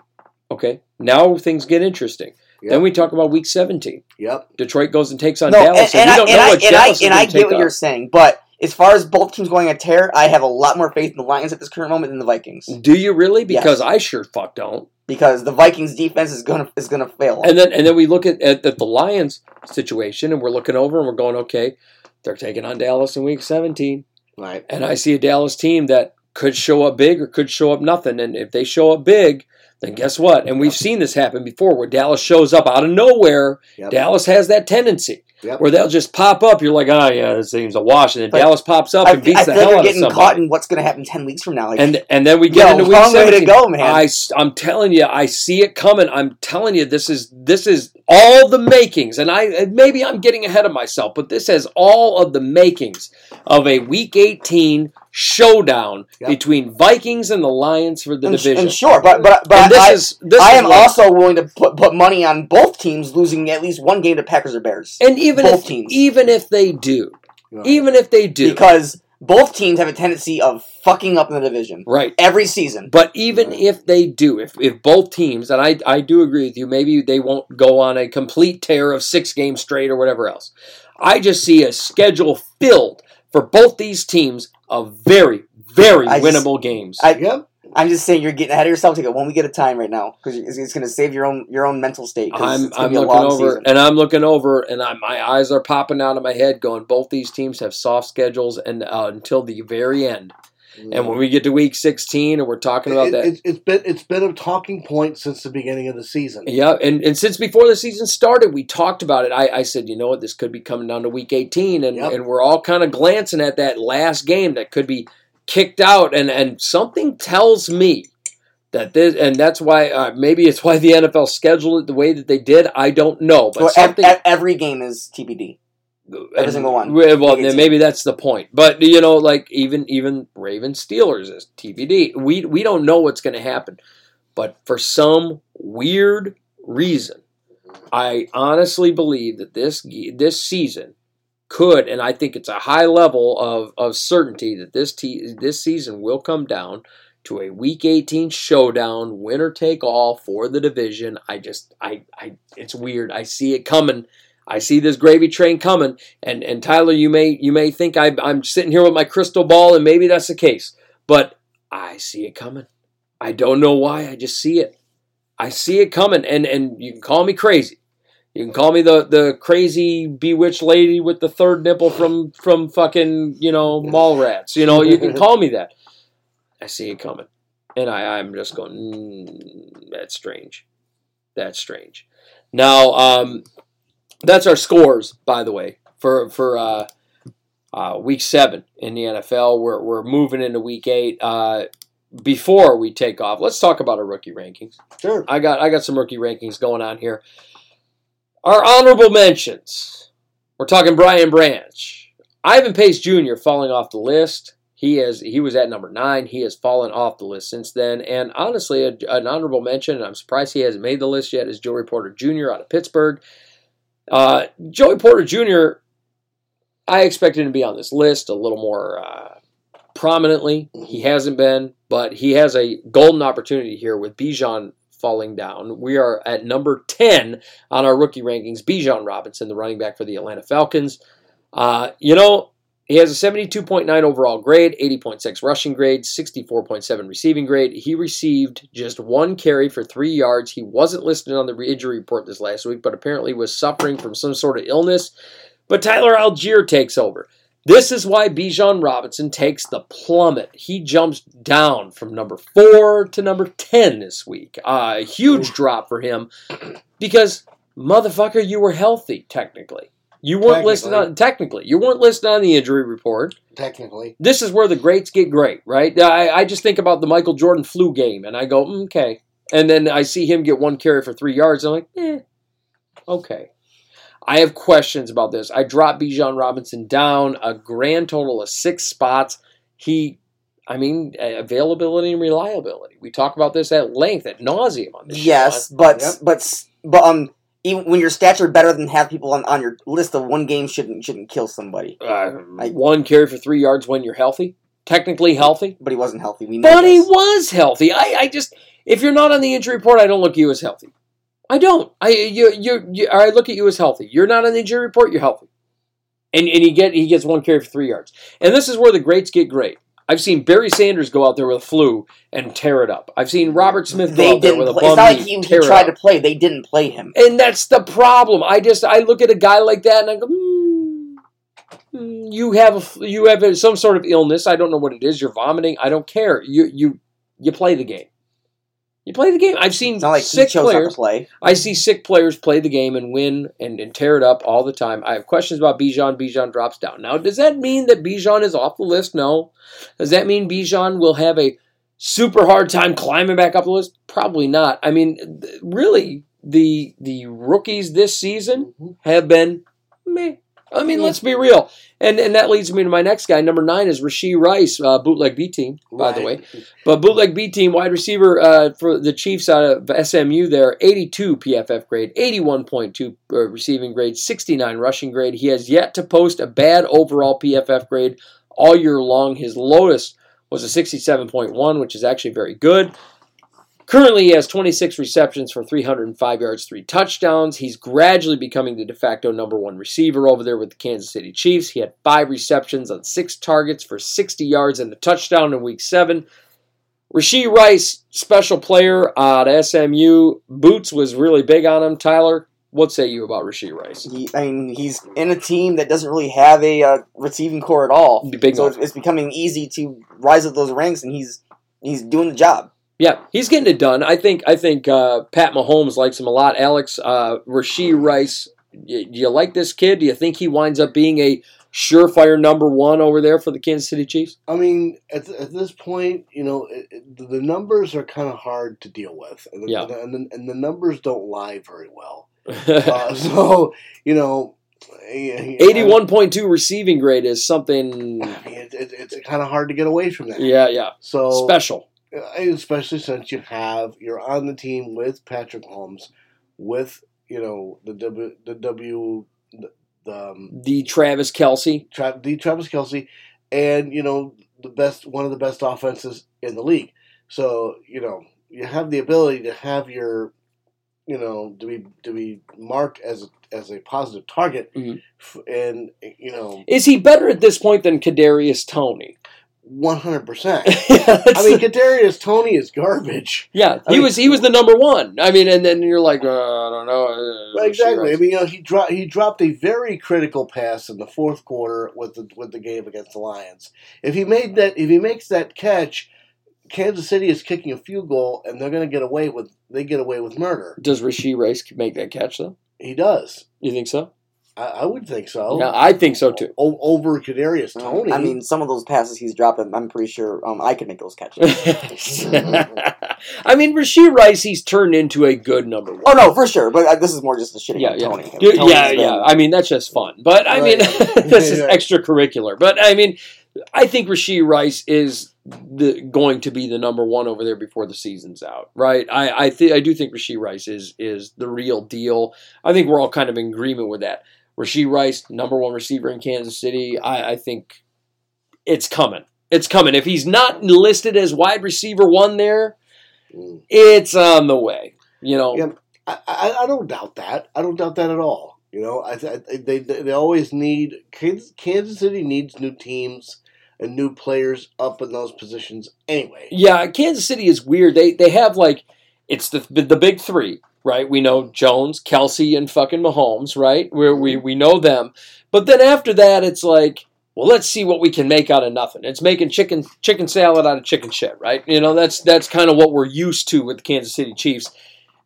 [SPEAKER 2] Okay, now things get interesting.
[SPEAKER 3] Yep.
[SPEAKER 2] Then we talk about week 17.
[SPEAKER 3] Yep.
[SPEAKER 2] Detroit goes and takes on
[SPEAKER 4] no,
[SPEAKER 2] Dallas,
[SPEAKER 4] and, and,
[SPEAKER 2] we
[SPEAKER 4] I,
[SPEAKER 2] don't
[SPEAKER 4] and,
[SPEAKER 2] know
[SPEAKER 4] I,
[SPEAKER 2] what
[SPEAKER 4] and I
[SPEAKER 2] Dallas
[SPEAKER 4] and
[SPEAKER 2] gonna
[SPEAKER 4] I get what
[SPEAKER 2] on.
[SPEAKER 4] you're saying, but as far as both teams going a tear, I have a lot more faith in the Lions at this current moment than the Vikings
[SPEAKER 2] Do you really?
[SPEAKER 4] Yes.
[SPEAKER 2] Because I sure fuck don't.
[SPEAKER 4] because the Vikings defense is gonna is gonna fail.
[SPEAKER 2] And then and then we look at, at, at the Lions situation and we're looking over and we're going, okay, they're taking on Dallas in week 17.
[SPEAKER 3] Right.
[SPEAKER 2] And I see a Dallas team that could show up big or could show up nothing. And if they show up big, then guess what? And we've seen this happen before where Dallas shows up out of nowhere.
[SPEAKER 3] Yep.
[SPEAKER 2] Dallas has that tendency
[SPEAKER 3] Yep.
[SPEAKER 2] where they'll just pop up. You're like, oh, yeah, this seems a wash. And then
[SPEAKER 4] But
[SPEAKER 2] Dallas pops up
[SPEAKER 4] I,
[SPEAKER 2] and beats
[SPEAKER 4] I
[SPEAKER 2] the hell out of
[SPEAKER 4] getting caught in what's gonna happen ten weeks from now. Like,
[SPEAKER 2] and and then we get
[SPEAKER 4] Yo,
[SPEAKER 2] into week
[SPEAKER 4] long way to go, man.
[SPEAKER 2] I, am telling you, I see it coming. I'm telling you, this is this is all the makings, and I maybe I'm getting ahead of myself, but this has all of the makings of a Week 18 showdown
[SPEAKER 3] Yep.
[SPEAKER 2] between Vikings and the Lions for the
[SPEAKER 4] and,
[SPEAKER 2] division.
[SPEAKER 4] and sure, but but but
[SPEAKER 2] and this
[SPEAKER 4] I,
[SPEAKER 2] is this
[SPEAKER 4] I
[SPEAKER 2] is
[SPEAKER 4] am also willing to put put money on both teams losing at least one game to Packers or Bears
[SPEAKER 2] and even
[SPEAKER 4] both
[SPEAKER 2] if
[SPEAKER 4] teams.
[SPEAKER 2] even if they do,
[SPEAKER 3] Right.
[SPEAKER 2] even if they do,
[SPEAKER 4] because both teams have a tendency of fucking up in the division
[SPEAKER 2] right.
[SPEAKER 4] every season.
[SPEAKER 2] But even if they do, if, if both teams, and I, I do agree with you, maybe they won't go on a complete tear of six games straight or whatever else. I just see a schedule filled for both these teams of very, very
[SPEAKER 4] I just-
[SPEAKER 2] winnable games.
[SPEAKER 4] I-
[SPEAKER 3] Yep.
[SPEAKER 4] I'm just saying you're getting ahead of yourself. Take it one week at a time right now because it's, it's going to save your own your own mental state.
[SPEAKER 2] I'm,
[SPEAKER 4] it's
[SPEAKER 2] I'm
[SPEAKER 4] be a
[SPEAKER 2] looking
[SPEAKER 4] long
[SPEAKER 2] over,
[SPEAKER 4] season.
[SPEAKER 2] and I'm looking over, and I, my eyes are popping out of my head, going. Both these teams have soft schedules, and uh, until the very end. And when we get to week 16, and we're talking about
[SPEAKER 3] It-
[SPEAKER 2] that,
[SPEAKER 3] it, it's been it's been a talking point since the beginning of the season.
[SPEAKER 2] Yeah, and, and since before the season started, we talked about it. I, I said, you know what, this could be coming down to week 18, and,
[SPEAKER 3] Yep.
[SPEAKER 2] and we're all kind of glancing at that last game that could be kicked out, and, and something tells me that this, and that's why uh, maybe it's why the NFL scheduled it the way that they did. I don't know, but
[SPEAKER 4] Well, ev-
[SPEAKER 2] something.
[SPEAKER 4] ev- every game is TBD. Every single one.
[SPEAKER 2] Well, maybe that's the point. But you know, like even even Ravens Steelers is TBD. We we don't know what's going to happen, but for some weird reason, I honestly believe that this this season could, and I think it's a high level of, of certainty that this te- this season will come down to a Week 18 showdown, winner take all for the division. I just, I, I, it's weird. I see it coming. I see this gravy train coming. And and Tyler, you may you may think I, I'm sitting here with my crystal ball, and maybe that's the case. But I see it coming. I don't know why. I just see it. I see it coming, and and you can call me crazy. You can call me the the crazy bewitched lady with the third nipple from from fucking you know Mallrats. You know you can [LAUGHS] call me that. I see it coming, and I I'm just going. Mm, that's strange. That's strange. Now um, that's our scores, by the way, for for uh, uh, week seven in the NFL. We're we're moving into week eight. Uh, before we take off, let's talk about our rookie rankings.
[SPEAKER 3] Sure.
[SPEAKER 2] I got I got some rookie rankings going on here. Our honorable mentions. We're talking Brian Branch. Ivan Pace Jr. falling off the list. He has he was at number nine. He has fallen off the list since then. And honestly, a, an honorable mention, and I'm surprised he hasn't made the list yet, is Joe Porter Jr. out of Pittsburgh. Uh, Joey Porter Jr. I expected him to be on this list a little more uh, prominently. He hasn't been, but he has a golden opportunity here with Bijan falling down. We are at number 10 on our rookie rankings. Bijan Robinson, the running back for the Atlanta Falcons. Uh, you know, he has a 72.9 overall grade, 80.6 rushing grade, 64.7 receiving grade. He received just one carry for three yards. He wasn't listed on the injury report this last week, but apparently was suffering from some sort of illness. But Tyler Allgeier takes over. This is why Bijan Robinson takes the plummet. He jumps down from number four to number 10 this week. A huge drop for him because, motherfucker, you were healthy, technically. You weren't listed on, technically, you weren't listed on the injury report.
[SPEAKER 3] Technically.
[SPEAKER 2] This is where the greats get great, right? I, I just think about the Michael Jordan flu game and I go, "Mm, okay. And then I see him get one carry for three yards. I'm like, eh, okay. I have questions about this. I dropped Bijan Robinson down a grand total of six spots. He, I mean, availability and reliability. We talk about this at length, at nauseum on this
[SPEAKER 4] Yes,
[SPEAKER 2] show.
[SPEAKER 4] but
[SPEAKER 3] Yep.
[SPEAKER 4] but but um, even when your stats are better than half people on, on your list of one game shouldn't shouldn't kill somebody.
[SPEAKER 2] Uh,
[SPEAKER 4] I-
[SPEAKER 2] one carry for three yards when you're healthy, technically healthy.
[SPEAKER 4] But he wasn't healthy. We know
[SPEAKER 2] But he was healthy. I, I just, if you're not on the injury report, I don't look at you as healthy. I don't. I you you, you I look at you as healthy. You're not on the injury report. You're healthy, and and he get he gets one carry for three yards. And this is where the greats get great. I've seen Barry Sanders go out there with a flu and tear it up. I've seen Robert Smith go
[SPEAKER 4] They
[SPEAKER 2] out there with a
[SPEAKER 4] Play.
[SPEAKER 2] bum
[SPEAKER 4] It's not like he, he tried to play. They didn't play him.
[SPEAKER 2] And that's the problem. I just I look at a guy like that and I go, hmm, you have a, you have a, some sort of illness. I don't know what it is. You're vomiting. I don't care. You you you play the game. You play the game. I've seen
[SPEAKER 4] like
[SPEAKER 2] sick players.
[SPEAKER 4] play.
[SPEAKER 2] I see sick players play the game and win and, and tear it up all the time. I have questions about Bijan. Bijan drops down. Now, does that mean that Bijan is off the list? No. Does that mean Bijan will have a super hard time climbing back up the list? Probably not. I mean, really, the the rookies this season have been meh. I mean, let's be real. And and that leads me to my next guy. Number nine is Rashee Rice, uh, bootleg B team, by the way. [LAUGHS] But bootleg B team wide receiver uh, for the Chiefs out of SMU there, 82 PFF grade, 81.2 uh, receiving grade, 69 rushing grade. He has yet to post a bad overall PFF grade all year long. His lowest was a 67.1, which is actually very good. Currently, he has 26 receptions for 305 yards, three touchdowns. He's gradually becoming the de facto number one receiver over there with the Kansas City Chiefs. He had five receptions on six targets for 60 yards and a touchdown in week seven. Rashee Rice, special player uh, at SMU. Boots was really big on him. Tyler, what say you about Rashee Rice?
[SPEAKER 4] He, I mean, he's in a team that doesn't really have a uh, receiving core at all.
[SPEAKER 2] Big
[SPEAKER 4] So it's, it's becoming easy to rise up those ranks, and he's he's doing the job.
[SPEAKER 2] Yeah, he's getting it done. I think. I think uh, Pat Mahomes likes him a lot. Alex uh, Rashee Rice. y- Do you like this kid? Do you think he winds up being a surefire number one over there for the Kansas City Chiefs?
[SPEAKER 3] I mean, at, at this point, you know, it, it, the numbers are kind of hard to deal with, and the,
[SPEAKER 2] Yeah.
[SPEAKER 3] and, the, and the numbers don't lie very well. [LAUGHS] Uh, so, you know,
[SPEAKER 2] Eighty-one point two receiving grade is something.
[SPEAKER 3] I mean, it, it's kind of hard to get away from that.
[SPEAKER 2] Yeah, yeah,
[SPEAKER 3] So,
[SPEAKER 2] special.
[SPEAKER 3] Uh, especially since you have you're on the team with Patrick Holmes, with you know the W the W the, the um,
[SPEAKER 2] The Travis Kelce.
[SPEAKER 3] Tra- the Travis Kelce, and you know the best one of the best offenses in the league. So you know you have the ability to have your you know to be to be marked as a, as a positive target,
[SPEAKER 2] Mhm.
[SPEAKER 3] f- and you know
[SPEAKER 2] Is he better at this point than Kadarius Toney?
[SPEAKER 3] One hundred percent. [LAUGHS] I mean, [LAUGHS] Kadarius Toney is garbage.
[SPEAKER 2] yeah,
[SPEAKER 3] I
[SPEAKER 2] he
[SPEAKER 3] mean-
[SPEAKER 2] was he was the number one. I mean, and then you're like, uh, I don't know. uh,
[SPEAKER 3] exactly. I mean, you know, he dropped he dropped a very critical pass in the fourth quarter with the with the game against the Lions. If he made that, if he makes that catch, Kansas City is kicking a field goal, and they're going to get away with they get away with murder.
[SPEAKER 2] Does Rashee Rice make that catch though?
[SPEAKER 3] He does.
[SPEAKER 2] You think so?
[SPEAKER 3] I, I would think so.
[SPEAKER 2] Yeah, I think so too.
[SPEAKER 3] O- over Kadarius Toney.
[SPEAKER 4] I mean, some of those passes he's dropped, I'm- I'm pretty sure um, I could make those catches. [LAUGHS]
[SPEAKER 2] I mean, Rashee Rice, he's turned into a good number one.
[SPEAKER 4] oh no, for sure. But uh, this is more just the shitting
[SPEAKER 2] Yeah,
[SPEAKER 4] on
[SPEAKER 2] yeah.
[SPEAKER 4] Toney. I mean,
[SPEAKER 2] Yeah,
[SPEAKER 4] Toney's
[SPEAKER 2] yeah,
[SPEAKER 4] been-
[SPEAKER 2] yeah. I mean, that's just fun. But I mean, [LAUGHS] this is extracurricular. But I mean, I think Rashee Rice is the, going to be the number one over there before the season's out, right? I I, th- I do think Rashee Rice is is the real deal. I think we're all kind of in agreement with that. Rashee Rice, number one receiver in Kansas City. I, I think it's coming. It's coming. If he's not listed as wide receiver one there,
[SPEAKER 3] Mm.
[SPEAKER 2] it's on the way. You know,
[SPEAKER 3] Yeah. I, I, I don't doubt that. I don't doubt that at all. You know, I, th- they, they always need Kansas, Kansas City needs new teams and new players up in those positions anyway.
[SPEAKER 2] Yeah, Kansas City is weird. They they have like it's the the big three, right? We know Jones, Kelce, and fucking Mahomes, right? Where we mm-hmm. we know them, but then after that, it's like, well, let's see what we can make out of nothing. It's making chicken chicken salad out of chicken shit, right? You know, that's that's kind of what we're used to with the Kansas City Chiefs.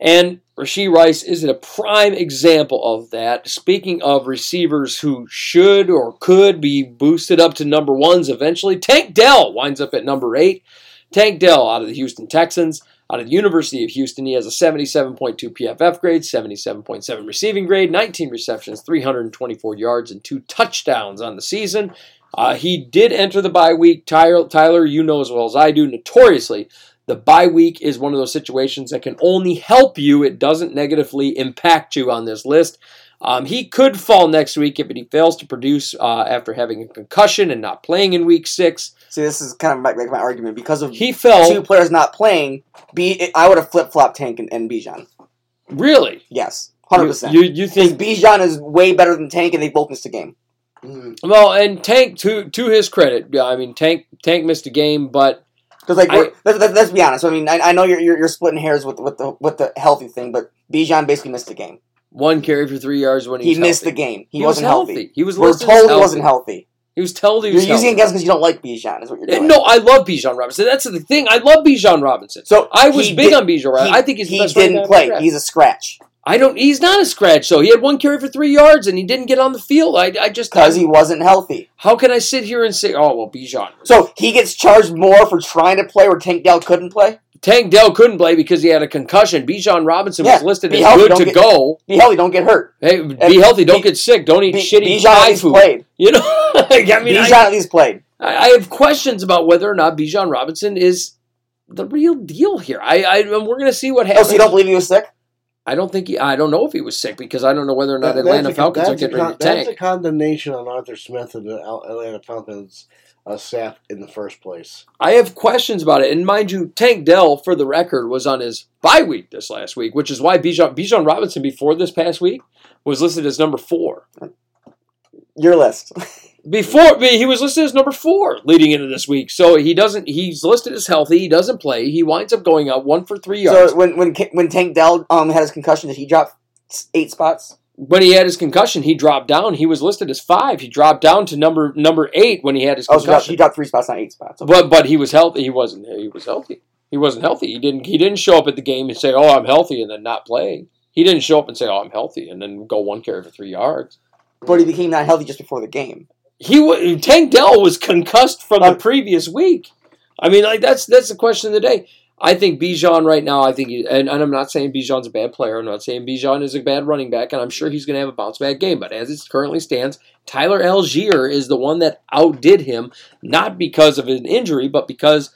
[SPEAKER 2] And Rashee Rice is a prime example of that. Speaking of receivers who should or could be boosted up to number ones eventually, Tank Dell winds up at number eight. Tank Dell out of the Houston Texans, out of the University of Houston. He has a 77.2 PFF grade, 77.7 receiving grade, 19 receptions, 324 yards, and two touchdowns on the season. Uh, he did enter the bye week. Tyler, Tyler, you know as well as I do, notoriously, the bye week is one of those situations that can only help you. It doesn't negatively impact you on this list. Um, he could fall next week if he fails to produce uh, after having a concussion and not playing in week six.
[SPEAKER 4] See, this is kind of like, like my argument because of
[SPEAKER 2] He fell.
[SPEAKER 4] two players not playing. B, I would have flip flopped Tank and, and Bijan.
[SPEAKER 2] Really?
[SPEAKER 4] Yes, hundred percent.
[SPEAKER 2] You, you, you think
[SPEAKER 4] Bijan is way better than Tank, and they both missed a game.
[SPEAKER 3] Mm.
[SPEAKER 2] well? And Tank to to his credit, yeah, I mean Tank Tank missed a game, but
[SPEAKER 4] Because like,
[SPEAKER 2] I-
[SPEAKER 4] let, let, let's be honest. I mean, I, I know you're, you're you're splitting hairs with with the with the healthy thing, but Bijan basically missed the game.
[SPEAKER 2] one carry for three yards when he,
[SPEAKER 4] He
[SPEAKER 2] was
[SPEAKER 4] missed
[SPEAKER 2] healthy.
[SPEAKER 4] the game. He,
[SPEAKER 2] He was
[SPEAKER 4] wasn't healthy.
[SPEAKER 2] healthy. He was
[SPEAKER 4] We're
[SPEAKER 2] listed as
[SPEAKER 4] told he wasn't healthy.
[SPEAKER 2] He was told he
[SPEAKER 4] You're using
[SPEAKER 2] healthy.
[SPEAKER 4] against because you don't like Bijan. Is what you're doing.
[SPEAKER 2] No, I love Bijan Robinson. That's the thing. I love Bijan Robinson.
[SPEAKER 4] So
[SPEAKER 2] I was big
[SPEAKER 4] did-
[SPEAKER 2] on Bijan Robinson. I think he's the
[SPEAKER 4] he
[SPEAKER 2] best
[SPEAKER 4] didn't play. He's a scratch
[SPEAKER 2] I don't. He's not a scratch. So he had one carry for three yards and he didn't get on the field. I, I just
[SPEAKER 4] because he wasn't healthy.
[SPEAKER 2] How can I sit here and say, oh well, Bijan?
[SPEAKER 4] So he gets charged more for trying to play where Tank Dell couldn't play.
[SPEAKER 2] Tank Dell couldn't play because he had a concussion. Bijan Robinson
[SPEAKER 4] Yeah,
[SPEAKER 2] was listed as
[SPEAKER 4] healthy,
[SPEAKER 2] good to
[SPEAKER 4] get-
[SPEAKER 2] go.
[SPEAKER 4] Be healthy, don't get hurt.
[SPEAKER 2] Hey, be
[SPEAKER 4] And
[SPEAKER 2] healthy. Don't
[SPEAKER 4] Bi-
[SPEAKER 2] get sick. Don't eat
[SPEAKER 4] B-
[SPEAKER 2] shitty
[SPEAKER 4] Bijan at
[SPEAKER 2] Thai
[SPEAKER 4] least
[SPEAKER 2] food.
[SPEAKER 4] played. [LAUGHS]
[SPEAKER 2] You know, I mean,
[SPEAKER 4] Bijan
[SPEAKER 2] I,
[SPEAKER 4] at least played.
[SPEAKER 2] I I have questions about whether or not Bijan Robinson is the real deal here. I, I we're going to see what
[SPEAKER 4] Oh,
[SPEAKER 2] happens.
[SPEAKER 4] so you don't believe he was sick?
[SPEAKER 2] I don't think he. I don't know if he was sick because I don't know whether or not
[SPEAKER 3] That-
[SPEAKER 2] Atlanta
[SPEAKER 3] a-
[SPEAKER 2] Falcons are
[SPEAKER 3] that's a
[SPEAKER 2] getting ready to
[SPEAKER 3] con- That's a condemnation on Arthur Smith and the Al- Atlanta Falcons uh, staff in the first place.
[SPEAKER 2] I have questions about it, and mind you, Tank Dell, for the record, was on his bye week this last week, which is why Bijan Bijan Robinson before this past week was listed as number four.
[SPEAKER 4] Your list. [LAUGHS]
[SPEAKER 2] Before he was listed as number four leading into this week, so he doesn't. He's listed as healthy. He doesn't play. He winds up going out one for three yards.
[SPEAKER 4] so when when when Tank Dell um had his concussion, did he drop eight spots?
[SPEAKER 2] When he had his concussion, he dropped down. He was listed as five. He dropped down to number number eight when he had his
[SPEAKER 4] Oh, so he dropped,
[SPEAKER 2] concussion.
[SPEAKER 4] he dropped three spots, not eight spots. Okay.
[SPEAKER 2] But but he was healthy. He wasn't. He was healthy. He wasn't healthy. He didn't. He didn't show up at the game and say, "Oh, I'm healthy," and then not play. He didn't show up and say, "Oh, I'm healthy," and then go one carry for three yards.
[SPEAKER 4] But he became not healthy just before the game.
[SPEAKER 2] He wa- Tank Dell was concussed from the
[SPEAKER 4] Um,
[SPEAKER 2] previous week. I mean, like that's that's the question of the day. I think Bijan right now. I think, he, and, and I'm not saying Bijan's a bad player. I'm not saying Bijan is a bad running back, and I'm sure he's going to have a bounce back game. But as it currently stands, Tyler Allgeier is the one that outdid him, not because of an injury, but because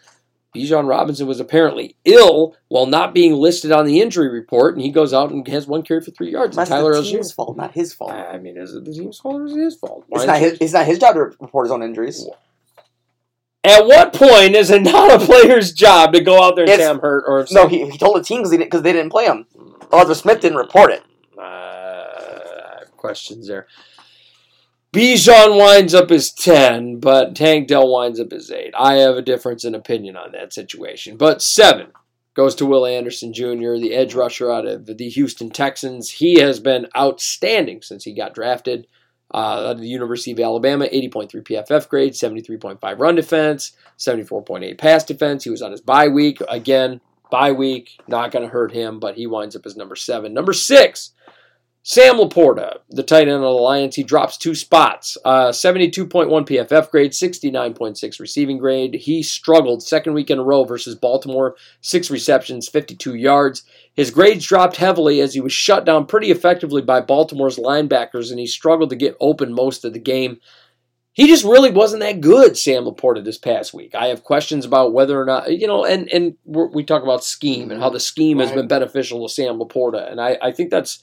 [SPEAKER 2] Bijan Robinson was apparently ill while not being listed on the injury report, and he goes out and has one carry for three yards.
[SPEAKER 4] That's
[SPEAKER 2] Tyler
[SPEAKER 4] the Allgeier. fault, not his fault.
[SPEAKER 2] I mean, is it the team's fault or is it his fault?
[SPEAKER 4] It's not his. It's not his job to report his own injuries.
[SPEAKER 2] At what point is it not a player's job to go out there and say
[SPEAKER 4] It's-
[SPEAKER 2] I'm hurt or
[SPEAKER 4] No, he, he told the team because they, didn't- 'cause they didn't play him. Arthur Smith didn't report it.
[SPEAKER 2] Uh, I have questions there. Bijan winds up as 10, but Tank Dell winds up as 8. I have a difference in opinion on that situation. But 7 goes to Will Anderson Jr., the edge rusher out of the Houston Texans. He has been outstanding since he got drafted uh, at the University of Alabama, 80.3 PFF grade, 73.5 run defense, 74.8 pass defense. He was on his bye week. Again, bye week, not going to hurt him, but he winds up as number 7. Number 6 Sam Laporta, the tight end of the Lions, he drops two spots. Uh, 72.1 PFF grade, 69.6 receiving grade. He struggled second week in a row versus Baltimore, six receptions, 52 yards. His grades dropped heavily as he was shut down pretty effectively by Baltimore's linebackers, and he struggled to get open most of the game. He just really wasn't that good, Sam Laporta, this past week. I have questions about whether or not, you know, and, and we talk about scheme and how the scheme has been beneficial to Sam Laporta, and I, I think that's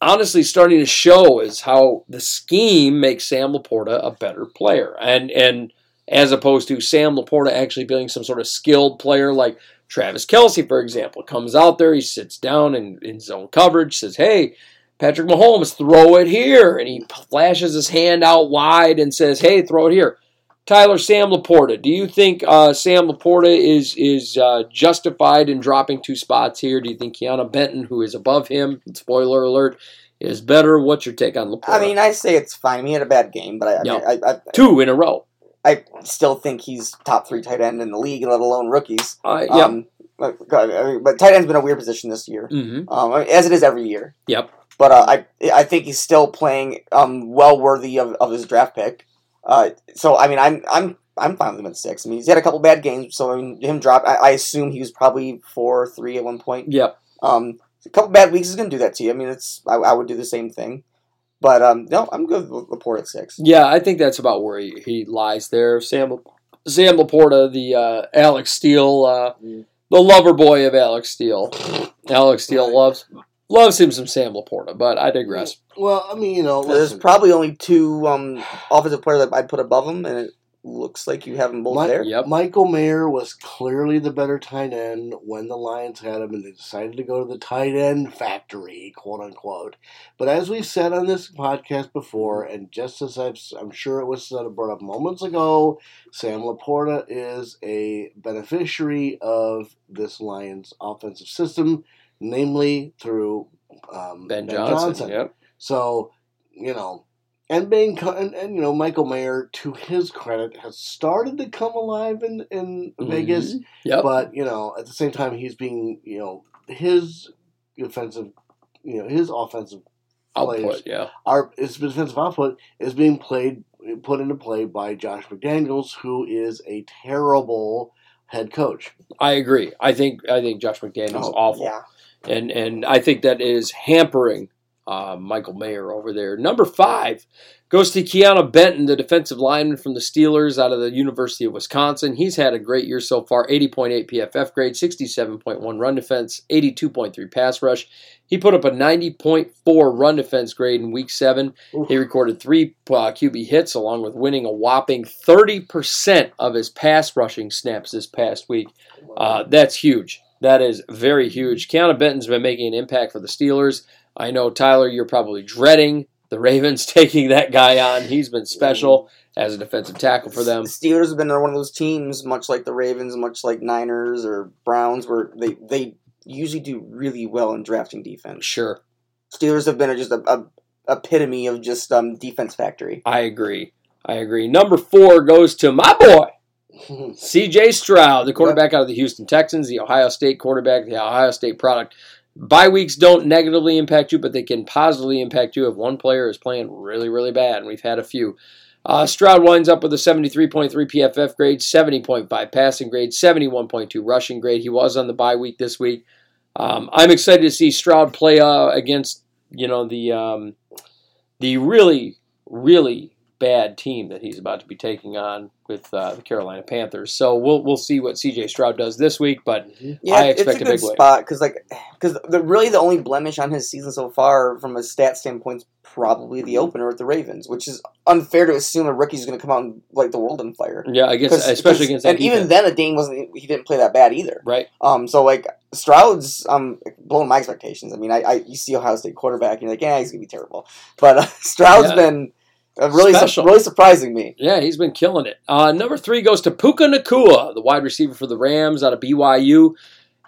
[SPEAKER 2] honestly starting to show is how the scheme makes Sam Laporta a better player. And and as opposed to Sam Laporta actually being some sort of skilled player like Travis Kelce, for example, comes out there, he sits down in, in zone coverage, says, Hey, Patrick Mahomes, throw it here. And he flashes his hand out wide and says, Hey, throw it here. Tyler, Sam Laporta. Do you think uh, Sam Laporta is is uh, justified in dropping two spots here? Do you think Keanu Benton, who is above him, spoiler alert, is better? What's your take on Laporta?
[SPEAKER 4] I mean, I say it's fine. He had a bad game, but I, I, mean, I, I,
[SPEAKER 2] two in a row.
[SPEAKER 4] I still think he's top three tight end in the league, let alone rookies.
[SPEAKER 2] Uh, yeah.
[SPEAKER 4] Um, but, I mean, but tight end's been a weird position this year,
[SPEAKER 2] hmm
[SPEAKER 4] um, mean, as it is every year.
[SPEAKER 2] Yep.
[SPEAKER 4] But uh, I I think he's still playing um, well worthy of, of his draft pick. Uh, so I mean, I'm I'm I'm fine with him at six. I mean, he's had a couple bad games, so I mean, him drop. I, I assume he was probably four or three at one point.
[SPEAKER 2] Yep.
[SPEAKER 4] Um, a couple bad weeks is going to do that to you. I mean, it's I, I would do the same thing. But um, no, I'm good with Laporta at six.
[SPEAKER 2] Yeah, I think that's about where he, he lies there. Sam Sam Laporta, the uh, Alex Steele, uh,
[SPEAKER 3] Mm.
[SPEAKER 2] the lover boy of Alex Steele. Alex Steele
[SPEAKER 3] Right.
[SPEAKER 2] loves loves him some Sam Laporta, but I digress.
[SPEAKER 3] Well, I mean, you know,
[SPEAKER 4] There's
[SPEAKER 3] listen,
[SPEAKER 4] probably only two um, offensive players that I'd put above him, and it looks like you have them both
[SPEAKER 3] Mi-
[SPEAKER 4] there.
[SPEAKER 2] Yep.
[SPEAKER 3] Michael Mayer was clearly the better tight end when the Lions had him, and they decided to go to the tight end factory, quote unquote. But as we've said on this podcast before, and just as I've, I'm sure it was said, brought up moments ago, Sam Laporta is a beneficiary of this Lions offensive system, namely through um,
[SPEAKER 2] Ben, Johnson. Yep.
[SPEAKER 3] So, you know, and being and, and you know, Michael Mayer, to his credit, has started to come alive in in Vegas.
[SPEAKER 2] Mhm. Yep.
[SPEAKER 3] But you know, at the same time, he's being you know his offensive, you know, his offensive
[SPEAKER 2] Output.
[SPEAKER 3] players
[SPEAKER 2] Yeah.
[SPEAKER 3] our his defensive output is being played put into play by Josh McDaniels, who is a terrible head coach.
[SPEAKER 2] I agree. I think I think Josh McDaniel's
[SPEAKER 4] Oh,
[SPEAKER 2] awful.
[SPEAKER 4] Yeah.
[SPEAKER 2] And and I think that is hampering uh, Michael Mayer over there. Number five goes to Keanu Benton, the defensive lineman from the Steelers out of the University of Wisconsin. He's had a great year so far 80.8 PFF grade, 67.1 run defense, 82.3 pass rush. He put up a 90.4 run defense grade in week seven.
[SPEAKER 3] Oof.
[SPEAKER 2] He recorded three uh, QB hits along with winning a whopping 30% of his pass rushing snaps this past week. Uh, that's huge. That is very huge. Keanu Benton's been making an impact for the Steelers. I know, Tyler, you're probably dreading the Ravens [LAUGHS] taking that guy on. He's been special as a defensive tackle for them.
[SPEAKER 4] Steelers have been one of those teams, much like the Ravens, much like Niners or Browns, where they, they usually do really well in drafting defense.
[SPEAKER 2] Sure,
[SPEAKER 4] Steelers have been just a, a epitome of just um, defense factory.
[SPEAKER 2] I agree. I agree. Number four goes to my boy, [LAUGHS] CJ Stroud, the quarterback out of the Houston Texans, the Ohio State quarterback, the Ohio State product. Bye weeks don't negatively impact you, but they can positively impact you if one player is playing really, really bad, and we've had a few. Uh, Stroud winds up with a 73.3 PFF grade, 70.5 passing grade, 71.2 rushing grade. He was on the bye week this week. Um, I'm excited to see Stroud play uh, against you know the um, the really, really bad team that he's about to be taking on with uh, the Carolina Panthers. So we'll we'll see what CJ Stroud does this week, but
[SPEAKER 4] Yeah,
[SPEAKER 2] I
[SPEAKER 4] it's
[SPEAKER 2] expect
[SPEAKER 4] a
[SPEAKER 2] a big win.
[SPEAKER 4] spot because like because the really the only blemish on his season so far from a stat standpoint is probably the opener with the Ravens, which is unfair to assume a rookie's going to come out and light the world on fire.
[SPEAKER 2] yeah, against
[SPEAKER 4] 'Cause-
[SPEAKER 2] especially
[SPEAKER 4] 'cause-
[SPEAKER 2] against that
[SPEAKER 4] and even then, the Dane wasn't he didn't play that bad either.
[SPEAKER 2] right.
[SPEAKER 4] Um, so like Stroud's um blowing my expectations. I mean, I, I you see Ohio State quarterback, and you're like, yeah, he's gonna be terrible. But uh, [LAUGHS] Stroud's
[SPEAKER 2] Yeah.
[SPEAKER 4] been really, su- really surprising me.
[SPEAKER 2] Yeah, he's been killing it. Uh, number three goes to Puka Nacua, the wide receiver for the Rams out of BYU.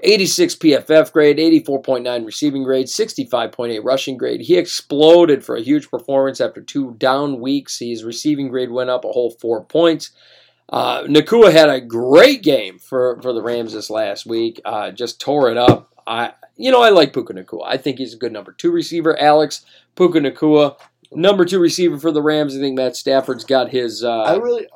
[SPEAKER 2] 86 PFF grade, 84.9 receiving grade, 65.8 rushing grade. He exploded for a huge performance after two down weeks. His receiving grade went up a whole four points. Uh, Nacua had a great game for, for the Rams this last week. Uh, just tore it up. I, you know, I like Puka Nacua. I think he's a good number two receiver. Alex Puka Nacua, number two receiver for the Rams. I think Matt Stafford's got his. Uh,
[SPEAKER 3] I really,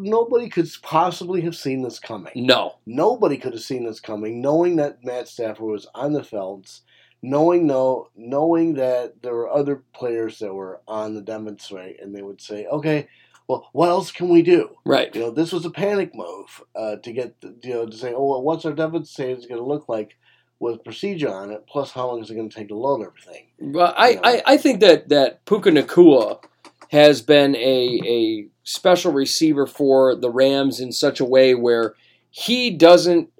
[SPEAKER 3] nobody could possibly have seen this coming.
[SPEAKER 2] no,
[SPEAKER 3] Nobody could have seen this coming, knowing that Matt Stafford was on the Felds, knowing no, knowing that there were other players that were on the demonstrate, and they would say, "Okay, well, what else can we do?"
[SPEAKER 2] right.
[SPEAKER 3] You know, this was a panic move uh, to get, the, you know, to say, "Oh, well, what's our demonstrator going to look like with procedure on it? Plus, how long is it going to take to load everything?"
[SPEAKER 2] Well, I,
[SPEAKER 3] Yeah.
[SPEAKER 2] I, I think that, that Puka Nacua has been a, a special receiver for the Rams in such a way where he doesn't.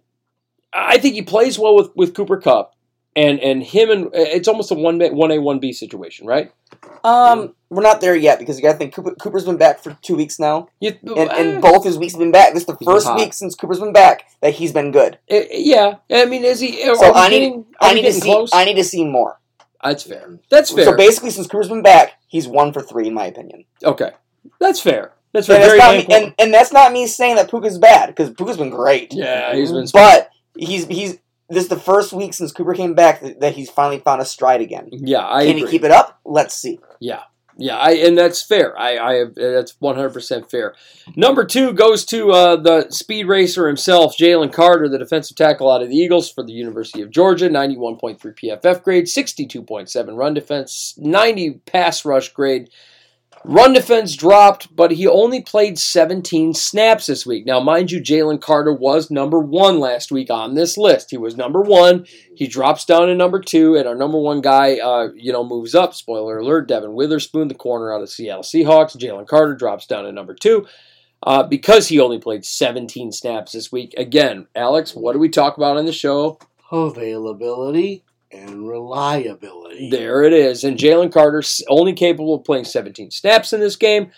[SPEAKER 2] I think he plays well with, with Cooper Kupp, and, and him and it's almost a one one A one B situation, right?
[SPEAKER 4] Um, we're not there yet because you got to think Cooper, Cooper's been back for two weeks now,
[SPEAKER 2] You,
[SPEAKER 4] and, and both his weeks have been back. This is the
[SPEAKER 2] He's
[SPEAKER 4] first week since Cooper's been back that he's been good.
[SPEAKER 2] eh, yeah, I mean, is he? Are
[SPEAKER 4] So
[SPEAKER 2] we
[SPEAKER 4] I need-
[SPEAKER 2] getting,
[SPEAKER 4] I need to see.
[SPEAKER 2] close?
[SPEAKER 4] I need to see more.
[SPEAKER 2] That's fair. That's fair.
[SPEAKER 4] So basically, since Cooper's been back, he's one for three in my opinion.
[SPEAKER 2] okay, that's fair. That's fair.
[SPEAKER 4] And, that's
[SPEAKER 2] Very
[SPEAKER 4] not me, and, and that's not me saying that Puka's bad because Puka's been great.
[SPEAKER 2] yeah, he's been.
[SPEAKER 4] But he's he's this is the first week since Cooper came back that, that he's finally found a stride again.
[SPEAKER 2] yeah, I
[SPEAKER 4] Can
[SPEAKER 2] agree.
[SPEAKER 4] he keep it up? Let's see.
[SPEAKER 2] Yeah, yeah, I and that's fair. I, I have that's one hundred percent fair. Number two goes to uh, the speed racer himself, Jalen Carter, the defensive tackle out of the Eagles for the University of Georgia, ninety-one point three PFF grade, sixty-two point seven run defense, ninety pass rush grade. Run defense dropped, but he only played 17 snaps this week. Now, mind you, Jalen Carter was number one last week on this list. He was number one. He drops down to number two, and our number one guy, uh, you know, moves up. Spoiler alert: Devon Witherspoon, the corner out of Seattle Seahawks. Jalen Carter drops down to number two uh, because he only played 17 snaps this week. Again, Alex, what do we talk about on the show?
[SPEAKER 3] Availability and reliability.
[SPEAKER 2] There it is. And Jalen Carter's only capable of playing 17 snaps in this game.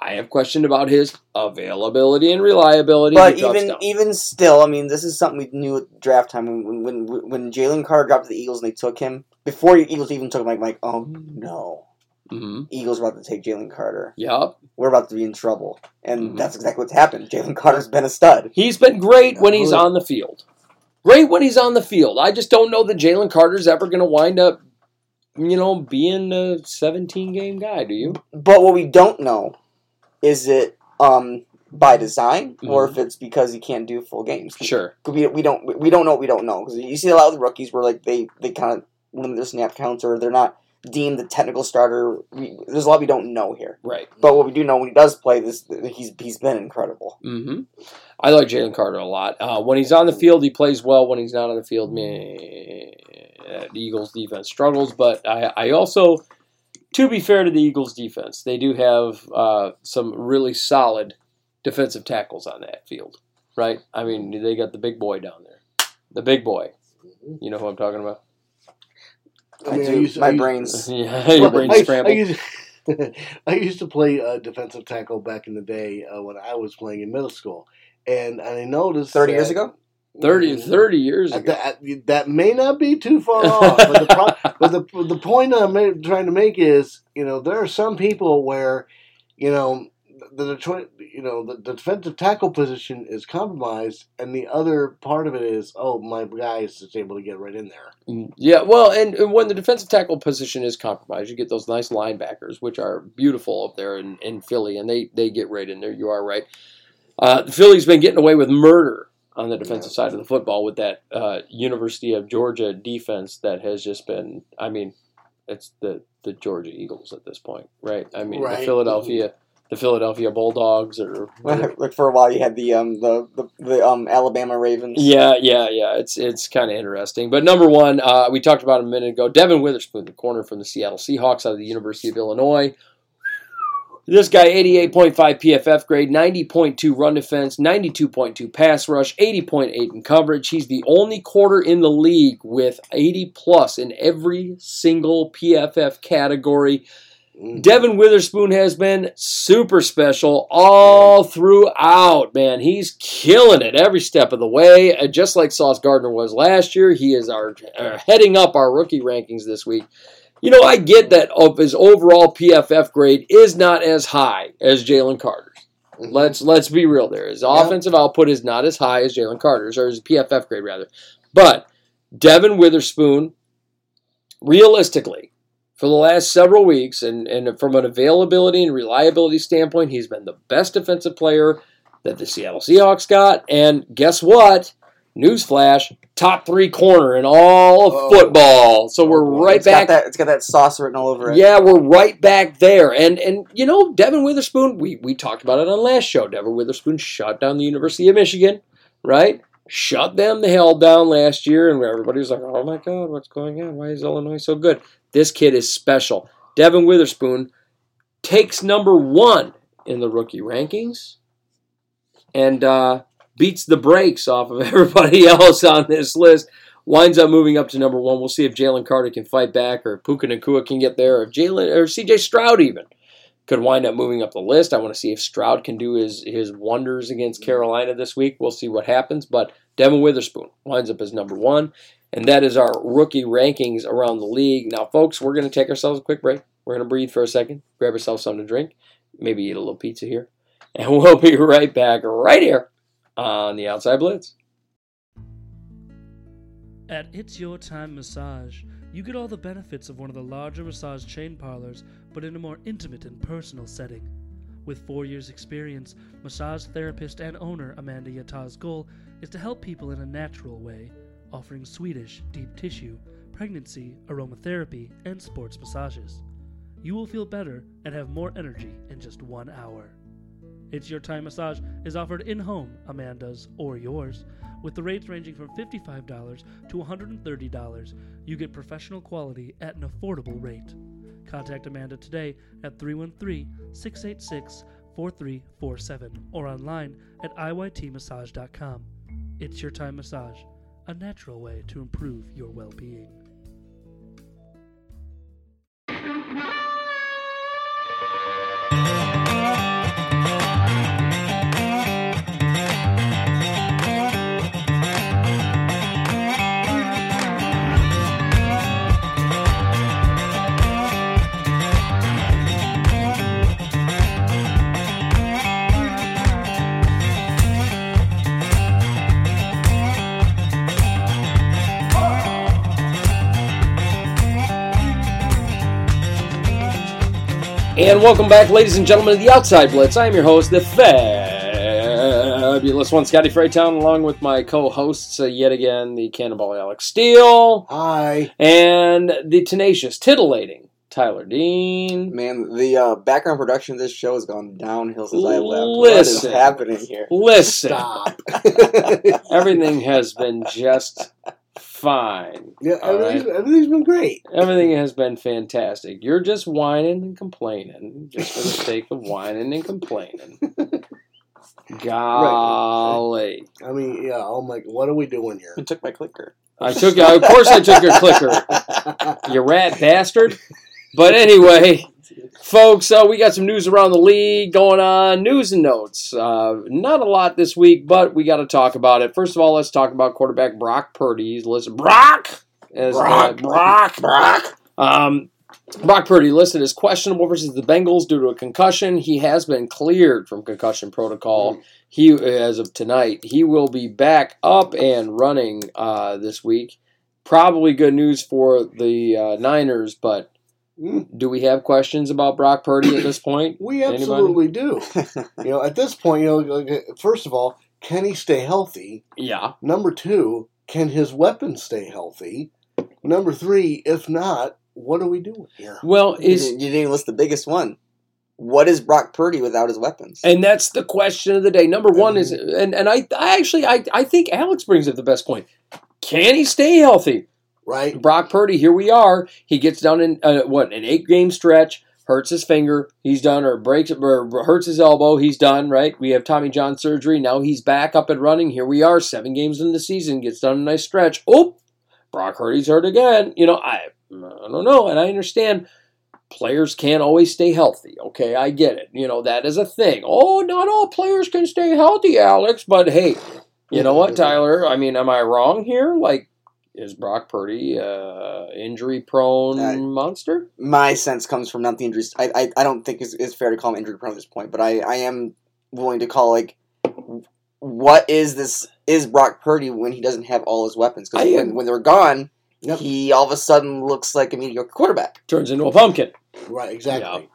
[SPEAKER 2] I have questioned about his availability and reliability.
[SPEAKER 4] But even
[SPEAKER 2] down.
[SPEAKER 4] even still, I mean, this is something we knew at draft time when when when, when Jalen Carter dropped to the Eagles and they took him before the Eagles even took him. Like, like oh no,
[SPEAKER 2] Mhm.
[SPEAKER 4] Eagles are about to take Jalen Carter.
[SPEAKER 2] Yep.
[SPEAKER 4] We're about to be in trouble, and
[SPEAKER 2] Mhm.
[SPEAKER 4] that's exactly what's happened. Jalen Carter's been a stud.
[SPEAKER 2] He's been great when he's
[SPEAKER 3] Absolutely.
[SPEAKER 2] on the field. Great when he's on the field. I just don't know that Jalen Carter's ever going to wind up, you know, being a 17 game guy. Do you?
[SPEAKER 4] But what we don't know is it um by design or
[SPEAKER 2] Mhm.
[SPEAKER 4] if it's because he can't do full games.
[SPEAKER 2] Sure.
[SPEAKER 4] We, we don't we don't know what we don't know because you see a lot of the rookies where like they they kind of limit their snap counts or they're not deemed the technical starter. We, there's a lot we don't know here.
[SPEAKER 2] Right.
[SPEAKER 4] But what we do know when he does play, this he's he's been incredible.
[SPEAKER 2] hmm I like Jalen Carter a lot. Uh, when he's on the field, he plays well. When he's not on the field, the Eagles defense struggles. But I, I also, to be fair to the Eagles defense, they do have uh, some really solid defensive tackles on that field, right? I mean, they got the big boy down there, the big boy. You know who I'm talking about?
[SPEAKER 3] I
[SPEAKER 4] I
[SPEAKER 3] mean, I used to-
[SPEAKER 4] my
[SPEAKER 3] I used-
[SPEAKER 4] brains.
[SPEAKER 2] yeah, your brain's
[SPEAKER 3] I, I
[SPEAKER 2] scrambled.
[SPEAKER 3] used, I used to play uh, defensive tackle back in the day uh, when I was playing in middle school, and I noticed
[SPEAKER 4] Thirty years ago.
[SPEAKER 2] 30, 30 years ago.
[SPEAKER 3] That, that may not be too [LAUGHS] far off, but the, pro- but the the point I'm trying to make is, you know, there are some people where, you know, the Detroit, you know, the, the defensive tackle position is compromised, and the other part of it is, oh, my guy is just able to get right in there.
[SPEAKER 2] Mm, Yeah, well, and, and when the defensive tackle position is compromised, you get those nice linebackers, which are beautiful up there in, in Philly, and they, they get right in there. You are right. Uh, Philly's been getting away with murder on the defensive side of the football with that uh, University of Georgia defense that has just been, I mean, it's the, the Georgia Eagles at this point, right? I mean, the
[SPEAKER 3] Right.
[SPEAKER 2] Philadelphia the Philadelphia Bulldogs or [LAUGHS]
[SPEAKER 4] like for a while, you had the um the the, the um Alabama Ravens.
[SPEAKER 2] Yeah, yeah, yeah. It's it's kind of interesting. But number one, uh, we talked about a minute ago. Devon Witherspoon, the corner from the Seattle Seahawks out of the University of Illinois. This guy, 88.5 PFF grade, 90.2 run defense, 92.2 pass rush, 80.8 in coverage. He's the only quarter in the league with 80 plus in every single PFF category.
[SPEAKER 3] Mm.
[SPEAKER 2] Devon Witherspoon has been super special all throughout, man. He's killing it every step of the way, uh, just like Sauce Gardner was last year. He is our uh, heading up our rookie rankings this week. You know, I get that his overall PFF grade is not as high as Jalen Carter's.
[SPEAKER 3] Mhm.
[SPEAKER 2] Let's let's be real. There, his
[SPEAKER 3] Yeah.
[SPEAKER 2] offensive output is not as high as Jalen Carter's, or his PFF grade rather. But Devon Witherspoon, realistically, for the last several weeks, and, and from an availability and reliability standpoint, he's been the best defensive player that the Seattle Seahawks got. And guess what? Newsflash: top three corner in all of
[SPEAKER 3] Oh.
[SPEAKER 2] football. So oh, we're
[SPEAKER 3] boy.
[SPEAKER 2] right
[SPEAKER 4] It's
[SPEAKER 2] back
[SPEAKER 4] got that. It's got that sauce written all over it.
[SPEAKER 2] yeah, we're right back there. And and you know, Devon Witherspoon, we, we talked about it on last show. Devon Witherspoon shut down the University of Michigan, right? Shut them the hell down last year, and everybody was like, Oh my god, what's going on? Why is Illinois so good? This kid is special. Devon Witherspoon takes number one in the rookie rankings and uh, beats the brakes off of [LAUGHS] everybody else on this list winds up moving up to number one. We'll see if Jalen Carter can fight back, or Puka Nacua can get there, or Jalen or C.J. Stroud even could wind up moving up the list. I want to see if Stroud can do his his wonders against Carolina this week. We'll see what happens. But Devon Witherspoon winds up as number one, and that is our rookie rankings around the league. Now, folks, we're going to take ourselves a quick break. We're going to breathe for a second, grab ourselves something to drink, maybe eat a little pizza here, [LAUGHS] and we'll be right back right here on the Outside Blitz.
[SPEAKER 5] At It's Your Time Massage, you get all the benefits of one of the larger massage chain parlors, but in a more intimate and personal setting. With four years' experience, massage therapist and owner Amanda Yata's goal is to help people in a natural way, offering Swedish, deep tissue, pregnancy, aromatherapy, and sports massages. You will feel better and have more energy in just one hour. It's Your Time Massage is offered in home, Amanda's or yours, with the rates ranging from $55 to $130. You get professional quality at an affordable rate. Contact Amanda today at 313 686 4347 or online at iytmassage.com. It's Your Time Massage, a natural way to improve your well being.
[SPEAKER 2] And welcome back, ladies and gentlemen, to the Outside Blitz. I am your host, the fabulous one, Scotty Freytown, along with my co-hosts uh, yet again, the Cannonball Alex Steele
[SPEAKER 3] Hi.
[SPEAKER 2] and the tenacious, titillating Tyler Dean.
[SPEAKER 4] Man, the uh, background production of this show has gone downhill since I left. What is happening here?
[SPEAKER 2] Listen,
[SPEAKER 3] Stop. [LAUGHS] [LAUGHS]
[SPEAKER 2] everything has been just fine.
[SPEAKER 3] yeah,
[SPEAKER 2] All
[SPEAKER 3] everything's, everything's been great.
[SPEAKER 2] Everything has been fantastic. You're just whining and complaining, just for the sake of whining and complaining. [LAUGHS] Golly.
[SPEAKER 3] I mean, yeah, I'm like, what are we doing here?
[SPEAKER 4] Who took my clicker?
[SPEAKER 2] I took, of course, I took your clicker, [LAUGHS] you rat bastard. But anyway, folks, uh, we got some news around the league going on. News and notes. Uh, not a lot this week, but we got to talk about it. First of all, let's talk about quarterback Brock Purdy. Listed Brock as uh,
[SPEAKER 3] Brock.
[SPEAKER 2] Brock Brock. Um, Brock Purdy listed as questionable versus the Bengals due to a concussion. He has been cleared from concussion protocol. He, as of tonight, he will be back up and running uh, this week. Probably good news for the uh, Niners, but
[SPEAKER 3] Mm.
[SPEAKER 2] do we have questions about Brock Purdy at this point?
[SPEAKER 3] We
[SPEAKER 2] Anybody?
[SPEAKER 3] absolutely do. [LAUGHS] You know, at this point, you know, first of all, can he stay healthy?
[SPEAKER 2] Yeah.
[SPEAKER 3] Number two, can his weapons stay healthy? Number three, if not, what are we doing here?
[SPEAKER 2] Well,
[SPEAKER 4] You
[SPEAKER 2] is
[SPEAKER 4] didn't, you didn't list the biggest one. What is Brock Purdy without his weapons?
[SPEAKER 2] and that's the question of the day. Number one is, um, and and I, I actually, I, I think Alex brings up the best point. Can he stay healthy?
[SPEAKER 3] Right?
[SPEAKER 2] Brock Purdy, here we are. He gets down in uh, what an eight game stretch, hurts his finger, he's done, or breaks or hurts his elbow, he's done. Right? We have Tommy John surgery. Now he's back up and running. Here we are, seven games in the season, gets done a nice stretch. Oh, Brock Purdy's hurt again. You know, I I don't know, and I understand. players can't always stay healthy. Okay, I get it. You know, that is a thing. Oh, not all players can stay healthy, Alex. But hey, you know what, Tyler? I mean, am I wrong here? Like, is Brock Purdy uh, injury prone
[SPEAKER 4] Uh,
[SPEAKER 2] monster?
[SPEAKER 4] My sense comes from not the injuries. I, I, I don't think it's, it's fair to call him injury prone at this point, but I, I am willing to call like what is this is Brock Purdy when he doesn't have all his weapons because when, when they're gone
[SPEAKER 3] Yep.
[SPEAKER 4] he all of a sudden looks like a mediocre quarterback.
[SPEAKER 2] Turns into a pumpkin.
[SPEAKER 3] Right, exactly.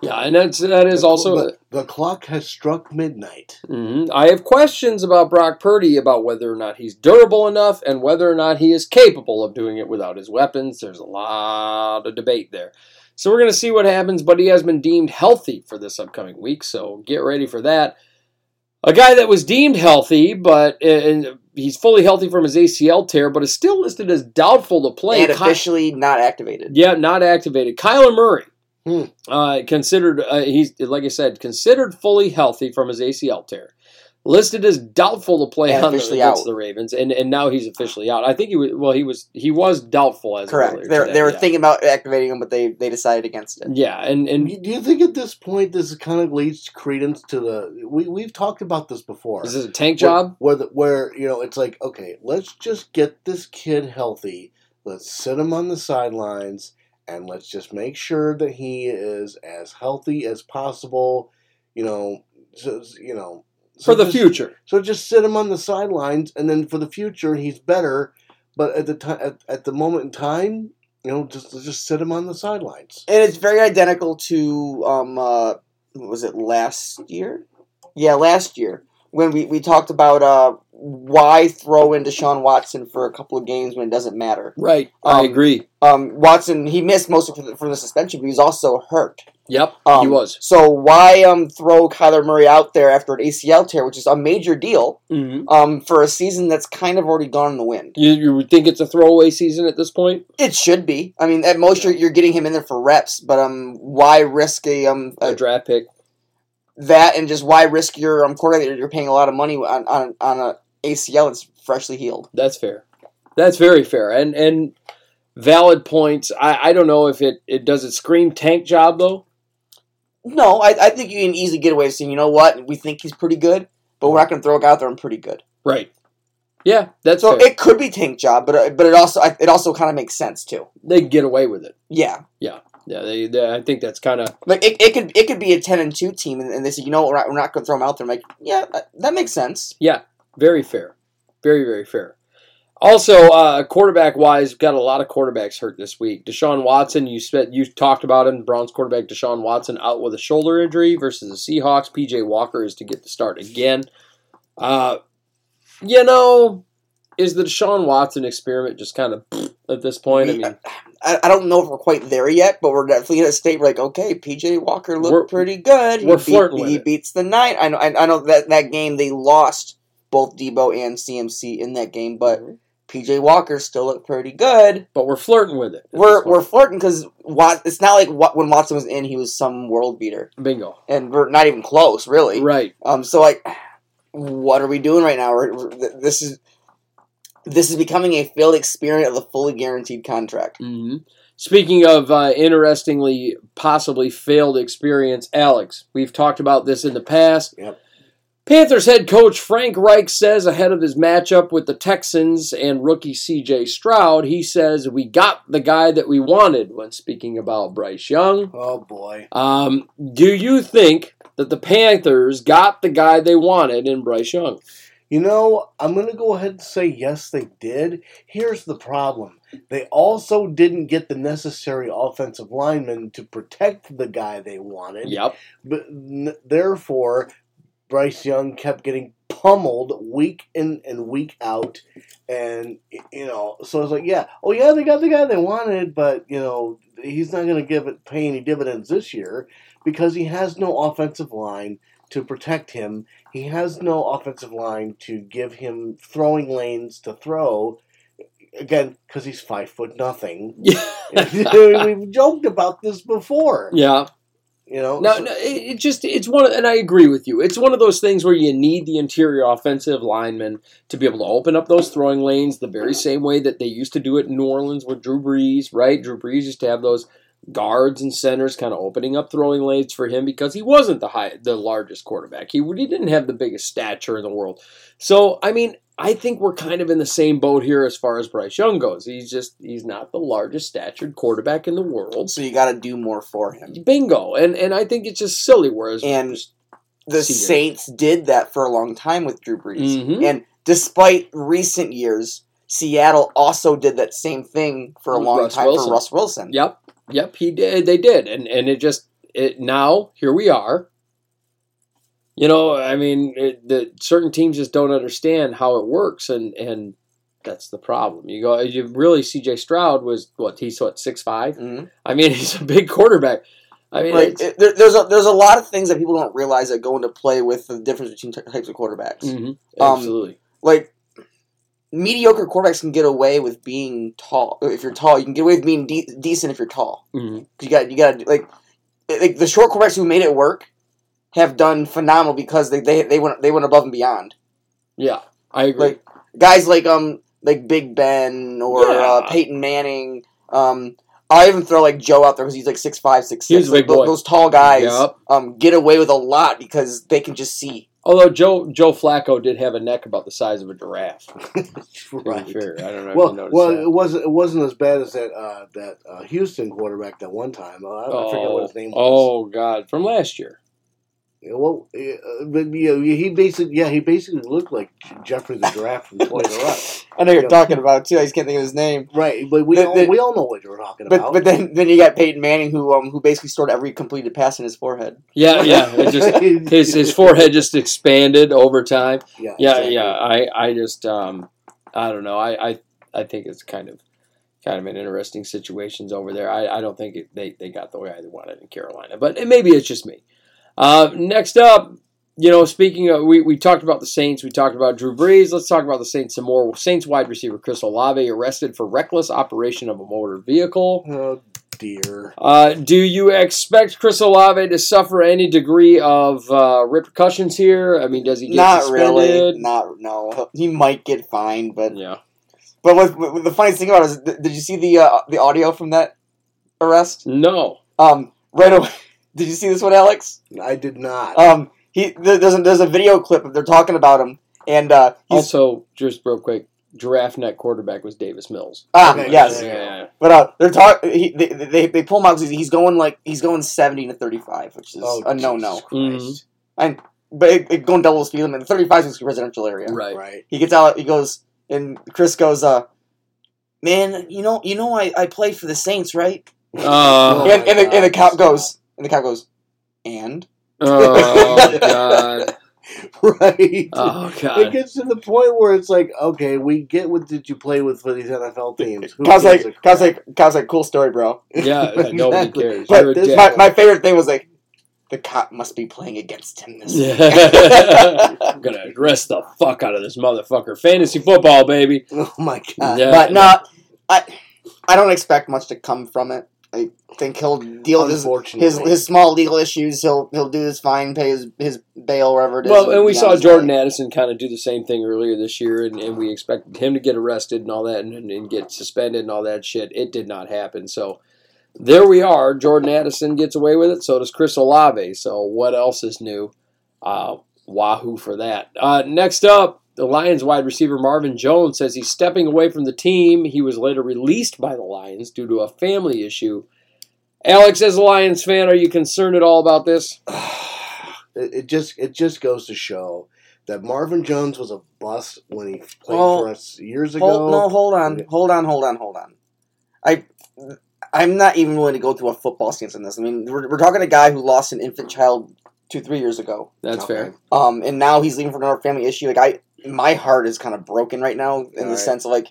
[SPEAKER 2] Yeah, and that's that is also.
[SPEAKER 3] the, the clock has struck midnight.
[SPEAKER 2] Mhm. I have questions about Brock Purdy about whether or not he's durable enough and whether or not he is capable of doing it without his weapons. There's a lot of debate there. So we're going to see what happens, but he has been deemed healthy for this upcoming week, so get ready for that. A guy that was deemed healthy, but and he's fully healthy from his ACL tear, but is still listed as doubtful to play.
[SPEAKER 4] and
[SPEAKER 2] Ky-
[SPEAKER 4] officially not activated.
[SPEAKER 2] yeah, not activated. Kyler Murray,
[SPEAKER 3] Hmm.
[SPEAKER 2] uh, considered uh, he's like I said, considered fully healthy from his ACL tear, listed as doubtful to play
[SPEAKER 4] And
[SPEAKER 2] on the, against
[SPEAKER 4] out.
[SPEAKER 2] the Ravens, and and now he's officially out. I think he was well, he was he was doubtful as
[SPEAKER 4] Correct.
[SPEAKER 2] earlier
[SPEAKER 4] They
[SPEAKER 2] today,
[SPEAKER 4] they were
[SPEAKER 2] yeah.
[SPEAKER 4] thinking about activating him, but they they decided against it.
[SPEAKER 2] yeah, and and
[SPEAKER 3] Do you think at this point this kind of leads credence to the we we've talked about this before?
[SPEAKER 2] is this a tank job?
[SPEAKER 3] Where, where, the, where you know it's like okay, let's just get this kid healthy. Let's sit him on the sidelines, and let's just make sure that he is as healthy as possible. You know, so, you know, so
[SPEAKER 2] For the
[SPEAKER 3] just-
[SPEAKER 2] future,
[SPEAKER 3] So just sit him on the sidelines, and then for the future, he's better. But at the time, at, at the moment in time, you know, just just sit him on the sidelines.
[SPEAKER 4] And it's very identical to um uh what was it last year? Yeah, last year when we, we talked about uh why throw in Deshaun Watson for a couple of games when it doesn't matter.
[SPEAKER 2] right? I
[SPEAKER 4] Um,
[SPEAKER 2] agree.
[SPEAKER 4] Um, Watson he missed most of it from the, suspension, but he's also hurt.
[SPEAKER 2] Yep,
[SPEAKER 4] Um,
[SPEAKER 2] he was.
[SPEAKER 4] So why um throw Kyler Murray out there after an ACL tear, which is a major deal,
[SPEAKER 2] hmm
[SPEAKER 4] um for a season that's kind of already gone in the wind?
[SPEAKER 2] You you would think it's a throwaway season at this point?
[SPEAKER 4] It should be. I mean, at most you're, you're getting him in there for reps, but um, why risk a um
[SPEAKER 2] A
[SPEAKER 4] a,
[SPEAKER 2] draft pick.
[SPEAKER 4] That and just why risk your um quarterback that you're paying a lot of money on on on a ACL that's freshly healed?
[SPEAKER 2] That's fair. That's very fair. And and valid points. I, I don't know if it, it does it scream tank job though.
[SPEAKER 4] No, I, I think you can easily get away with saying, you know what, we think he's pretty good, but we're not going to throw a guy out there and pretty good.
[SPEAKER 2] Right. Yeah, that's
[SPEAKER 4] So
[SPEAKER 2] fair.
[SPEAKER 4] it could be tank job, but uh, but it also it also kind of makes sense too.
[SPEAKER 2] they get away with it.
[SPEAKER 4] Yeah,
[SPEAKER 2] Yeah, they, they I think that's kind of
[SPEAKER 4] like it, it could it could be a ten and two team, and, and they say, you know we're not, we're not going to throw them out there. I'm like, yeah, that, that makes sense.
[SPEAKER 2] Yeah, very fair. Very very fair. Also, uh, quarterback wise, got a lot of quarterbacks hurt this week. Deshaun Watson, you spent you talked about him. Browns quarterback Deshaun Watson out with a shoulder injury versus the Seahawks. PJ Walker is to get the start again. Uh, you know, is the Deshaun Watson experiment just kind of at this point? I mean,
[SPEAKER 4] I, I don't know if we're quite there yet, but we're definitely in a state where like, okay, PJ Walker looked
[SPEAKER 2] We're-
[SPEAKER 4] pretty good.
[SPEAKER 2] we're
[SPEAKER 4] he beat-
[SPEAKER 2] flirting with
[SPEAKER 4] he
[SPEAKER 2] it.
[SPEAKER 4] beats the night. I know. I, I know that that game they lost both Deebo and CMC in that game, but PJ Walker still looked pretty good.
[SPEAKER 2] but we're flirting with it.
[SPEAKER 4] We're we're flirting because Wat, it's not like when Watson was in, he was some world beater,
[SPEAKER 2] bingo.
[SPEAKER 4] and we're not even close, really.
[SPEAKER 2] Right.
[SPEAKER 4] Um. So like, what are we doing right now? We're, we're, this is this is becoming a failed experiment of a fully guaranteed contract.
[SPEAKER 2] hmm Speaking of uh, interestingly, possibly failed experience, Alex, we've talked about this in the past.
[SPEAKER 3] Yep.
[SPEAKER 2] Panthers head coach Frank Reich says ahead of his matchup with the Texans and rookie CJ Stroud, he says, We got the guy that we wanted when speaking about Bryce Young.
[SPEAKER 3] Oh boy.
[SPEAKER 2] Um, do you think that the Panthers got the guy they wanted in Bryce Young?
[SPEAKER 3] You know, I'm going to go ahead and say yes, they did. Here's the problem they also didn't get the necessary offensive lineman to protect the guy they wanted.
[SPEAKER 2] Yep.
[SPEAKER 3] But n- therefore, Bryce Young kept getting pummeled week in and week out. And, you know, so it's like, yeah, oh, yeah, they got the guy they wanted, but, you know, he's not going to give it pay any dividends this year because he has no offensive line to protect him. He has no offensive line to give him throwing lanes to throw. Again, because he's five foot nothing. [LAUGHS] [LAUGHS] We've joked about this before.
[SPEAKER 2] yeah.
[SPEAKER 3] You know,
[SPEAKER 2] No,
[SPEAKER 3] so-
[SPEAKER 2] no, it, it just it's one, of, and I agree with you. It's one of those things where you need the interior offensive lineman to be able to open up those throwing lanes the very same way that they used to do it in New Orleans with Drew Brees, right? Drew Brees used to have those guards and centers kind of opening up throwing lanes for him because he wasn't the high, the largest quarterback. He, he didn't have the biggest stature in the world. So, I mean, I think we're kind of in the same boat here as far as Bryce Young goes. He's just he's not the largest statured quarterback in the world.
[SPEAKER 4] So you got to do more for him.
[SPEAKER 2] Bingo. And and I think it's just silly whereas
[SPEAKER 4] And the
[SPEAKER 2] See,
[SPEAKER 4] Saints did that for a long time with Drew Brees.
[SPEAKER 2] Mhm.
[SPEAKER 4] And despite recent years, Seattle also did that same thing for a
[SPEAKER 2] With
[SPEAKER 4] long
[SPEAKER 2] Russ
[SPEAKER 4] time
[SPEAKER 2] Wilson.
[SPEAKER 4] for Russ Wilson.
[SPEAKER 2] Yep, yep, he did. They did, and and it just it now here we are. You know, I mean, it, the certain teams just don't understand how it works, and and that's the problem. You go, you really C.J. Stroud was what he's what six five.
[SPEAKER 4] Mhm.
[SPEAKER 2] I mean, [LAUGHS] he's a big quarterback. I mean,
[SPEAKER 4] Like it, there, there's a there's a lot of things that people don't realize that go into play with the difference between ty- types of quarterbacks.
[SPEAKER 2] mhm,
[SPEAKER 4] um,
[SPEAKER 2] absolutely.
[SPEAKER 4] Like mediocre quarterbacks can get away with being tall. If you're tall, you can get away with being de- decent if you're tall.
[SPEAKER 2] Mhm.
[SPEAKER 4] 'Cause You got you got like like the short quarterbacks who made it work have done phenomenal because they they, they went they went above and beyond.
[SPEAKER 2] Yeah, I agree.
[SPEAKER 4] Like guys like um like Big Ben or
[SPEAKER 2] Yeah.
[SPEAKER 4] uh, Peyton Manning. Um, I even throw like Joe out there because he's like six five, six six.
[SPEAKER 2] He's
[SPEAKER 4] Those- Those tall guys
[SPEAKER 2] Yep.
[SPEAKER 4] um get away with a lot because they can just see.
[SPEAKER 2] Although Joe Joe Flacco did have a neck about the size of a giraffe. [LAUGHS]
[SPEAKER 3] Right.
[SPEAKER 2] fair, I don't know. if
[SPEAKER 3] Well,
[SPEAKER 2] you noticed
[SPEAKER 3] well,
[SPEAKER 2] that.
[SPEAKER 3] it wasn't it wasn't as bad as that uh, that uh, Houston quarterback that one time. Uh, I, I forget what his name was.
[SPEAKER 2] Oh God, from last year.
[SPEAKER 3] Yeah, well, uh, but you know, he basically yeah he basically looked like Jeffrey the giraffe from Toys R Us. [LAUGHS]
[SPEAKER 4] I know
[SPEAKER 3] Yeah.
[SPEAKER 4] you're talking about too. I just can't think of his name.
[SPEAKER 3] Right, but we
[SPEAKER 4] The-
[SPEAKER 3] all,
[SPEAKER 4] the-
[SPEAKER 3] we all know what you're talking
[SPEAKER 4] But
[SPEAKER 3] about.
[SPEAKER 4] but then then you got Peyton Manning who um who basically stored every completed pass in his forehead.
[SPEAKER 2] Yeah, yeah. It just [LAUGHS] his his forehead just expanded over time.
[SPEAKER 3] yeah,
[SPEAKER 2] Yeah,
[SPEAKER 3] exactly.
[SPEAKER 2] yeah. I I just um I don't know. I I, I think it's kind of kind of an interesting situations over there. I, I don't think it, they they got the way I wanted in Carolina, but it, maybe it's just me. Uh, next up. You know, speaking of, we, we talked about the Saints, we talked about Drew Brees. Let's talk about the Saints some more. Saints wide receiver Chris Olave arrested for reckless operation of a motor vehicle.
[SPEAKER 3] Oh dear.
[SPEAKER 2] Uh, do you expect Chris Olave to suffer any degree of uh, repercussions here? I mean, does he get
[SPEAKER 4] Not
[SPEAKER 2] suspended?
[SPEAKER 4] really. Not no. He might get fined, but
[SPEAKER 2] Yeah.
[SPEAKER 4] but what, what the funniest thing about it is, did you see the uh, the audio from that arrest?
[SPEAKER 2] No.
[SPEAKER 4] Um, right away. Did you see this one, Alex?
[SPEAKER 3] I did not.
[SPEAKER 4] Um, he there- there's a, there's a video clip of they're talking about him, and uh, he's
[SPEAKER 2] Also, just real quick, giraffe neck quarterback was Davis Mills.
[SPEAKER 4] ah
[SPEAKER 3] Okay,
[SPEAKER 4] yes,
[SPEAKER 3] yeah.
[SPEAKER 2] Yeah.
[SPEAKER 4] but uh, they're talking. He, they, they they pull him out because he's going like he's going seventy to thirty five, which is
[SPEAKER 3] oh,
[SPEAKER 4] a no no.
[SPEAKER 3] Jesus
[SPEAKER 2] Mhm.
[SPEAKER 3] Christ.
[SPEAKER 4] But it, it going double speed limit. Thirty five is a residential area.
[SPEAKER 2] Right.
[SPEAKER 3] Right.
[SPEAKER 4] He gets out. He goes, and Chris goes, uh, man, you know, you know, I, I play for the Saints, right?
[SPEAKER 2] Uh,
[SPEAKER 3] Oh
[SPEAKER 4] and, and, the, and the cop goes, and the cop goes, and
[SPEAKER 2] oh, [LAUGHS] God.
[SPEAKER 3] Right.
[SPEAKER 2] Oh, God.
[SPEAKER 3] It gets to the point where it's like, okay, we get what did you play with for these NFL teams. Who
[SPEAKER 4] Cow's like,
[SPEAKER 3] a
[SPEAKER 4] Cow's
[SPEAKER 3] crap?
[SPEAKER 4] like, Cow's like, cool story, bro.
[SPEAKER 2] Yeah, [LAUGHS] nobody cares.
[SPEAKER 3] But this-
[SPEAKER 4] My, my favorite thing was like, the cop must be playing against him this week.
[SPEAKER 2] Yeah. [LAUGHS] I'm going to arrest the fuck out of this motherfucker. Fantasy football, baby.
[SPEAKER 3] Oh my god.
[SPEAKER 2] Yeah.
[SPEAKER 4] But no, I I don't expect much to come from it. I think he'll deal with his his, his small legal issues. He'll he'll do his fine, pay his, his bail wherever it is.
[SPEAKER 2] Well, and we saw Jordan. Addison kind of do the same thing earlier this year, and, and we expected him to get arrested and all that, and, and get suspended and all that shit. It did not happen. So there we are. Jordan Addison gets away with it. So does Chris Olave. So what else is new? Uh, wahoo for that. Uh, next up, the Lions wide receiver Marvin Jones says he's stepping away from the team. He was later released by the Lions due to a family issue. Alex, as a Lions fan, are you concerned at all about this? [SIGHS]
[SPEAKER 3] it, it just it just goes to show that Marvin Jones was a bust when he played
[SPEAKER 4] Well,
[SPEAKER 3] for us years ago.
[SPEAKER 4] Hold, no, hold on, hold on, hold on, hold on. I I'm not even willing to go through a football stance on this. I mean, we're, we're talking a guy who lost an infant child two three years ago,
[SPEAKER 2] That's
[SPEAKER 3] Okay.
[SPEAKER 2] fair.
[SPEAKER 4] um, and now he's leaving for another family issue. Like I, my heart is kind of broken right now in the
[SPEAKER 3] Alright.
[SPEAKER 4] sense of like.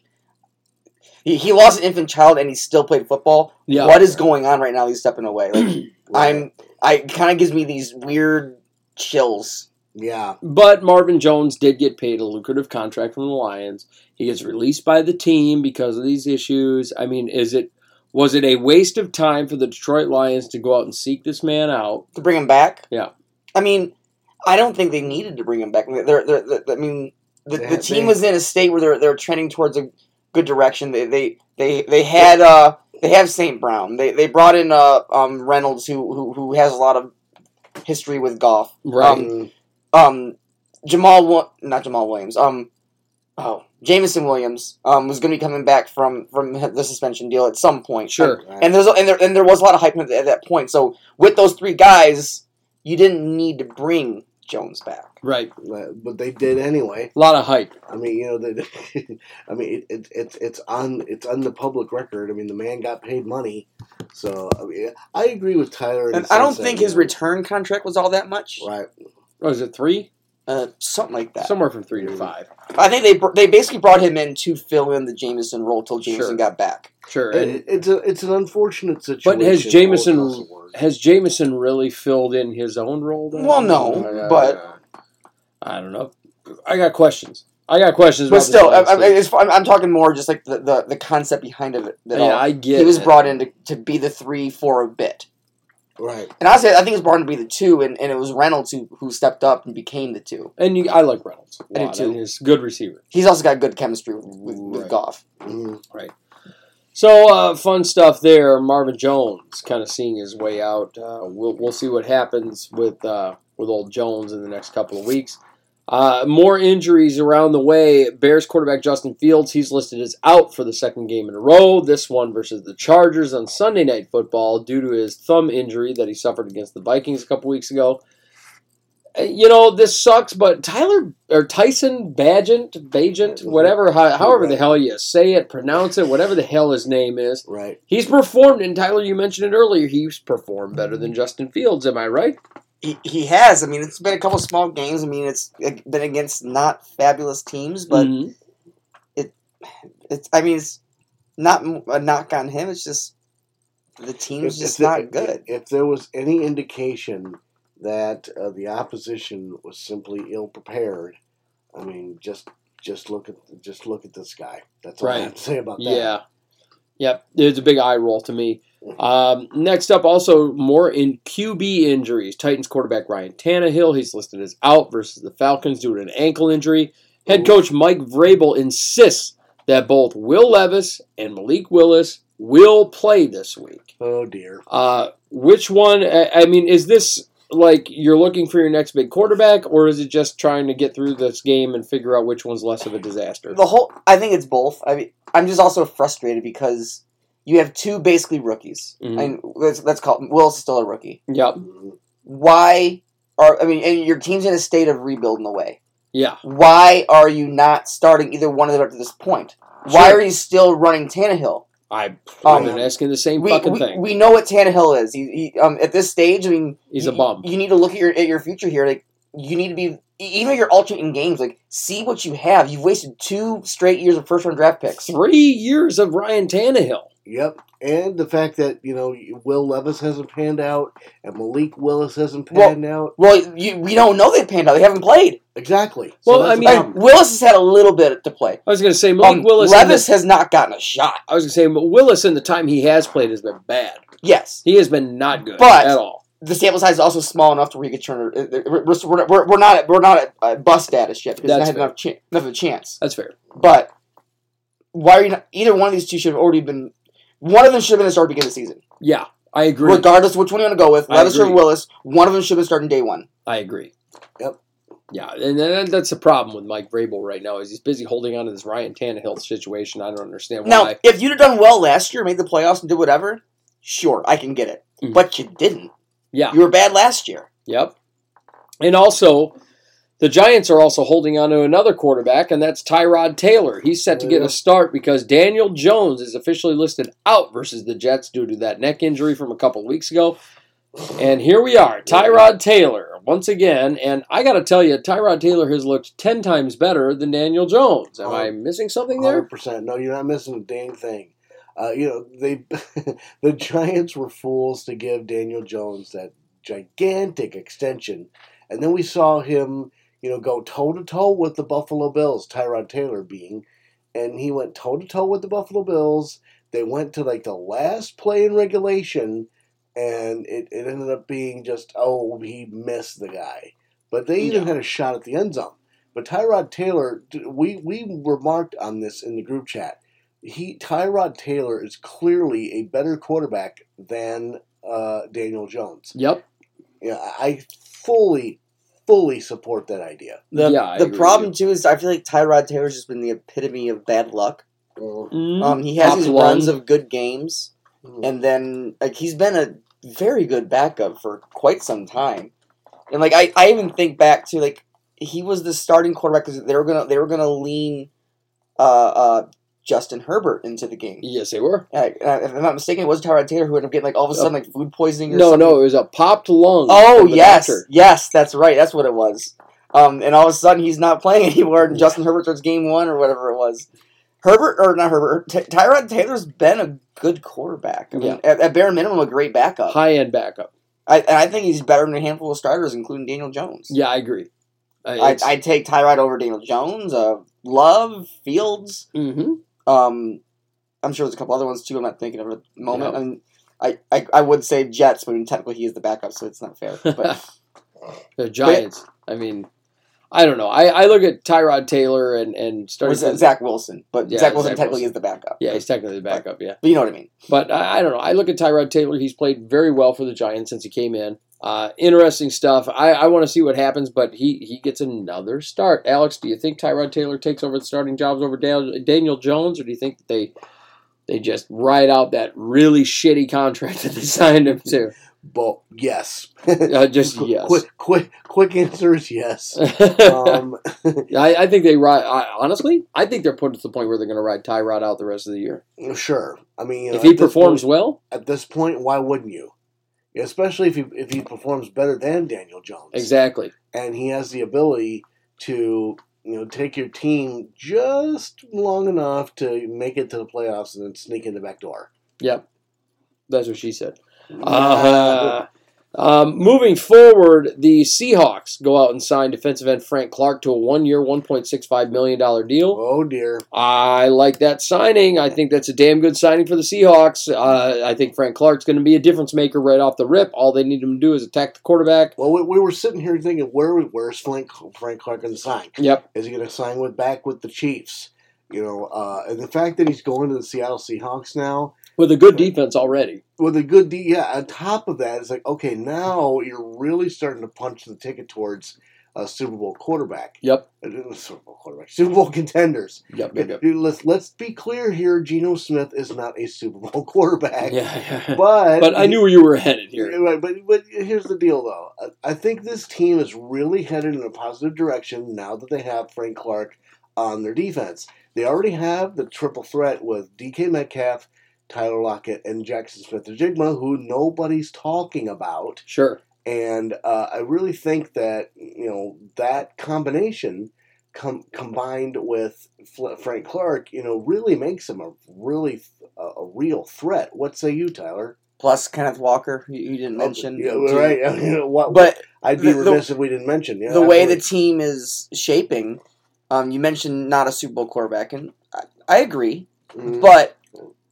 [SPEAKER 4] He, he lost an infant child and he still played football.
[SPEAKER 2] Yeah.
[SPEAKER 4] What is going on right now? He's stepping away. Like [CLEARS THROAT]
[SPEAKER 3] Right.
[SPEAKER 4] I'm, I kind of gives me these weird chills.
[SPEAKER 3] Yeah.
[SPEAKER 2] But Marvin Jones did get paid a lucrative contract from the Lions. He gets released by the team because of these issues. I mean, is it was it a waste of time for the Detroit Lions to go out and seek this man out?
[SPEAKER 4] to bring him back.
[SPEAKER 2] Yeah.
[SPEAKER 4] I mean, I don't think they needed to bring him back. They're, they're, they're- I mean, the, the team was in a state where they're they're trending towards a good direction. They they they, they had uh They have St. Brown. They they brought in uh um Reynolds who who, who has a lot of history with Goff.
[SPEAKER 2] Right.
[SPEAKER 4] Um, um Jamal not Jamal Williams. Um oh Jameson Williams um was going to be coming back from from the suspension deal at some point.
[SPEAKER 2] Sure.
[SPEAKER 3] right.
[SPEAKER 4] And there's and there and there was a lot of hype at that point. So with those three guys, you didn't need to bring Jones back.
[SPEAKER 2] Right.
[SPEAKER 3] But but they did anyway.
[SPEAKER 2] A lot of hype.
[SPEAKER 3] I mean, you know, the, [LAUGHS] I mean, it, it, it's it's on it's on the public record. I mean, the man got paid money, so I mean, I agree with Tyler. in
[SPEAKER 4] And I don't
[SPEAKER 3] sense that,
[SPEAKER 4] think
[SPEAKER 3] you
[SPEAKER 4] his
[SPEAKER 3] know,
[SPEAKER 4] return contract was all that much.
[SPEAKER 3] Right.
[SPEAKER 2] Was it three?
[SPEAKER 4] Uh, something like that.
[SPEAKER 2] Somewhere from three to five.
[SPEAKER 4] I think they br- they basically brought him in to fill in the Jameson role till Jameson
[SPEAKER 2] Sure.
[SPEAKER 4] got back.
[SPEAKER 2] Sure.
[SPEAKER 3] It,
[SPEAKER 2] And
[SPEAKER 3] it's a it's an unfortunate situation.
[SPEAKER 2] But has Jameson
[SPEAKER 3] across the board.
[SPEAKER 2] has Jameson really filled in his own role? Then?
[SPEAKER 4] Well, no, but-
[SPEAKER 2] I don't know. I got questions. I got questions.
[SPEAKER 4] But still, I,
[SPEAKER 2] this
[SPEAKER 4] I,
[SPEAKER 2] last week.
[SPEAKER 4] it's, I'm, I'm talking more just like the, the, the concept behind of it. That
[SPEAKER 2] yeah,
[SPEAKER 4] all.
[SPEAKER 2] I get.
[SPEAKER 4] he was
[SPEAKER 2] it.
[SPEAKER 4] brought in to, to be the three for a bit.
[SPEAKER 3] right.
[SPEAKER 4] And honestly, I think he was brought in to be the two, and, and it was Reynolds who, who stepped up and became the two.
[SPEAKER 2] and you, I like Reynolds. a
[SPEAKER 4] I do too.
[SPEAKER 2] and He's good receiver.
[SPEAKER 4] He's also got good chemistry with, with, with
[SPEAKER 2] Right.
[SPEAKER 4] Goff.
[SPEAKER 3] Mhm.
[SPEAKER 2] So uh, fun stuff there. Marvin Jones kind of seeing his way out. Uh, we'll we'll see what happens with uh, with old Jones in the next couple of weeks. Uh, more injuries around the way. Bears quarterback Justin Fields, he's listed as out for the second game in a row. This one versus the Chargers on Sunday Night Football due to his thumb injury that he suffered against the Vikings a couple weeks ago. Uh, You know this sucks, but Tyler or Tyson Bagent, Bagent, whatever, how, however the hell you say it, pronounce it, whatever the hell his name is,
[SPEAKER 3] Right.
[SPEAKER 2] He's performed, and Tyler, you mentioned it earlier. He's performed better than Justin Fields. Am I right?
[SPEAKER 4] He, he has. I mean, it's been a couple small games. I mean, it's been against not fabulous teams, but
[SPEAKER 2] Mhm.
[SPEAKER 4] it's. I mean, it's not a knock on him. It's just the team's just
[SPEAKER 3] there-
[SPEAKER 4] not good.
[SPEAKER 3] If, there was any indication that uh, the opposition was simply ill prepared, I mean, just just look at just look at this guy. That's all I
[SPEAKER 2] Right.
[SPEAKER 3] have to say about that.
[SPEAKER 2] yeah, yep. It's a big eye roll to me. Um, next up, also more in QB injuries. Titans quarterback Ryan Tannehill, he's listed as out versus the Falcons due to an ankle injury. Head coach Mike Vrabel insists that both Will Levis and Malik Willis will play this week.
[SPEAKER 3] Oh dear.
[SPEAKER 2] Uh, which one? I I mean, is this like you're looking for your next big quarterback, or is it just trying to get through this game and figure out which one's less of a disaster?
[SPEAKER 4] The whole. I think it's both. I mean, I'm just also frustrated because you have two basically rookies.
[SPEAKER 2] Mhm.
[SPEAKER 4] And let's let's call it, Will's still a rookie.
[SPEAKER 2] Yep.
[SPEAKER 4] Why are I mean, and your team's in a state of rebuild in a way.
[SPEAKER 2] Yeah.
[SPEAKER 4] Why are you not starting either one of them up to this point? Why are you still running Tannehill? Um,
[SPEAKER 2] I've been asking the same
[SPEAKER 4] We,
[SPEAKER 2] fucking
[SPEAKER 4] we,
[SPEAKER 2] thing.
[SPEAKER 4] we know what Tannehill is. He, he um at this stage, I mean,
[SPEAKER 2] He's a bum.
[SPEAKER 4] You need to look at your at your future here. Like you need to be even if you're alternating games. Like see what you have. You've wasted two straight years of first round draft picks.
[SPEAKER 2] Three years of Ryan Tannehill.
[SPEAKER 3] Yep. And the fact that you know Will Levis hasn't panned out and Malik Willis hasn't
[SPEAKER 4] Well-
[SPEAKER 3] panned out.
[SPEAKER 4] Well, you, we don't know they've panned out. They haven't played.
[SPEAKER 3] Exactly.
[SPEAKER 2] Well,
[SPEAKER 3] that's
[SPEAKER 2] I mean-
[SPEAKER 3] problem.
[SPEAKER 4] Willis has had a little bit to play.
[SPEAKER 2] I was going to say Malik
[SPEAKER 4] Um,
[SPEAKER 2] Willis.
[SPEAKER 4] Levis
[SPEAKER 2] the-
[SPEAKER 4] has not gotten a shot.
[SPEAKER 2] I was going to say but Willis in the time he has played has been bad.
[SPEAKER 4] Yes,
[SPEAKER 2] He has been not good
[SPEAKER 4] But-
[SPEAKER 2] at all.
[SPEAKER 4] the sample size is also small enough to where you could turn. it- it- We're, we're, we're, we're not at, we're not at uh, bust status yet because
[SPEAKER 2] That's
[SPEAKER 4] they had enough, cha- enough of a chance.
[SPEAKER 2] That's fair.
[SPEAKER 4] But why are you not? Either one of these two should have already been. One of them should have been the start beginning of the season,
[SPEAKER 2] Yeah, I agree.
[SPEAKER 4] regardless of which one you want to go with.
[SPEAKER 2] I
[SPEAKER 4] Levis or
[SPEAKER 2] agree.
[SPEAKER 4] Willis. One of them should have been starting day one.
[SPEAKER 2] I agree.
[SPEAKER 3] Yep.
[SPEAKER 2] Yeah, and that's the problem with Mike Vrabel right now is he's busy holding on to this Ryan Tannehill situation. I don't understand why.
[SPEAKER 4] Now, if you'd have done well last year, made the playoffs, and did whatever, sure, I can get it.
[SPEAKER 2] Mhm.
[SPEAKER 4] But you didn't.
[SPEAKER 2] yeah.
[SPEAKER 4] You were bad last year.
[SPEAKER 2] Yep. And also, the Giants are also holding on to another quarterback, and that's Tyrod Taylor. He's set to get a start because Daniel Jones is officially listed out versus the Jets due to that neck injury from a couple weeks ago. And here we are, Tyrod Taylor once again. And I got to tell you, Tyrod Taylor has looked 10 times better than Daniel Jones. Am I missing something there?
[SPEAKER 3] Hundred percent. No, you're not missing a dang thing. Uh, you know they, [LAUGHS] the Giants were fools to give Daniel Jones that gigantic extension, and then we saw him, you know, go toe to toe with the Buffalo Bills. Tyrod Taylor being, and he went toe to toe with the Buffalo Bills. They went to like the last play in regulation, and it, it ended up being just oh he missed the guy, but they even
[SPEAKER 2] Yeah.
[SPEAKER 3] had a shot at the end zone. But Tyrod Taylor, we we remarked on this in the group chat. he Tyrod Taylor is clearly a better quarterback than uh, Daniel Jones.
[SPEAKER 2] Yep.
[SPEAKER 3] Yeah, I fully, fully support that idea.
[SPEAKER 4] The,
[SPEAKER 2] Yeah, I
[SPEAKER 4] the
[SPEAKER 2] agree
[SPEAKER 4] problem too is I feel like Tyrod Taylor's just been the epitome of bad luck.
[SPEAKER 2] Mm.
[SPEAKER 4] Um, he has
[SPEAKER 2] Top
[SPEAKER 4] these
[SPEAKER 2] one.
[SPEAKER 4] runs of good games,
[SPEAKER 3] Mhm.
[SPEAKER 4] and then like he's been a very good backup for quite some time. And like I, I even think back to like he was the starting quarterback because they were gonna they were gonna lean uh, uh, Justin Herbert into the game.
[SPEAKER 2] yes, they were.
[SPEAKER 4] Uh, if I'm not mistaken, it was Tyrod Taylor who ended up getting like all of a sudden like food poisoning. Or
[SPEAKER 2] No,
[SPEAKER 4] something.
[SPEAKER 2] no, it was a popped lung.
[SPEAKER 4] Oh yes,
[SPEAKER 2] doctor.
[SPEAKER 4] yes, that's right. That's what it was. Um, and all of a sudden he's not playing [LAUGHS] anymore. And Justin Herbert starts game one or whatever it was. Herbert or not Herbert? Ty- Tyrod Taylor's been a good quarterback. I mean,
[SPEAKER 2] Yeah.
[SPEAKER 4] at, at bare minimum, a great backup.
[SPEAKER 2] high end backup.
[SPEAKER 4] I, and I think he's better than a handful of starters, including Daniel Jones.
[SPEAKER 2] Yeah, I agree. Uh,
[SPEAKER 4] I, I'd take Tyrod over Daniel Jones, uh, Love, Fields.
[SPEAKER 2] Mhm.
[SPEAKER 4] Um, I'm sure there's a couple other ones too. I'm not thinking of at the moment. I, mean, I, I I would say Jets, but I mean, technically he is the backup, so it's not fair. [LAUGHS] But
[SPEAKER 2] the Giants. I mean, I don't know. I, I look at Tyrod Taylor and and
[SPEAKER 4] or
[SPEAKER 2] starting.
[SPEAKER 4] is Zach Wilson, but
[SPEAKER 2] Yeah,
[SPEAKER 4] Zach Wilson
[SPEAKER 2] Zach
[SPEAKER 4] technically
[SPEAKER 2] Wilson.
[SPEAKER 4] is the backup.
[SPEAKER 2] Yeah, he's technically the backup. Yeah,
[SPEAKER 4] But you know what I mean.
[SPEAKER 2] but I, I don't know. I look at Tyrod Taylor. He's played very well for the Giants since he came in. Uh, interesting stuff. I, I want to see what happens, but he he gets another start. Alex, do you think Tyrod Taylor takes over the starting jobs over Daniel, Daniel Jones, or do you think that they they just ride out that really shitty contract [LAUGHS] that they signed him to?
[SPEAKER 3] But yes,
[SPEAKER 2] Uh, just yes.
[SPEAKER 3] Quick, quick, quick answer is yes. [LAUGHS] Um, [LAUGHS]
[SPEAKER 2] I, I think they ride. I, honestly, I think they're put to the point where they're going to ride Tyrod out the rest of the year.
[SPEAKER 3] sure. I mean,
[SPEAKER 2] if he performs
[SPEAKER 3] point-
[SPEAKER 2] well,
[SPEAKER 3] at this point, why wouldn't you? Especially if he if he performs better than Daniel Jones,
[SPEAKER 2] exactly.
[SPEAKER 3] and he has the ability to you know take your team just long enough to make it to the playoffs and then sneak in the back door.
[SPEAKER 2] Yep, that's what she said. Uh, um, moving forward, the Seahawks go out and sign defensive end Frank Clark to a one-year, one point six five million dollar deal.
[SPEAKER 3] oh dear,
[SPEAKER 2] I like that signing. I think that's a damn good signing for the Seahawks. Uh, I think Frank Clark's going to be a difference maker right off the rip. All they need him to do is attack the quarterback.
[SPEAKER 3] well we, we were sitting here thinking where where's Frank Frank Clark going to sign?
[SPEAKER 2] Yep.
[SPEAKER 3] Is he going to sign with back with the Chiefs? You know, uh, and the fact that he's going to the Seattle Seahawks now
[SPEAKER 2] With a good defense already.
[SPEAKER 3] with a good D, yeah. On top of that, it's like okay, now you're really starting to punch the ticket towards a Super Bowl quarterback.
[SPEAKER 2] Yep.
[SPEAKER 3] Uh, Super Bowl quarterback, Super Bowl contenders.
[SPEAKER 2] Yep. Yep. yep.
[SPEAKER 3] Let's let's be clear here. Geno Smith is not a Super Bowl [LAUGHS] quarterback.
[SPEAKER 2] Yeah.
[SPEAKER 3] But
[SPEAKER 2] But I knew where you were headed here.
[SPEAKER 3] Right, but but here's the deal, though. I think this team is really headed in a positive direction now that they have Frank Clark on their defense. They already have the triple threat with DK Metcalf, Tyler Lockett, and Jaxon Smith-Njigba, who nobody's talking about.
[SPEAKER 2] Sure.
[SPEAKER 3] And uh, I really think that you know that combination, com- combined with Frank Clark, you know, really makes him a really a, a real threat. What say you, Tyler?
[SPEAKER 4] Plus Kenneth Walker, you, you didn't mention.
[SPEAKER 3] Yeah,
[SPEAKER 4] too.
[SPEAKER 3] right. [LAUGHS] I mean, what,
[SPEAKER 4] But
[SPEAKER 3] I'd be
[SPEAKER 4] the- the-
[SPEAKER 3] remiss if we didn't mention. Yeah,
[SPEAKER 4] the way the team is shaping, um, you mentioned not a Super Bowl quarterback, and I, I agree.
[SPEAKER 3] Mhm.
[SPEAKER 4] But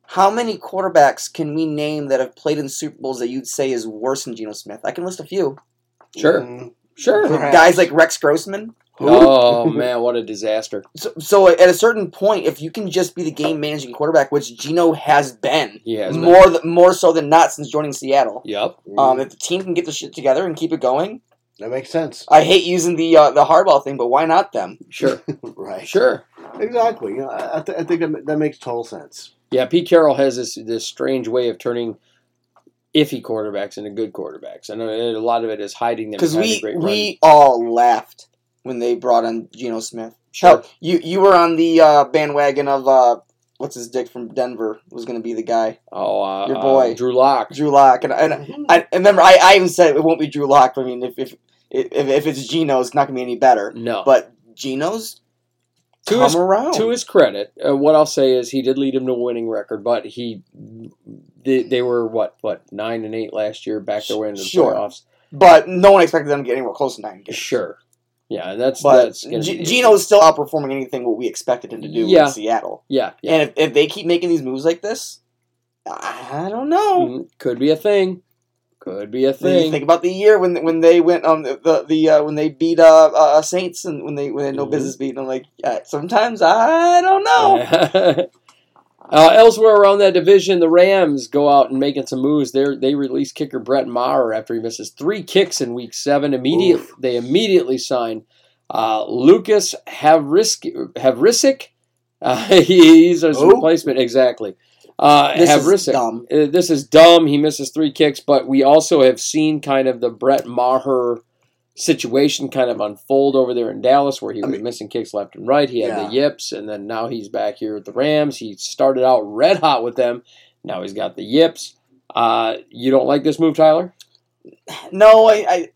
[SPEAKER 4] how many quarterbacks can we name that have played in Super Bowls that you'd say is worse than Geno Smith? I can list a few.
[SPEAKER 2] Sure.
[SPEAKER 3] Mhm.
[SPEAKER 2] Sure.
[SPEAKER 3] Perhaps.
[SPEAKER 4] Guys like Rex Grossman.
[SPEAKER 2] Oh [LAUGHS] man, what a disaster!
[SPEAKER 4] So, so at a certain point, if you can just be the game managing quarterback, which Geno has been,
[SPEAKER 2] He has been.
[SPEAKER 4] more th- more so than not since joining Seattle.
[SPEAKER 2] Yep.
[SPEAKER 4] Um, if the team can get the shit together and keep it going,
[SPEAKER 3] that makes sense.
[SPEAKER 4] I hate using the uh, the hardball thing, but why not them?
[SPEAKER 2] Sure. [LAUGHS]
[SPEAKER 3] right.
[SPEAKER 2] Sure.
[SPEAKER 3] Exactly. You know, I, I, th- I think that that makes total sense.
[SPEAKER 2] Yeah, Pete Carroll has this this strange way of turning iffy quarterbacks into good quarterbacks, and a lot of it is hiding them.
[SPEAKER 4] Because
[SPEAKER 2] behind a
[SPEAKER 4] we
[SPEAKER 2] great
[SPEAKER 4] we all laughed when they brought on Geno Smith.
[SPEAKER 2] Sure.
[SPEAKER 4] Hell, you you were on the uh, bandwagon of uh, what's his dick from Denver was going to be the guy,
[SPEAKER 2] Oh, uh,
[SPEAKER 4] Your boy.
[SPEAKER 2] uh, Drew Lock.
[SPEAKER 4] Drew Lock, and and I, I remember I, I even said it won't be Drew Lock. I mean, if if if, if it's Geno, it's not going to be any better.
[SPEAKER 2] No,
[SPEAKER 4] But Geno's
[SPEAKER 2] To his-
[SPEAKER 4] around.
[SPEAKER 2] to his credit, uh, what I'll say is he did lead him to a winning record, but he they, they were what what nine and eight last year, back their way into the
[SPEAKER 4] Sure.
[SPEAKER 2] playoffs.
[SPEAKER 4] but no one expected them to get anywhere close to nine games.
[SPEAKER 2] Sure, yeah, that's
[SPEAKER 4] But
[SPEAKER 2] that's
[SPEAKER 4] G-
[SPEAKER 2] be-
[SPEAKER 4] Geno's still outperforming anything what we expected him to do
[SPEAKER 2] Yeah.
[SPEAKER 4] in Seattle.
[SPEAKER 2] yeah, yeah.
[SPEAKER 4] And if, if they keep making these moves like this, I don't know.
[SPEAKER 2] Mm, could be a thing. Could be a thing.
[SPEAKER 4] think about the year when when they went um the the, the uh, when they beat uh, uh Saints and when they when they had no
[SPEAKER 2] Mhm.
[SPEAKER 4] business beating them like yeah, sometimes I don't know [LAUGHS]
[SPEAKER 2] Uh, elsewhere around that division, the Rams go out and making some moves. They they release kicker Brett Maher after he misses three kicks in Week Seven. Immediate,
[SPEAKER 3] Oof.
[SPEAKER 2] they immediately sign uh, Lucas Havrisk, Havrisik. Uh, [LAUGHS] he's his
[SPEAKER 3] Who?
[SPEAKER 2] replacement exactly. Uh,
[SPEAKER 4] This is
[SPEAKER 2] Havrisik.
[SPEAKER 4] dumb.
[SPEAKER 2] Uh, this is dumb. He misses three kicks, but we also have seen kind of the Brett Maher situation kind of unfold over there in Dallas, where he
[SPEAKER 3] I
[SPEAKER 2] was
[SPEAKER 3] mean-
[SPEAKER 2] missing kicks left and right. He had
[SPEAKER 3] Yeah.
[SPEAKER 2] the yips, and then now he's back here with the Rams. He started out red hot with them. Now he's got the yips. Uh, you don't like this move, Tyler?
[SPEAKER 4] No, I, I,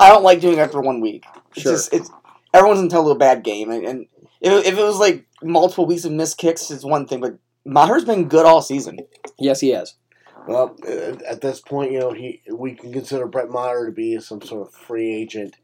[SPEAKER 4] I don't like doing it after one week. It's
[SPEAKER 2] Sure.
[SPEAKER 4] just it's everyone's entitled to a bad game, and, and if, if it was like multiple weeks of missed kicks, it's one thing. But Maher's been good all season.
[SPEAKER 2] Yes, he has.
[SPEAKER 3] Well, uh, at this point, you know, he we can consider Brett Maher to be some sort of free agent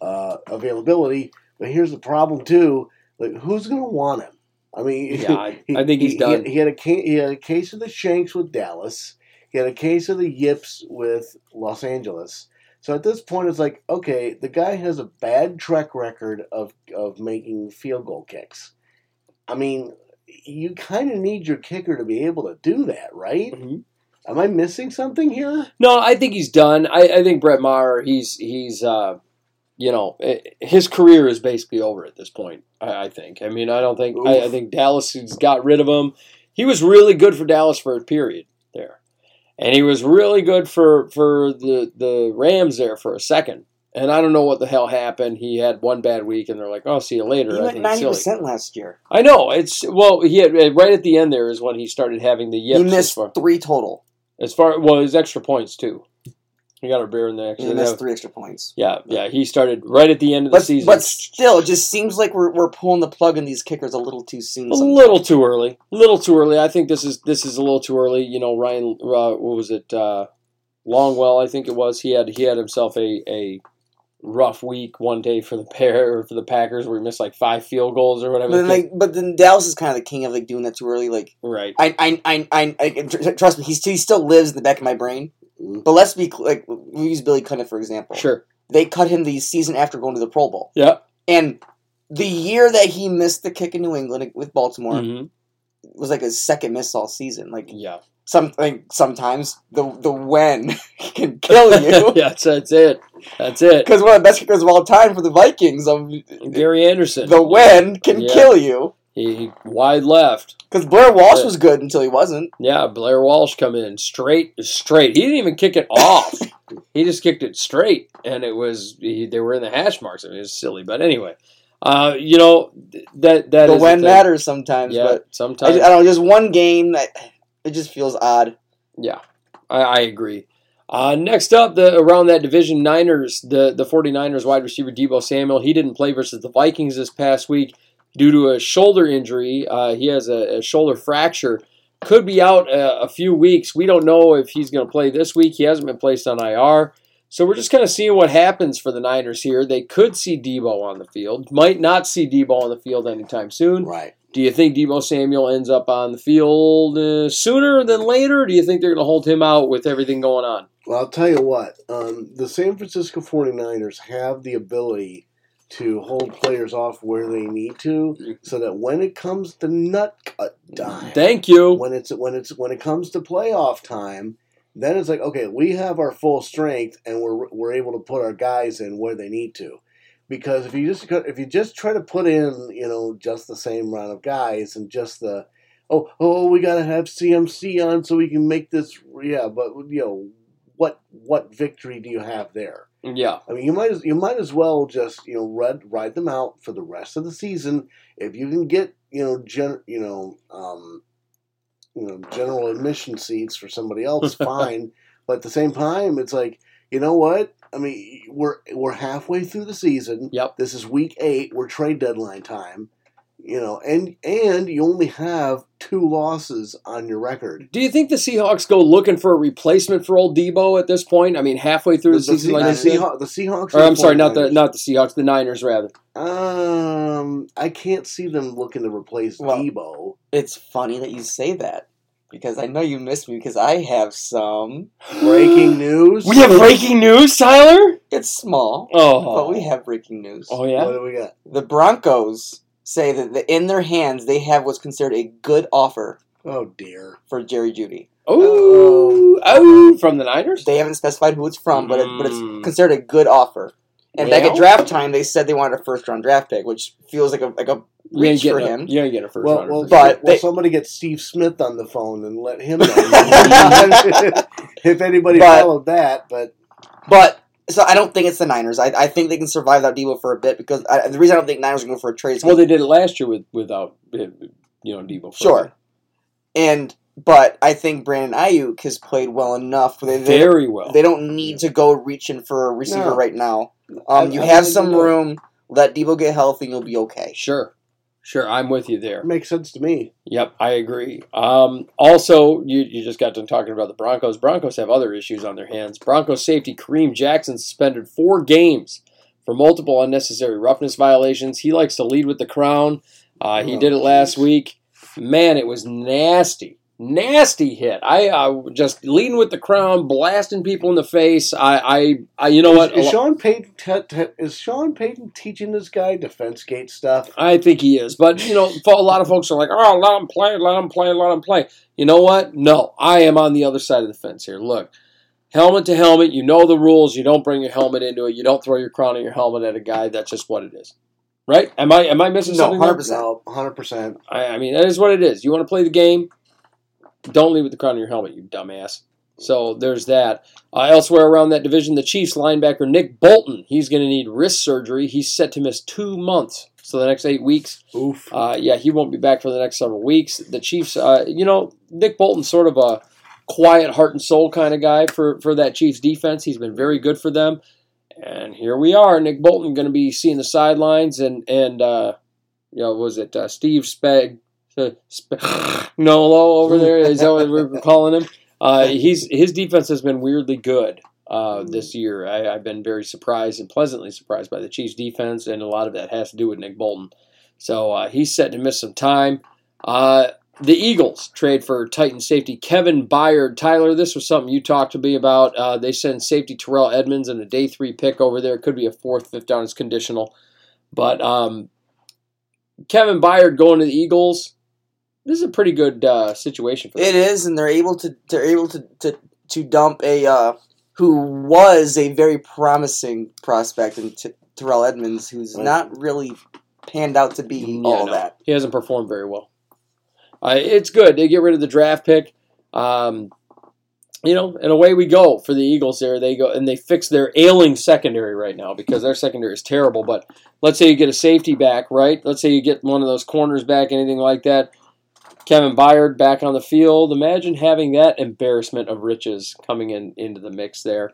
[SPEAKER 3] uh, availability. But here's the problem too: like, who's going to want him? I mean, [LAUGHS]
[SPEAKER 2] Yeah, I- I think he's
[SPEAKER 3] he,
[SPEAKER 2] done.
[SPEAKER 3] He, he had a he had a case of the shanks with Dallas. He had a case of the yips with Los Angeles. So at this point, it's like, okay, the guy has a bad track record of of making field goal kicks. I mean, you kind of need your kicker to be able to do that, right?
[SPEAKER 2] Mhm.
[SPEAKER 3] Am I missing something here?
[SPEAKER 2] No, I think he's done. I, I think Brett Maher, he's he's uh, you know, his career is basically over at this point. I, I think. I mean, I don't think. I, I think Dallas has got rid of him. He was really good for Dallas for a period there, and he was really good for for the the Rams there for a second. And I don't know what the hell happened. He had one bad week, and they're like, "Oh, see you later."
[SPEAKER 4] He
[SPEAKER 2] I
[SPEAKER 4] went ninety percent last year.
[SPEAKER 2] I know it's well. He had right at the end there is when he started having the yips.
[SPEAKER 4] he missed
[SPEAKER 2] far,
[SPEAKER 4] three total.
[SPEAKER 2] as far well, his extra points too. He got a beer in the
[SPEAKER 4] He
[SPEAKER 2] extra.
[SPEAKER 4] missed three extra points.
[SPEAKER 2] Yeah, yeah. He started right at the end of the
[SPEAKER 4] But,
[SPEAKER 2] season.
[SPEAKER 4] but still, it just seems like we're, we're pulling the plug on these kickers a little too soon.
[SPEAKER 2] a
[SPEAKER 4] sometimes.
[SPEAKER 2] little too early. A little too early. I think this is this is a little too early. You know, Ryan. Uh, what was it? Uh, Longwell, I think it was. He had he had himself a a rough week one day for the pair or for the Packers where he missed like five field goals or whatever.
[SPEAKER 4] But then, like, but then Dallas is kind of the king of like doing that too early. Like,
[SPEAKER 2] right.
[SPEAKER 4] I, I, I, I, I trust me, he's, he still lives in the back of my brain.
[SPEAKER 3] Mhm.
[SPEAKER 4] But let's be like, we use Billy Cundiff for example.
[SPEAKER 2] Sure.
[SPEAKER 4] They cut him the season after going to the Pro Bowl,
[SPEAKER 2] Yeah.
[SPEAKER 4] and the year that he missed the kick in New England with Baltimore
[SPEAKER 2] Mhm.
[SPEAKER 4] was like his second miss all season. Like,
[SPEAKER 2] Yeah.
[SPEAKER 4] Some like sometimes the the when [LAUGHS] can kill you. [LAUGHS]
[SPEAKER 2] yeah. That's, that's it. That's it.
[SPEAKER 4] Because one of the best kickers of all time for the Vikings, um,
[SPEAKER 2] Gary Anderson.
[SPEAKER 4] the when can
[SPEAKER 2] Yeah.
[SPEAKER 4] kill you.
[SPEAKER 2] He, wide left.
[SPEAKER 4] Because Blair Walsh
[SPEAKER 2] Yeah.
[SPEAKER 4] was good until he wasn't.
[SPEAKER 2] Yeah, Blair Walsh come in straight, straight. He didn't even kick it off. [LAUGHS] he just kicked it straight, and it was he, they were in the hash marks. I mean, it was silly, but anyway, uh, you know that that
[SPEAKER 4] the when matters sometimes,
[SPEAKER 2] Yeah,
[SPEAKER 4] but
[SPEAKER 2] sometimes.
[SPEAKER 4] just, I don't know. Just one game, I, it just feels odd.
[SPEAKER 2] yeah, I, I agree. Uh, next up, the around that division, Niners, the the 49ers wide receiver Deebo Samuel. He didn't play versus the Vikings this past week due to a shoulder injury. Uh, he has a, a shoulder fracture. Could be out a, a few weeks. We don't know if he's going to play this week. He hasn't been placed on IR. So we're just kind of seeing what happens for the Niners here. They could see Deebo on the field. Might not see Deebo on the field anytime soon.
[SPEAKER 3] Right.
[SPEAKER 2] Do you think Deebo Samuel ends up on the field uh, sooner than later? Do you think they're going to hold him out with everything going on?
[SPEAKER 3] Well, I'll tell you what. Um, the San Francisco 49ers have the ability to hold players off where they need to, so that when it comes to nut cut time,
[SPEAKER 2] Thank you.
[SPEAKER 3] when it's when it's when it comes to playoff time, then it's like okay, we have our full strength and we're we're able to put our guys in where they need to. Because if you just if you just try to put in you know just the same round of guys and just the oh oh we gotta have CMC on so we can make this yeah but you know what what victory do you have there?
[SPEAKER 2] Yeah.
[SPEAKER 3] I mean, you might as you might as well just you know ride ride them out for the rest of the season. If you can get you know gen you know um, you know general admission seats for somebody else, [LAUGHS] fine. But at the same time, it's like you know what? I mean, we're we're halfway through the season.
[SPEAKER 2] Yep.
[SPEAKER 3] This is week eight. We're trade deadline time. You know, and and you only have two losses on your record.
[SPEAKER 2] Do you think the Seahawks go looking for a replacement for old Deebo at this point? I mean, halfway through the, season,
[SPEAKER 3] Se-
[SPEAKER 2] like
[SPEAKER 3] the,
[SPEAKER 2] you?
[SPEAKER 3] Seahawks, the Seahawks.
[SPEAKER 2] Or I'm sorry, not the not the Seahawks, the Niners rather.
[SPEAKER 3] Um, I can't see them looking to replace
[SPEAKER 4] Well-
[SPEAKER 3] Deebo.
[SPEAKER 4] It's funny that you say that because I know you missed me because I have some.
[SPEAKER 3] Breaking [GASPS] news.
[SPEAKER 2] We have breaking news, Tyler.
[SPEAKER 4] It's small,
[SPEAKER 2] Oh,
[SPEAKER 4] but we have breaking news.
[SPEAKER 2] Oh yeah, What
[SPEAKER 3] do we got?
[SPEAKER 4] The Broncos say that the, in their hands they have what's considered a good offer
[SPEAKER 3] Oh dear.
[SPEAKER 4] for Jerry Jeudy.
[SPEAKER 2] Oh, oh, from the Niners.
[SPEAKER 4] They haven't specified who it's from, but it, but
[SPEAKER 2] Mm.
[SPEAKER 4] it's considered a good offer. And back at draft time, they said they wanted a first round draft pick, which feels like a like a
[SPEAKER 2] You
[SPEAKER 4] reach for
[SPEAKER 2] getting a,
[SPEAKER 4] him.
[SPEAKER 2] you ain't getting a first
[SPEAKER 3] Well,
[SPEAKER 2] rounder.
[SPEAKER 3] well,
[SPEAKER 2] for
[SPEAKER 4] but
[SPEAKER 3] well,
[SPEAKER 4] they-
[SPEAKER 3] somebody get Steve Smith on the phone and let him know [LAUGHS] [LAUGHS] if anybody
[SPEAKER 4] But-
[SPEAKER 3] followed that. But
[SPEAKER 4] But so I don't think it's the Niners. I, I think they can survive without Deebo for a bit because I, the reason I don't think Niners are going for a trade is 'cause-
[SPEAKER 2] Well, they did it last year with without uh, you know Deebo.
[SPEAKER 4] sure, and but I think Brandon Aiyuk has played well enough. They, they,
[SPEAKER 2] very well.
[SPEAKER 4] they don't need to go reaching for a receiver
[SPEAKER 3] No.
[SPEAKER 4] right now.
[SPEAKER 3] I-
[SPEAKER 4] Um, you
[SPEAKER 3] I
[SPEAKER 4] have some
[SPEAKER 3] they do.
[SPEAKER 4] room. Let Deebo get healthy, and you'll be okay.
[SPEAKER 2] Sure, sure. I'm with you there.
[SPEAKER 3] makes sense to me.
[SPEAKER 2] Yep, I agree. Um, also, you, you just got done talking about the Broncos. Broncos have other issues on their hands. Broncos safety Kareem Jackson suspended four games for multiple unnecessary roughness violations. He likes to lead with the crown. Uh, he
[SPEAKER 3] Oh,
[SPEAKER 2] did it last
[SPEAKER 3] jeez.
[SPEAKER 2] week. Man, it was nasty. Nasty hit. I uh, just leading with the crown, blasting people in the face. I, I, I you know
[SPEAKER 3] is,
[SPEAKER 2] what?
[SPEAKER 3] Is Sean Payton te- te- is Sean Payton teaching this guy defense gate stuff?
[SPEAKER 2] I think he is, but you know, a lot of folks are like, "Oh, let him play, let him play, let him play." You know what? No, I am on the other side of the fence here. Look, helmet to helmet. You know the rules. You don't bring your helmet into it. You don't throw your crown and your helmet at a guy. That's just what it is, right? Am I am I missing
[SPEAKER 4] No,
[SPEAKER 2] something? there?
[SPEAKER 4] 100%.
[SPEAKER 3] No, hundred percent.
[SPEAKER 2] I, I mean, that is what it is. You want to play the game? Don't leave with the crown on your helmet, you dumbass. So there's that. Uh, elsewhere around that division, the Chiefs linebacker Nick Bolton, he's going to need wrist surgery. He's set to miss two months, so the next eight weeks.
[SPEAKER 3] Oof.
[SPEAKER 2] Uh, yeah, he won't be back for the next several weeks. The Chiefs, uh, you know, Nick Bolton's sort of a quiet heart and soul kind of guy for, for that Chiefs defense. He's been very good for them. And here we are, Nick Bolton going to be seeing the sidelines and, and uh, you know, was it uh, Steve Spag, Sp- [LAUGHS] Nolo over there? Is that what we're calling him? Uh, he's his defense has been weirdly good uh, this year. I, I've been very surprised and pleasantly surprised by the Chiefs' defense, and a lot of that has to do with Nick Bolton. So uh, he's set to miss some time. Uh, the Eagles trade for Titan safety Kevin Byard. Tyler, this was something you talked to me about. Uh, they send safety Terrell Edmunds and a day three pick over there. It Could be a fourth, fifth down. It's conditional. But um, Kevin Byard going to the Eagles, this is a pretty good uh, situation for them.
[SPEAKER 4] It is, and they're able to they're able to to, to dump a uh, who was a very promising prospect in T- Terrell Edmunds, who's
[SPEAKER 3] Right.
[SPEAKER 4] not really panned out to be
[SPEAKER 2] Yeah,
[SPEAKER 4] all
[SPEAKER 2] no,
[SPEAKER 4] that.
[SPEAKER 2] He hasn't performed very well. Uh, it's good. They get rid of the draft pick. Um, you know, and away we go for the Eagles there. They go and they fix their ailing secondary right now because their secondary is terrible. But let's say you get a safety back, right? Let's say you get one of those corners back, anything like that. Kevin Byard back on the field. Imagine having that embarrassment of riches coming in into the mix there.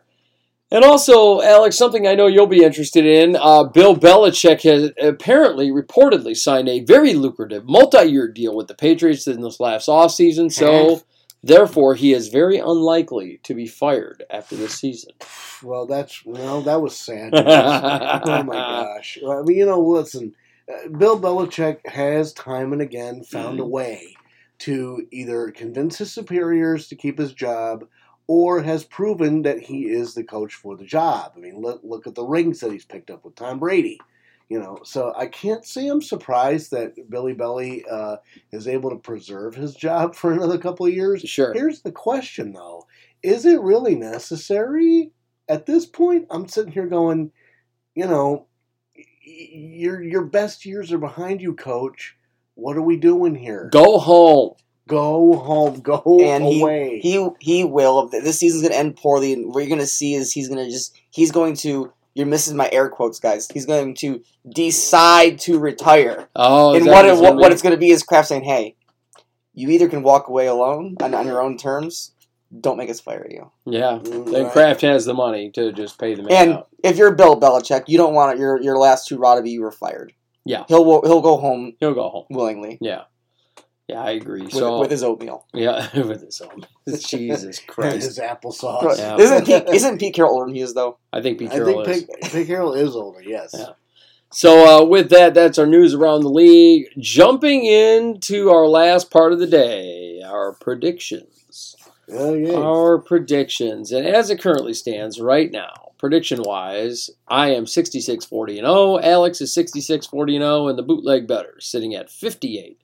[SPEAKER 2] And also, Alex, something I know you'll be interested in. Uh, Bill Belichick has apparently, reportedly, signed a very lucrative multi-year deal with the Patriots in this last offseason. So, therefore, he is very unlikely to be fired after this season.
[SPEAKER 3] Well, that's well, that was sad. oh my gosh! I mean, you know, listen, uh, Bill Belichick has time and again found a way to either convince his superiors to keep his job, or has proven that he is the coach for the job. I mean, look look at the rings that he's picked up with Tom Brady. You know, so I can't say I'm surprised that Billy Belly uh, is able to preserve his job [LAUGHS] for another couple of years.
[SPEAKER 2] Sure.
[SPEAKER 3] Here's the question, though: Is it really necessary? At this point, I'm sitting here going, you know, y- your your best years are behind you, Coach. What are we doing here?
[SPEAKER 2] Go home.
[SPEAKER 3] Go home. Go
[SPEAKER 4] And he,
[SPEAKER 3] away.
[SPEAKER 4] he he will. This season's gonna end poorly, and what you're gonna see is he's gonna just he's going to. You're missing my air quotes, guys. He's going to decide to retire,
[SPEAKER 2] Oh, is
[SPEAKER 4] and what
[SPEAKER 2] what
[SPEAKER 4] it,
[SPEAKER 2] it's
[SPEAKER 4] what,
[SPEAKER 2] gonna
[SPEAKER 4] what
[SPEAKER 2] be?
[SPEAKER 4] it's going to be is Kraft saying, "Hey, you either can walk away alone on, on your own terms. Don't make us fire you."
[SPEAKER 2] Yeah.
[SPEAKER 3] Mm,
[SPEAKER 2] Then
[SPEAKER 3] right.
[SPEAKER 2] Kraft has the money to just pay the man
[SPEAKER 4] And
[SPEAKER 2] out.
[SPEAKER 4] if you're Bill Belichick, you don't want your your last two raw to be you were fired.
[SPEAKER 2] Yeah.
[SPEAKER 4] he'll he'll go home
[SPEAKER 2] He'll go home.
[SPEAKER 4] willingly
[SPEAKER 2] Yeah. Yeah, I agree.
[SPEAKER 4] with,
[SPEAKER 2] so
[SPEAKER 4] with his oatmeal.
[SPEAKER 2] yeah, [LAUGHS] with his own. [LAUGHS] Jesus
[SPEAKER 3] and [LAUGHS]
[SPEAKER 2] Christ.
[SPEAKER 3] his applesauce.
[SPEAKER 2] Yeah.
[SPEAKER 4] Isn't Pete, isn't Pete Carroll older than he is though?
[SPEAKER 2] I think Pete
[SPEAKER 3] I
[SPEAKER 2] Carroll
[SPEAKER 3] think
[SPEAKER 2] is.
[SPEAKER 3] Pig, Pig Carroll is older. Yes.
[SPEAKER 2] Yeah. So uh, with that, that's our news around the league. Jumping into our last part of the day, our predictions.
[SPEAKER 3] Oh yeah.
[SPEAKER 2] Our predictions. And as it currently stands right now, prediction wise, I am 66 40 and 0. Alex is 66 40 and 0. And the bootleg better sitting at 58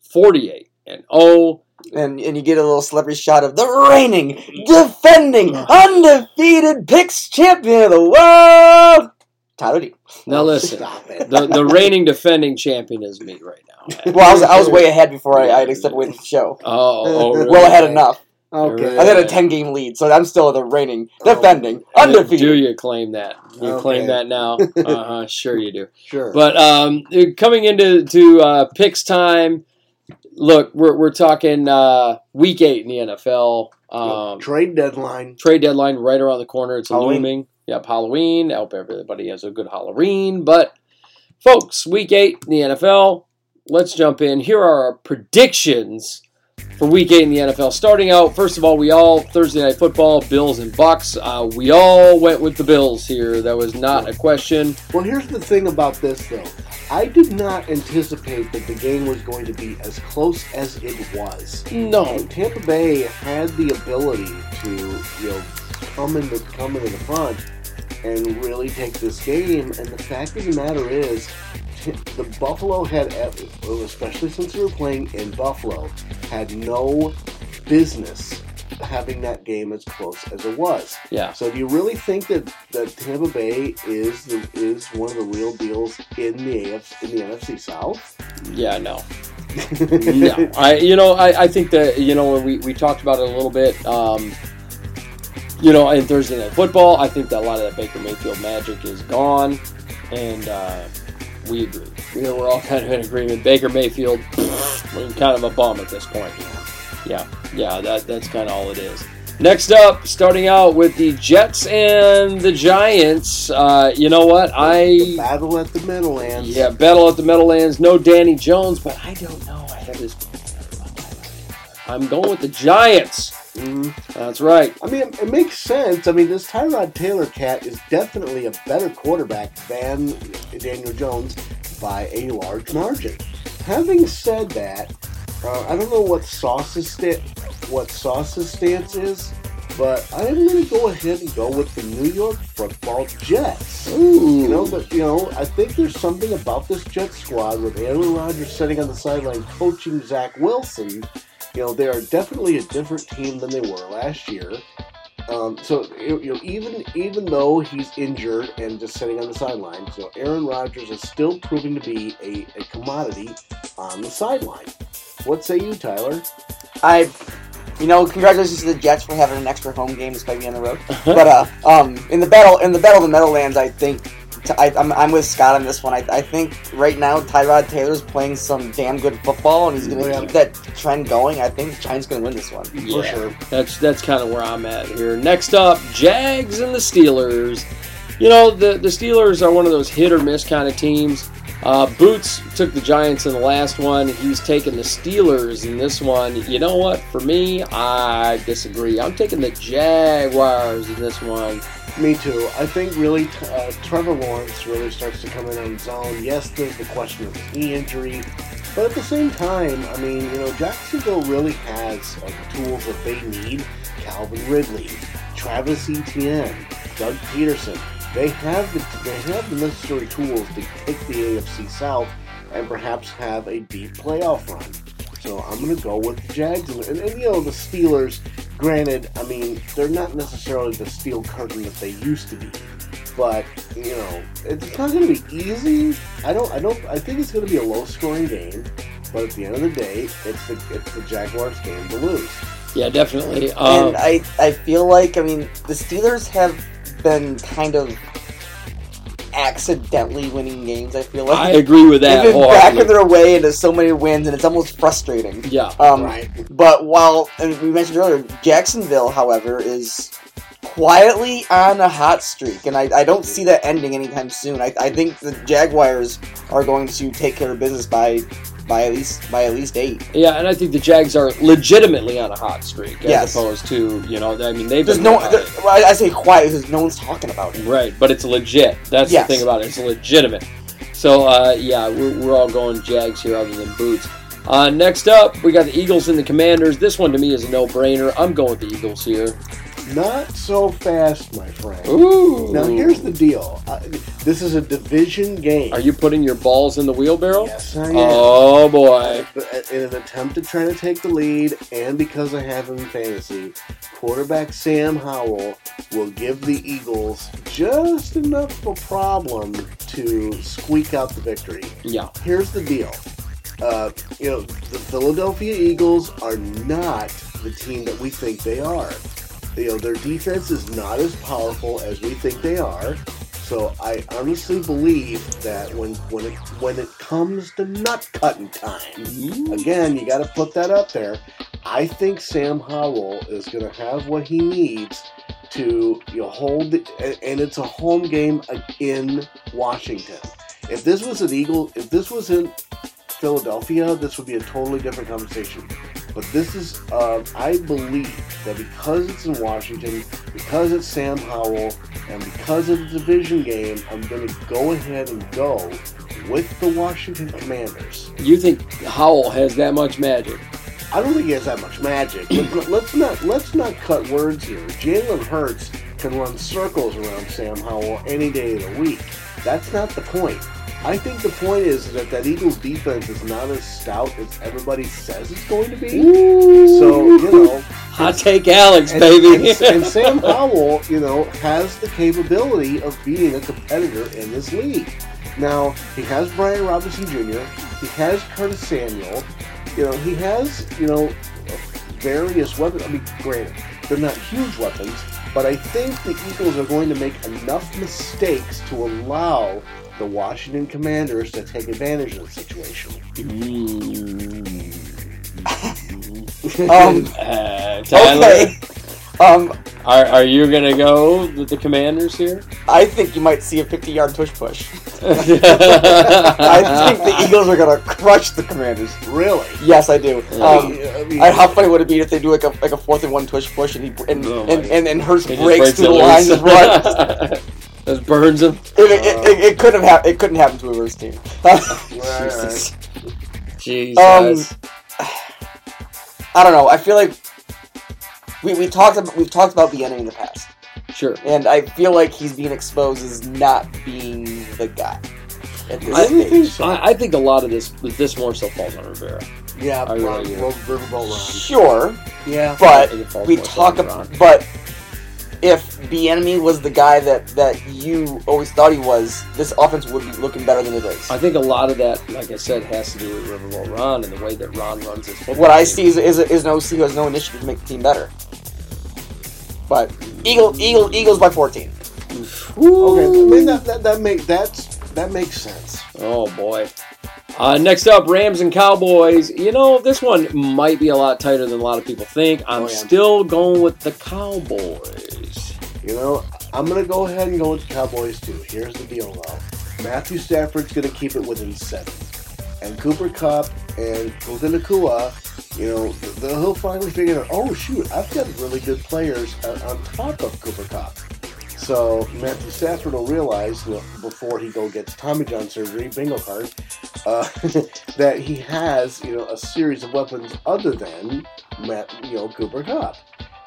[SPEAKER 2] 48 and 0.
[SPEAKER 4] and and you get a little celebrity shot of the reigning, defending, [LAUGHS] undefeated picks champion of the world, Tyler D.
[SPEAKER 2] Now [LAUGHS] listen, the the [LAUGHS] reigning defending champion is me right now.
[SPEAKER 4] Well, I was I was way ahead before I, I had step the show.
[SPEAKER 2] Oh, oh really?
[SPEAKER 4] Well ahead enough.
[SPEAKER 3] Okay.
[SPEAKER 4] I had a ten game lead, so I'm still the reigning, defending,
[SPEAKER 3] Oh,
[SPEAKER 4] undefeated.
[SPEAKER 2] Do you claim that? You
[SPEAKER 3] Okay.
[SPEAKER 2] claim that now? [LAUGHS] Uh huh. Sure you do.
[SPEAKER 3] Sure.
[SPEAKER 2] But um, coming into to uh, picks time, look, we're we're talking uh, week eight in the NFL. Um,
[SPEAKER 3] Trade deadline.
[SPEAKER 2] trade deadline right around the corner. It's
[SPEAKER 4] Halloween.
[SPEAKER 2] looming. Yep, Halloween. I hope everybody has a good Halloween. But folks, week eight in the NFL. Let's jump in. Here are our predictions for week eight in the NFL. Starting out, first of all, we all Thursday night football, Bills and Bucks. Uh, we all went with the Bills here. That was not a question.
[SPEAKER 3] Well, here's the thing about this, though. I did not anticipate that the game was going to be as close as it was.
[SPEAKER 2] No.
[SPEAKER 3] Tampa Bay had the ability to, you know, come into come into the front and really take this game. And the fact of the matter is, the Buffalo had, especially since we were playing in Buffalo, had no business having that game as close as it was.
[SPEAKER 2] Yeah.
[SPEAKER 3] So do you really think that, that Tampa Bay is the, is one of the real deals in the AFC, in the NFC South?
[SPEAKER 2] Yeah. No. [LAUGHS] no, I you know I, I think that you know we, we talked about it a little bit. Um, you know, in Thursday night football, I think that a lot of that Baker Mayfield magic is gone, and uh, we agree. We we're all kind of in agreement. Baker Mayfield, [SNIFFS] kind of a bum at this point. Yeah, yeah, that that's kind of all it is. Next up, starting out with the Jets and the Giants. Uh, you know what? I
[SPEAKER 3] Battle at the Meadowlands.
[SPEAKER 2] yeah, battle at the Meadowlands. No Danny Jones, but I don't know. I have this. I'm going with the Giants.
[SPEAKER 3] Mhm.
[SPEAKER 2] That's right.
[SPEAKER 3] I mean, it makes sense. I mean, this Tyrod Taylor cat is definitely a better quarterback than Daniel Jones by a large margin. Having said that, uh, I don't know what Sauce's sta- what Sauce's stance is, but I'm going to go ahead and go with the New York Football Jets.
[SPEAKER 2] Ooh.
[SPEAKER 3] You know, but you know, I think there's something about this Jets squad with Aaron Rodgers sitting on the sideline coaching Zach Wilson. You know, they are definitely a different team than they were last year. Um, so you know, even even though he's injured and just sitting on the sideline, know, Aaron Rodgers is still proving to be a, a commodity on the sideline. What say you, Tyler?
[SPEAKER 4] I, you know, congratulations to the Jets for having an extra home game despite being on the road. [LAUGHS] But uh, um, in the battle in the battle of the Meadowlands, I think I, am I'm with Scott on this one. I, I think right now Tyrod Taylor's playing some damn good football, and he's going to
[SPEAKER 3] Yeah.
[SPEAKER 4] keep that trend going. I think the Giants going to win this one.
[SPEAKER 2] Yeah,
[SPEAKER 3] For sure.
[SPEAKER 2] That's that's kind of where I'm at here. Next up, Jags and the Steelers. You know, the the Steelers are one of those hit or miss kind of teams. Uh, Boots took the Giants in the last one. He's taking the Steelers in this one. You know what? For me, I disagree. I'm taking the Jaguars in this one.
[SPEAKER 3] Me too. I think really uh, Trevor Lawrence really starts to come in on his own. Yes, there's the question of the knee injury, but at the same time, I mean, you know, Jacksonville really has uh, the tools that they need. Calvin Ridley, Travis Etienne, Doug Pederson. They have the they have the necessary tools to take the AFC South and perhaps have a deep playoff run. So I'm going to go with the Jags. And, and, and, you know, the Steelers, granted, I mean, they're not necessarily the steel curtain that they used to be. But, you know, it's not going to be easy. I don't, I don't, I think it's going to be a low scoring game. But at the end of the day, it's the, it's the Jaguars game to lose.
[SPEAKER 2] Yeah, definitely. Um,
[SPEAKER 4] and I, I feel like, I mean, the Steelers have been kind of accidentally winning games, I feel like.
[SPEAKER 2] I agree with that.
[SPEAKER 4] They've been
[SPEAKER 2] wholeheartedly.
[SPEAKER 4] backing their way into so many wins, and it's almost frustrating.
[SPEAKER 2] Yeah.
[SPEAKER 4] Um,
[SPEAKER 3] right.
[SPEAKER 4] But while and we mentioned earlier, Jacksonville, however, is quietly on a hot streak, and I, I don't see that ending anytime soon. I, I think the Jaguars are going to take care of business by by at least by at least eight.
[SPEAKER 2] Yeah, and I think the Jags are legitimately on a hot streak as
[SPEAKER 4] Yes.
[SPEAKER 2] opposed to, you know, I mean, they've
[SPEAKER 4] There's
[SPEAKER 2] been
[SPEAKER 4] no, there, well, I say quiet because no one's talking about it.
[SPEAKER 2] Right, but it's legit. That's
[SPEAKER 4] Yes.
[SPEAKER 2] the thing about it. It's legitimate. So, uh, yeah, we're, we're all going Jags here other than Boots. Uh, next up, we got the Eagles and the Commanders. This one to me is a no brainer. I'm going with the Eagles here.
[SPEAKER 3] Not so fast, my friend.
[SPEAKER 2] Ooh.
[SPEAKER 3] Now here's the deal. Uh, this is a division game.
[SPEAKER 2] Are you putting your balls in the wheelbarrow?
[SPEAKER 3] Yes, I am.
[SPEAKER 2] Oh boy.
[SPEAKER 3] In an attempt to try to take the lead, and because I have him in fantasy, quarterback Sam Howell will give the Eagles just enough of a problem to squeak out the victory.
[SPEAKER 2] Yeah.
[SPEAKER 3] Here's the deal. Uh, you know, the Philadelphia Eagles are not the team that we think they are. You know, their defense is not as powerful as we think they are. So I honestly believe that when when it when it comes to nut cutting time, again, you got to put that up there. I think Sam Howell is going to have what he needs to you know, hold, the, and- it's a home game in Washington. If this was an Eagle, if this was in Philadelphia, this would be a totally different conversation. But this is, uh, I believe that because it's in Washington, because it's Sam Howell, and because it's a division game, I'm going to go ahead and go with the Washington Commanders.
[SPEAKER 2] You think Howell has that much magic?
[SPEAKER 3] I don't think he has that much magic. But [CLEARS THROAT] let's not let's not cut words here. Jalen Hurts can run circles around Sam Howell any day of the week. That's not the point. I think the point is that that Eagles defense is not as stout as everybody says it's going to be. So you know,
[SPEAKER 2] Hot take, Alex,
[SPEAKER 3] and,
[SPEAKER 2] baby.
[SPEAKER 3] and, and [LAUGHS] Sam Howell, you know, has the capability of being a competitor in this league. Now he has Brian Robinson Jr. He has Curtis Samuel. You know, he has you know various weapons. I mean, granted, they're not huge weapons, but I think the Eagles are going to make enough mistakes to allow the Washington Commanders to take advantage of the situation. [LAUGHS]
[SPEAKER 4] Um,
[SPEAKER 2] Uh, Tyler,
[SPEAKER 4] okay. Um,
[SPEAKER 2] are, are you going to go with the commanders here?
[SPEAKER 4] I think you might see a 50-yard tush push. I [LAUGHS] [LAUGHS]
[SPEAKER 2] I
[SPEAKER 4] think the Eagles are gonna crush the Commanders.
[SPEAKER 3] Really?
[SPEAKER 4] Yes, I do.
[SPEAKER 2] Yeah.
[SPEAKER 4] Um,
[SPEAKER 3] I mean,
[SPEAKER 4] how funny would it be if they do like a like a fourth and one tush push and he and
[SPEAKER 2] Oh my
[SPEAKER 4] and, and, and Hurts
[SPEAKER 2] He just
[SPEAKER 4] breaks through the line and runs?
[SPEAKER 2] Loose. Just burns him.
[SPEAKER 4] It, it, it, it couldn't have it couldn't happen to a Hurst team.
[SPEAKER 3] Right. [LAUGHS]
[SPEAKER 2] Jesus.
[SPEAKER 4] Um, I don't know. I feel like we, we talked about we've talked about Vienna in the past,
[SPEAKER 2] sure.
[SPEAKER 4] and I feel like he's being exposed as not being the guy
[SPEAKER 2] I
[SPEAKER 4] stage.
[SPEAKER 3] so.
[SPEAKER 2] I, I think a lot of this this more so falls on Rivera.
[SPEAKER 3] Yeah,
[SPEAKER 2] I
[SPEAKER 3] Ron,
[SPEAKER 2] really do.
[SPEAKER 3] Riverboat Ron.
[SPEAKER 4] Sure,
[SPEAKER 3] Yeah.
[SPEAKER 4] But
[SPEAKER 2] think it falls
[SPEAKER 4] we talk about but if Bieniemy was the guy that that you always thought he was, this offense would be looking better than it is.
[SPEAKER 2] I think a lot of that, like I said, has to do with Riverboat Ron and the way that Ron runs his football.
[SPEAKER 4] What I
[SPEAKER 2] team.
[SPEAKER 4] see is, is, is an OC who has no initiative to make the team better. But Eagle, Eagle, Eagles by 14.
[SPEAKER 3] Okay, I mean that that, that make that's that makes sense.
[SPEAKER 2] Oh boy. Uh, next up, Rams and Cowboys. You know, this one might be a lot tighter than a lot of people think. I'm
[SPEAKER 3] Oh, yeah.
[SPEAKER 2] still going with the Cowboys.
[SPEAKER 3] You know, I'm gonna go ahead and go with the Cowboys too. Here's the deal though. Matthew Stafford's gonna keep it within seven. And Cooper Kupp and Puka Nacua, you know, th- th- he'll finally figure out, oh shoot, I've got really good players on top of Cooper Kupp. So Matthew Stafford will realize you know, before he go gets Tommy John surgery, bingo card, uh, [LAUGHS] that he has you know a series of weapons other than Matt, you know Cooper Kupp.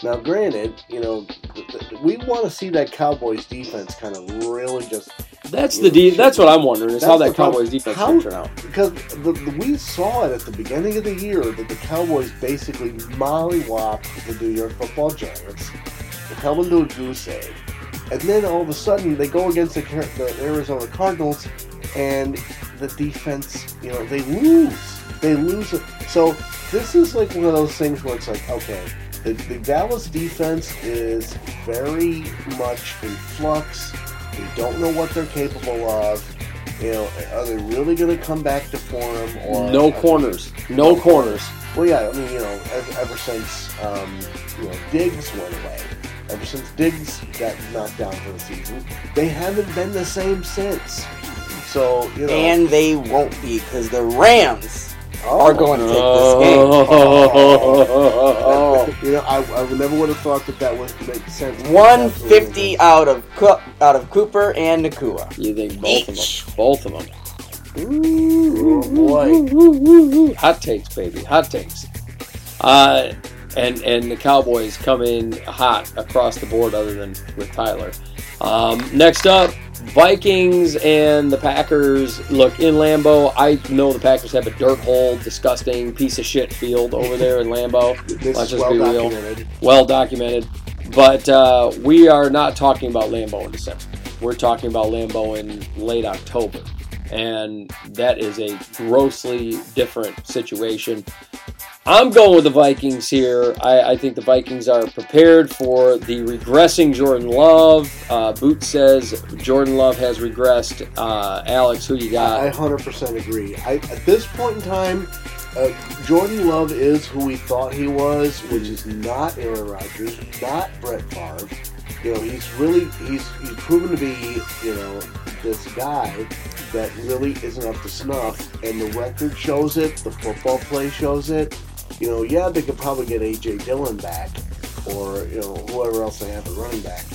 [SPEAKER 3] Now, granted, you know we want to see that Cowboys defense kind of really just
[SPEAKER 2] That's the de- That's what I'm wondering is how that
[SPEAKER 3] the problem.
[SPEAKER 2] Cowboys defense
[SPEAKER 3] How-
[SPEAKER 2] turn out.
[SPEAKER 3] because the, the, we saw it at the beginning of the year that the Cowboys basically mollywopped the New York Football Giants, held them to a goose egg, and then all of a sudden they go against the, the Arizona Cardinals, and the defense, you know, they lose. They lose. it. So this is like one of those things where it's like, okay, the, the Dallas defense is very much in flux. We don't know what they're capable of. You know, are they really going to come back to form? Or
[SPEAKER 2] No corners. No corners.
[SPEAKER 3] Well, yeah, I mean, you know, ever, ever since um, you know Diggs went away, ever since Diggs got knocked down for the season, they haven't been the same since. So you know,
[SPEAKER 4] And they won't be because the Rams
[SPEAKER 3] oh,
[SPEAKER 4] are going to take this game.
[SPEAKER 2] Oh. [LAUGHS]
[SPEAKER 3] you know, I, I never would have thought that that would make sense.
[SPEAKER 4] 150 out of Co- out of Cooper and Nacua.
[SPEAKER 2] You think both of them? Both of them.
[SPEAKER 3] Oh boy.
[SPEAKER 2] Hot takes, baby. Hot takes. Uh, and and the Cowboys come in hot across the board, other than with Tyler. Um, next up, Vikings and the Packers. Look in Lambeau. I know the Packers have a dirt hole, disgusting piece of shit field over there in Lambeau. [LAUGHS]
[SPEAKER 3] This
[SPEAKER 2] Let's
[SPEAKER 3] is
[SPEAKER 2] just
[SPEAKER 3] well
[SPEAKER 2] be real.
[SPEAKER 3] documented.
[SPEAKER 2] well documented. But uh, we are not talking about Lambeau in December. We're talking about Lambeau in late October. And that is a grossly different situation. I'm going with the Vikings here. I, I think the Vikings are prepared for the regressing Jordan Love. Uh, Boot says Jordan Love has regressed. Uh, Alex, who you got?
[SPEAKER 3] I 100% agree. I, at this point in time, uh, Jordan Love is who we thought he was, which is not Aaron Rodgers, not Brett Favre. You know, he's really he's he's proven to be you know this guy that really isn't up to snuff, and the record shows it. The football play shows it. You know, yeah, they could probably get AJ Dillon back, or you know whoever else they have at running back.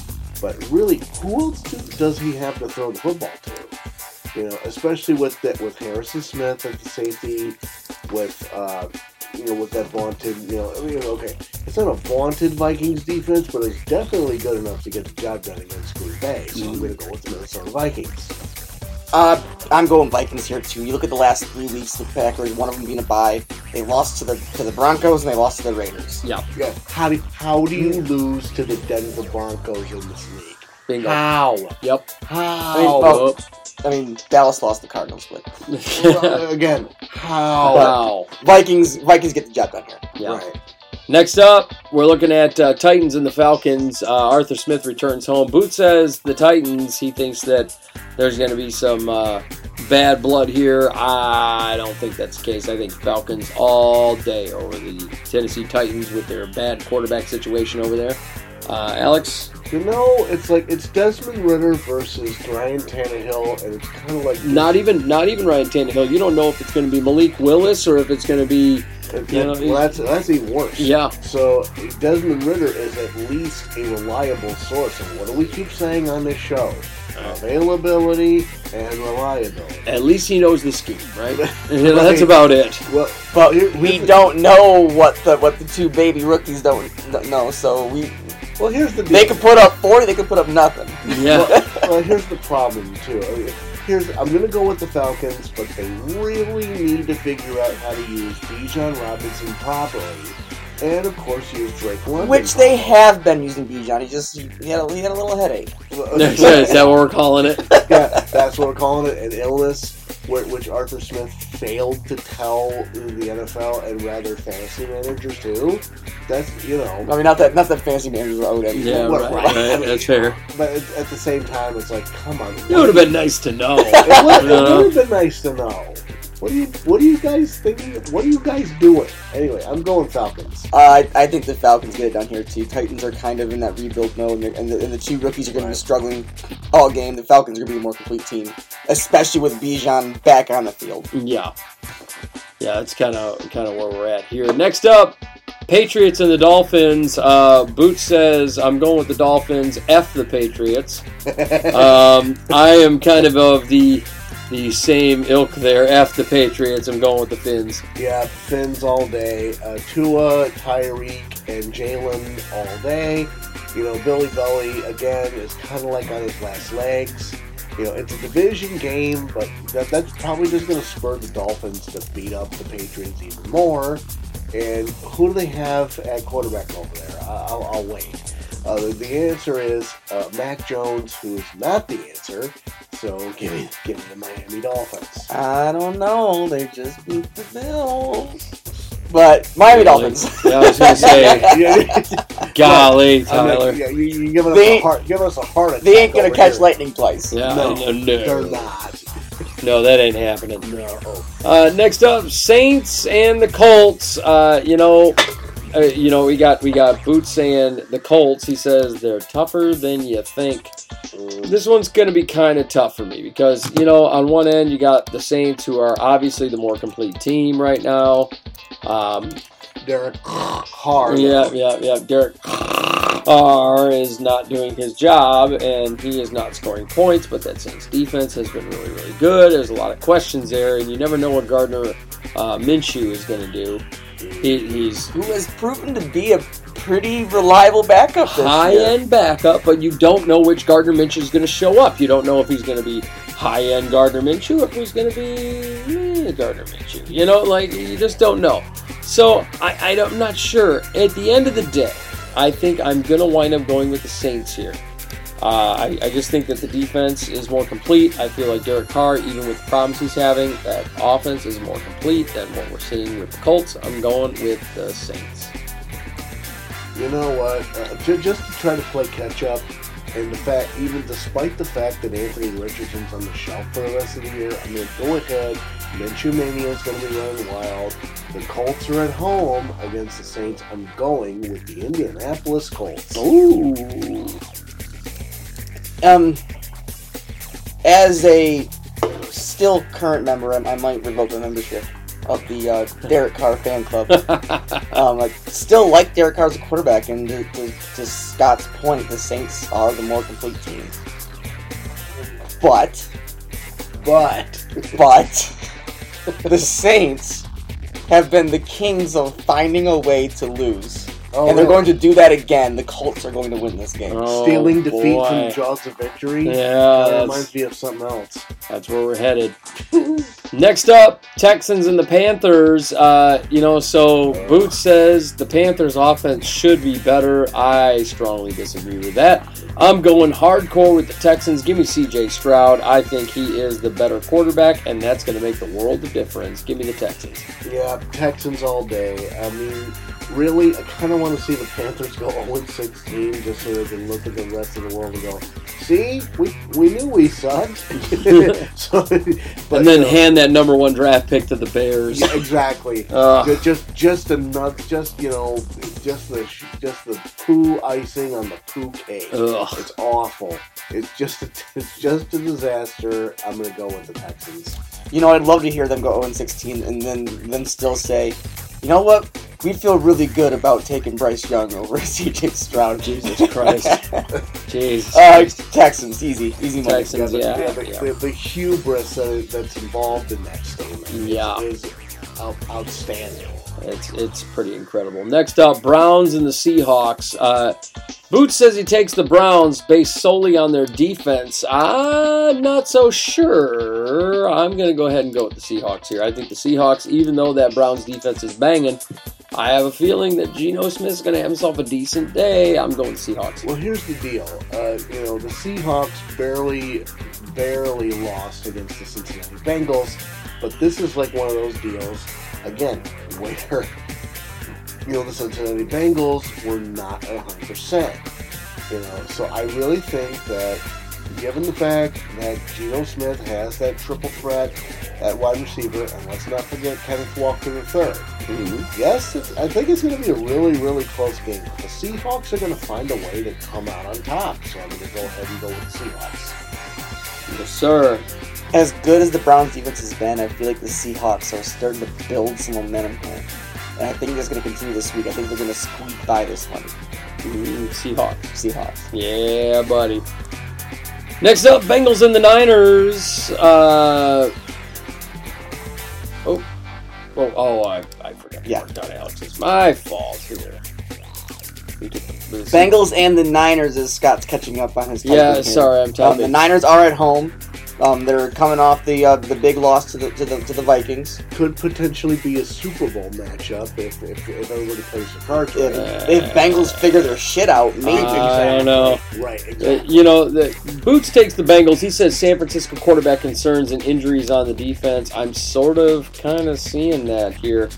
[SPEAKER 3] But really, who else do, does he have to throw the football to? You know, especially with that with Harrison Smith at the safety, with uh, you know with that vaunted, you know, I mean, okay, it's not a vaunted Vikings defense, but it's definitely good enough to get the job done against Green Bay. So I'm going to go with the Minnesota Vikings.
[SPEAKER 4] Uh, I'm going Vikings here too. You look at the last three weeks of the Packers, one of them being a bye. They lost to the to the Broncos and they lost to the Raiders.
[SPEAKER 2] Yeah,
[SPEAKER 3] Yeah, how do how do you lose to the Denver Broncos in this league?
[SPEAKER 2] bingo.
[SPEAKER 3] How?
[SPEAKER 2] Yep.
[SPEAKER 3] How?
[SPEAKER 4] I mean, well, I mean, Dallas lost the Cardinals, but
[SPEAKER 3] Well, again, how?
[SPEAKER 2] wow.
[SPEAKER 4] Vikings Vikings get the job done here.
[SPEAKER 2] Yeah.
[SPEAKER 3] Right.
[SPEAKER 2] Next up, we're looking at uh, Titans and the Falcons. Uh, Arthur Smith returns home. Boot says the Titans. He thinks that there's going to be some uh, bad blood here. I don't think that's the case. I think Falcons all day over the Tennessee Titans with their bad quarterback situation over there. Uh, Alex,
[SPEAKER 3] You know, it's like it's Desmond Ridder versus Ryan Tannehill, and it's kind of like
[SPEAKER 2] not even not even Ryan Tannehill. You don't know if it's going to be Malik Willis or if it's going to be
[SPEAKER 3] That-
[SPEAKER 2] you know,
[SPEAKER 3] well, that's that's even worse.
[SPEAKER 2] yeah.
[SPEAKER 3] So Desmond Ridder is at least a reliable source, and what do we keep saying on this show? Availability and reliability.
[SPEAKER 2] At least he knows the scheme, right?
[SPEAKER 3] Right. [LAUGHS] [LAUGHS]
[SPEAKER 2] That's about it.
[SPEAKER 3] Well,
[SPEAKER 4] But
[SPEAKER 3] here-
[SPEAKER 4] we
[SPEAKER 3] the-
[SPEAKER 4] don't know what the what the two baby rookies don't know. So we
[SPEAKER 3] Well, here's the deal.
[SPEAKER 4] they could put up forty, they could put up nothing.
[SPEAKER 2] Yeah.
[SPEAKER 3] well, well, here's the problem too. I mean, here's I'm gonna go with the Falcons, but they really need to figure out how to use Bijan Robinson properly, and of course use Drake London.
[SPEAKER 4] Which they
[SPEAKER 3] properly.
[SPEAKER 4] have been using Bijan. He just he had a, he had a little headache. [LAUGHS]
[SPEAKER 2] Is that what we're calling it? [LAUGHS]
[SPEAKER 3] yeah, that's what we're calling it, an illness, where, which Arthur Smith failed to tell the NFL and rather fantasy managers too. That's you know,
[SPEAKER 4] I mean, not that not that fancy managers are owed anything.
[SPEAKER 2] Yeah,
[SPEAKER 3] Well,
[SPEAKER 2] right,
[SPEAKER 3] right.
[SPEAKER 2] right, That's fair.
[SPEAKER 3] but at at the same time, it's like, come on,
[SPEAKER 2] It would have been nice to know.
[SPEAKER 3] It would,
[SPEAKER 2] You know?
[SPEAKER 3] it would uh, have been nice to know. What are you What are you guys thinking? What are you guys doing? Anyway, I'm going Falcons.
[SPEAKER 4] Uh, I, I think the Falcons get it done here too. Titans are kind of in that rebuild mode, and, and, the, and the two rookies are going to be
[SPEAKER 3] Right.
[SPEAKER 4] struggling all game. The Falcons are going to be a more complete team, especially with Bijan back on the field.
[SPEAKER 2] Yeah, yeah, that's kind of kind of where we're at here. Next up, Patriots and the Dolphins. Uh, Boot says I'm going with the Dolphins. F the Patriots. [LAUGHS] Um, I am kind of of the the same ilk there. F the Patriots. I'm going with the Fins.
[SPEAKER 3] yeah, Finns all day. Uh, Tua, Tyreek, and Jalen all day. You know, Billy Belly again is kind of like on his last legs. You know, it's a division game, but that, that's probably just going to spur the Dolphins to beat up the Patriots even more. And who do they have at quarterback over there? I'll, I'll wait. Uh, the- the answer is uh, Mac Jones, who is not the answer. So give me, give me the Miami Dolphins.
[SPEAKER 4] I don't know. They just beat the Bills. But Miami
[SPEAKER 2] Really?
[SPEAKER 4] Dolphins.
[SPEAKER 2] Yeah, I was gonna say, [LAUGHS]
[SPEAKER 3] Yeah,
[SPEAKER 2] golly,
[SPEAKER 3] I'm
[SPEAKER 2] Tyler.
[SPEAKER 3] yeah, you, you giving us
[SPEAKER 4] They-
[SPEAKER 3] a heart, giving us a heart attack.
[SPEAKER 4] they ain't going
[SPEAKER 3] over
[SPEAKER 4] to catch
[SPEAKER 3] here.
[SPEAKER 4] lightning twice.
[SPEAKER 2] Yeah,
[SPEAKER 3] No,
[SPEAKER 2] no,
[SPEAKER 3] They're
[SPEAKER 2] no,
[SPEAKER 3] not.
[SPEAKER 2] no, that ain't happening.
[SPEAKER 3] No.
[SPEAKER 2] Uh, next up, Saints and the Colts. Uh, you know, uh, you know, we got we got Boots saying the Colts. He says they're tougher than you think. This one's going to be kind of tough for me because you know, on one end you got the Saints, who are obviously the more complete team right now. Um,
[SPEAKER 3] Derek hard.
[SPEAKER 2] yeah, yeah, yeah. Derek Carr is not doing his job, and he is not scoring points. But that Saints defense has been really, really good. There's a lot of questions there, and you never know what Gardner uh, Minshew is going to do. He, he's
[SPEAKER 4] Who has proven to be a pretty reliable backup
[SPEAKER 2] high
[SPEAKER 4] year.
[SPEAKER 2] end backup, but you don't know which Gardner Minshew is going to show up. You don't know if he's going to be high end Gardner Minshew or if he's going to be eh, Gardner Minshew. You know, like you just don't know. So I, I don't, I'm not sure. At the end of the day, I think I'm going to wind up going with the Saints here. Uh, I, I just think that the defense is more complete. I feel like Derek Carr, even with the problems he's having, that offense is more complete than what we're seeing with the Colts. I'm going with the Saints.
[SPEAKER 3] You know what? Uh, ju- just to try to play catch up, and the fact, even despite the fact that Anthony Richardson's on the shelf for the rest of the year, I'm going to go ahead. Minshew Mania is going to be running wild. The Colts are at home against the Saints. I'm going with the Indianapolis Colts.
[SPEAKER 2] Ooh.
[SPEAKER 4] Um, as a still current member, I, I might revoke the membership of the uh, Derek Carr fan club. [LAUGHS] um, I still like Derek Carr as a quarterback, and to, to, to Scott's point, the Saints are the more complete team. But,
[SPEAKER 3] But
[SPEAKER 4] but, the Saints have been the kings of finding a way to lose.
[SPEAKER 3] Oh,
[SPEAKER 4] and they're going to do that again. The Colts are going to win this game.
[SPEAKER 2] Oh,
[SPEAKER 3] stealing defeat
[SPEAKER 2] boy.
[SPEAKER 3] from the jaws of victory.
[SPEAKER 2] Yeah,
[SPEAKER 3] that reminds me of something else.
[SPEAKER 2] that's where we're headed. Next up, Texans and the Panthers. Uh, you know, so Boots says the Panthers' offense should be better. I strongly disagree with that. I'm going hardcore with the Texans. Give me CJ Stroud. I think he is the better quarterback, and that's going to make the world of difference. Give me the Texans.
[SPEAKER 3] Yeah, Texans all day. I mean, really, I kind of want to see the Panthers go 0-16 just so they can look at the rest of the world and go, "See, we we knew we sucked." [LAUGHS] [LAUGHS] so, but,
[SPEAKER 2] and then
[SPEAKER 3] you know,
[SPEAKER 2] hand that number one draft pick to the Bears.
[SPEAKER 3] yeah, exactly.
[SPEAKER 2] Ugh.
[SPEAKER 3] Ju- just just enough, just you know, just the just the poo icing on the poo cake.
[SPEAKER 2] Ugh.
[SPEAKER 3] It's awful. It's just a, it's just a disaster. I'm gonna go with the Texans.
[SPEAKER 4] You know, I'd love to hear them go 0 16 and then them still say, you know what? We feel really good about taking Bryce Young over [LAUGHS] CJ Stroud.
[SPEAKER 2] Jesus [LAUGHS] Christ. Jesus.
[SPEAKER 4] Uh, Texans, easy, easy money.
[SPEAKER 2] Texans.
[SPEAKER 3] the,
[SPEAKER 2] yeah,
[SPEAKER 3] the,
[SPEAKER 2] yeah.
[SPEAKER 3] The, the hubris that is, that's involved in that statement is-
[SPEAKER 2] Yeah.
[SPEAKER 3] is, out, outstanding.
[SPEAKER 2] It's it's pretty incredible. Next up, Browns and the Seahawks. Uh, Boots says he takes the Browns based solely on their defense. I'm not so sure. I'm going to go ahead and go with the Seahawks here. I think the Seahawks, even though that Browns defense is banging, I have a feeling that Geno Smith is going to have himself a decent day. I'm going Seahawks.
[SPEAKER 3] Well, here's the deal. Uh, you know, the Seahawks barely, barely lost against the Cincinnati Bengals, but this is like one of those deals, again, where, you know, the Cincinnati Bengals were not at 100%. You know, so I really think that, given the fact that Geno Smith has that triple threat at wide receiver, and let's not forget Kenneth Walker the third. Mm-hmm. Yes, it's, I think it's going to be a really, really close game. The Seahawks are going to find a way to come out on top, so I'm going to go ahead and go with the Seahawks.
[SPEAKER 2] Yes, sir.
[SPEAKER 4] As good as the Browns defense has been, I feel like the Seahawks are starting to build some momentum here. And I think that's going to continue this week. I think they're going to squeak by this one.
[SPEAKER 2] Seahawks.
[SPEAKER 4] Seahawks.
[SPEAKER 2] Yeah, buddy. Next up, Bengals and the Niners. Uh, oh, oh, oh! I, I forgot
[SPEAKER 4] Yeah.
[SPEAKER 2] down Alex. It's my fault here. We did the- the-
[SPEAKER 4] Bengals and the Niners as Scott's catching up on his.
[SPEAKER 2] Yeah, sorry, I'm
[SPEAKER 4] Um,
[SPEAKER 2] telling
[SPEAKER 4] the. Niners are at home. Um, they're coming off the uh, the big loss to the to the, to the Vikings.
[SPEAKER 3] Could potentially be a Super Bowl matchup if, if, if everybody plays the cards
[SPEAKER 4] If,
[SPEAKER 3] right.
[SPEAKER 4] if Bengals figure their shit out, maybe.
[SPEAKER 2] I don't know.
[SPEAKER 3] Right,
[SPEAKER 2] Uh, you know, the Boots takes the Bengals. He says San Francisco quarterback concerns and injuries on the defense. I'm sort of kind of seeing that here.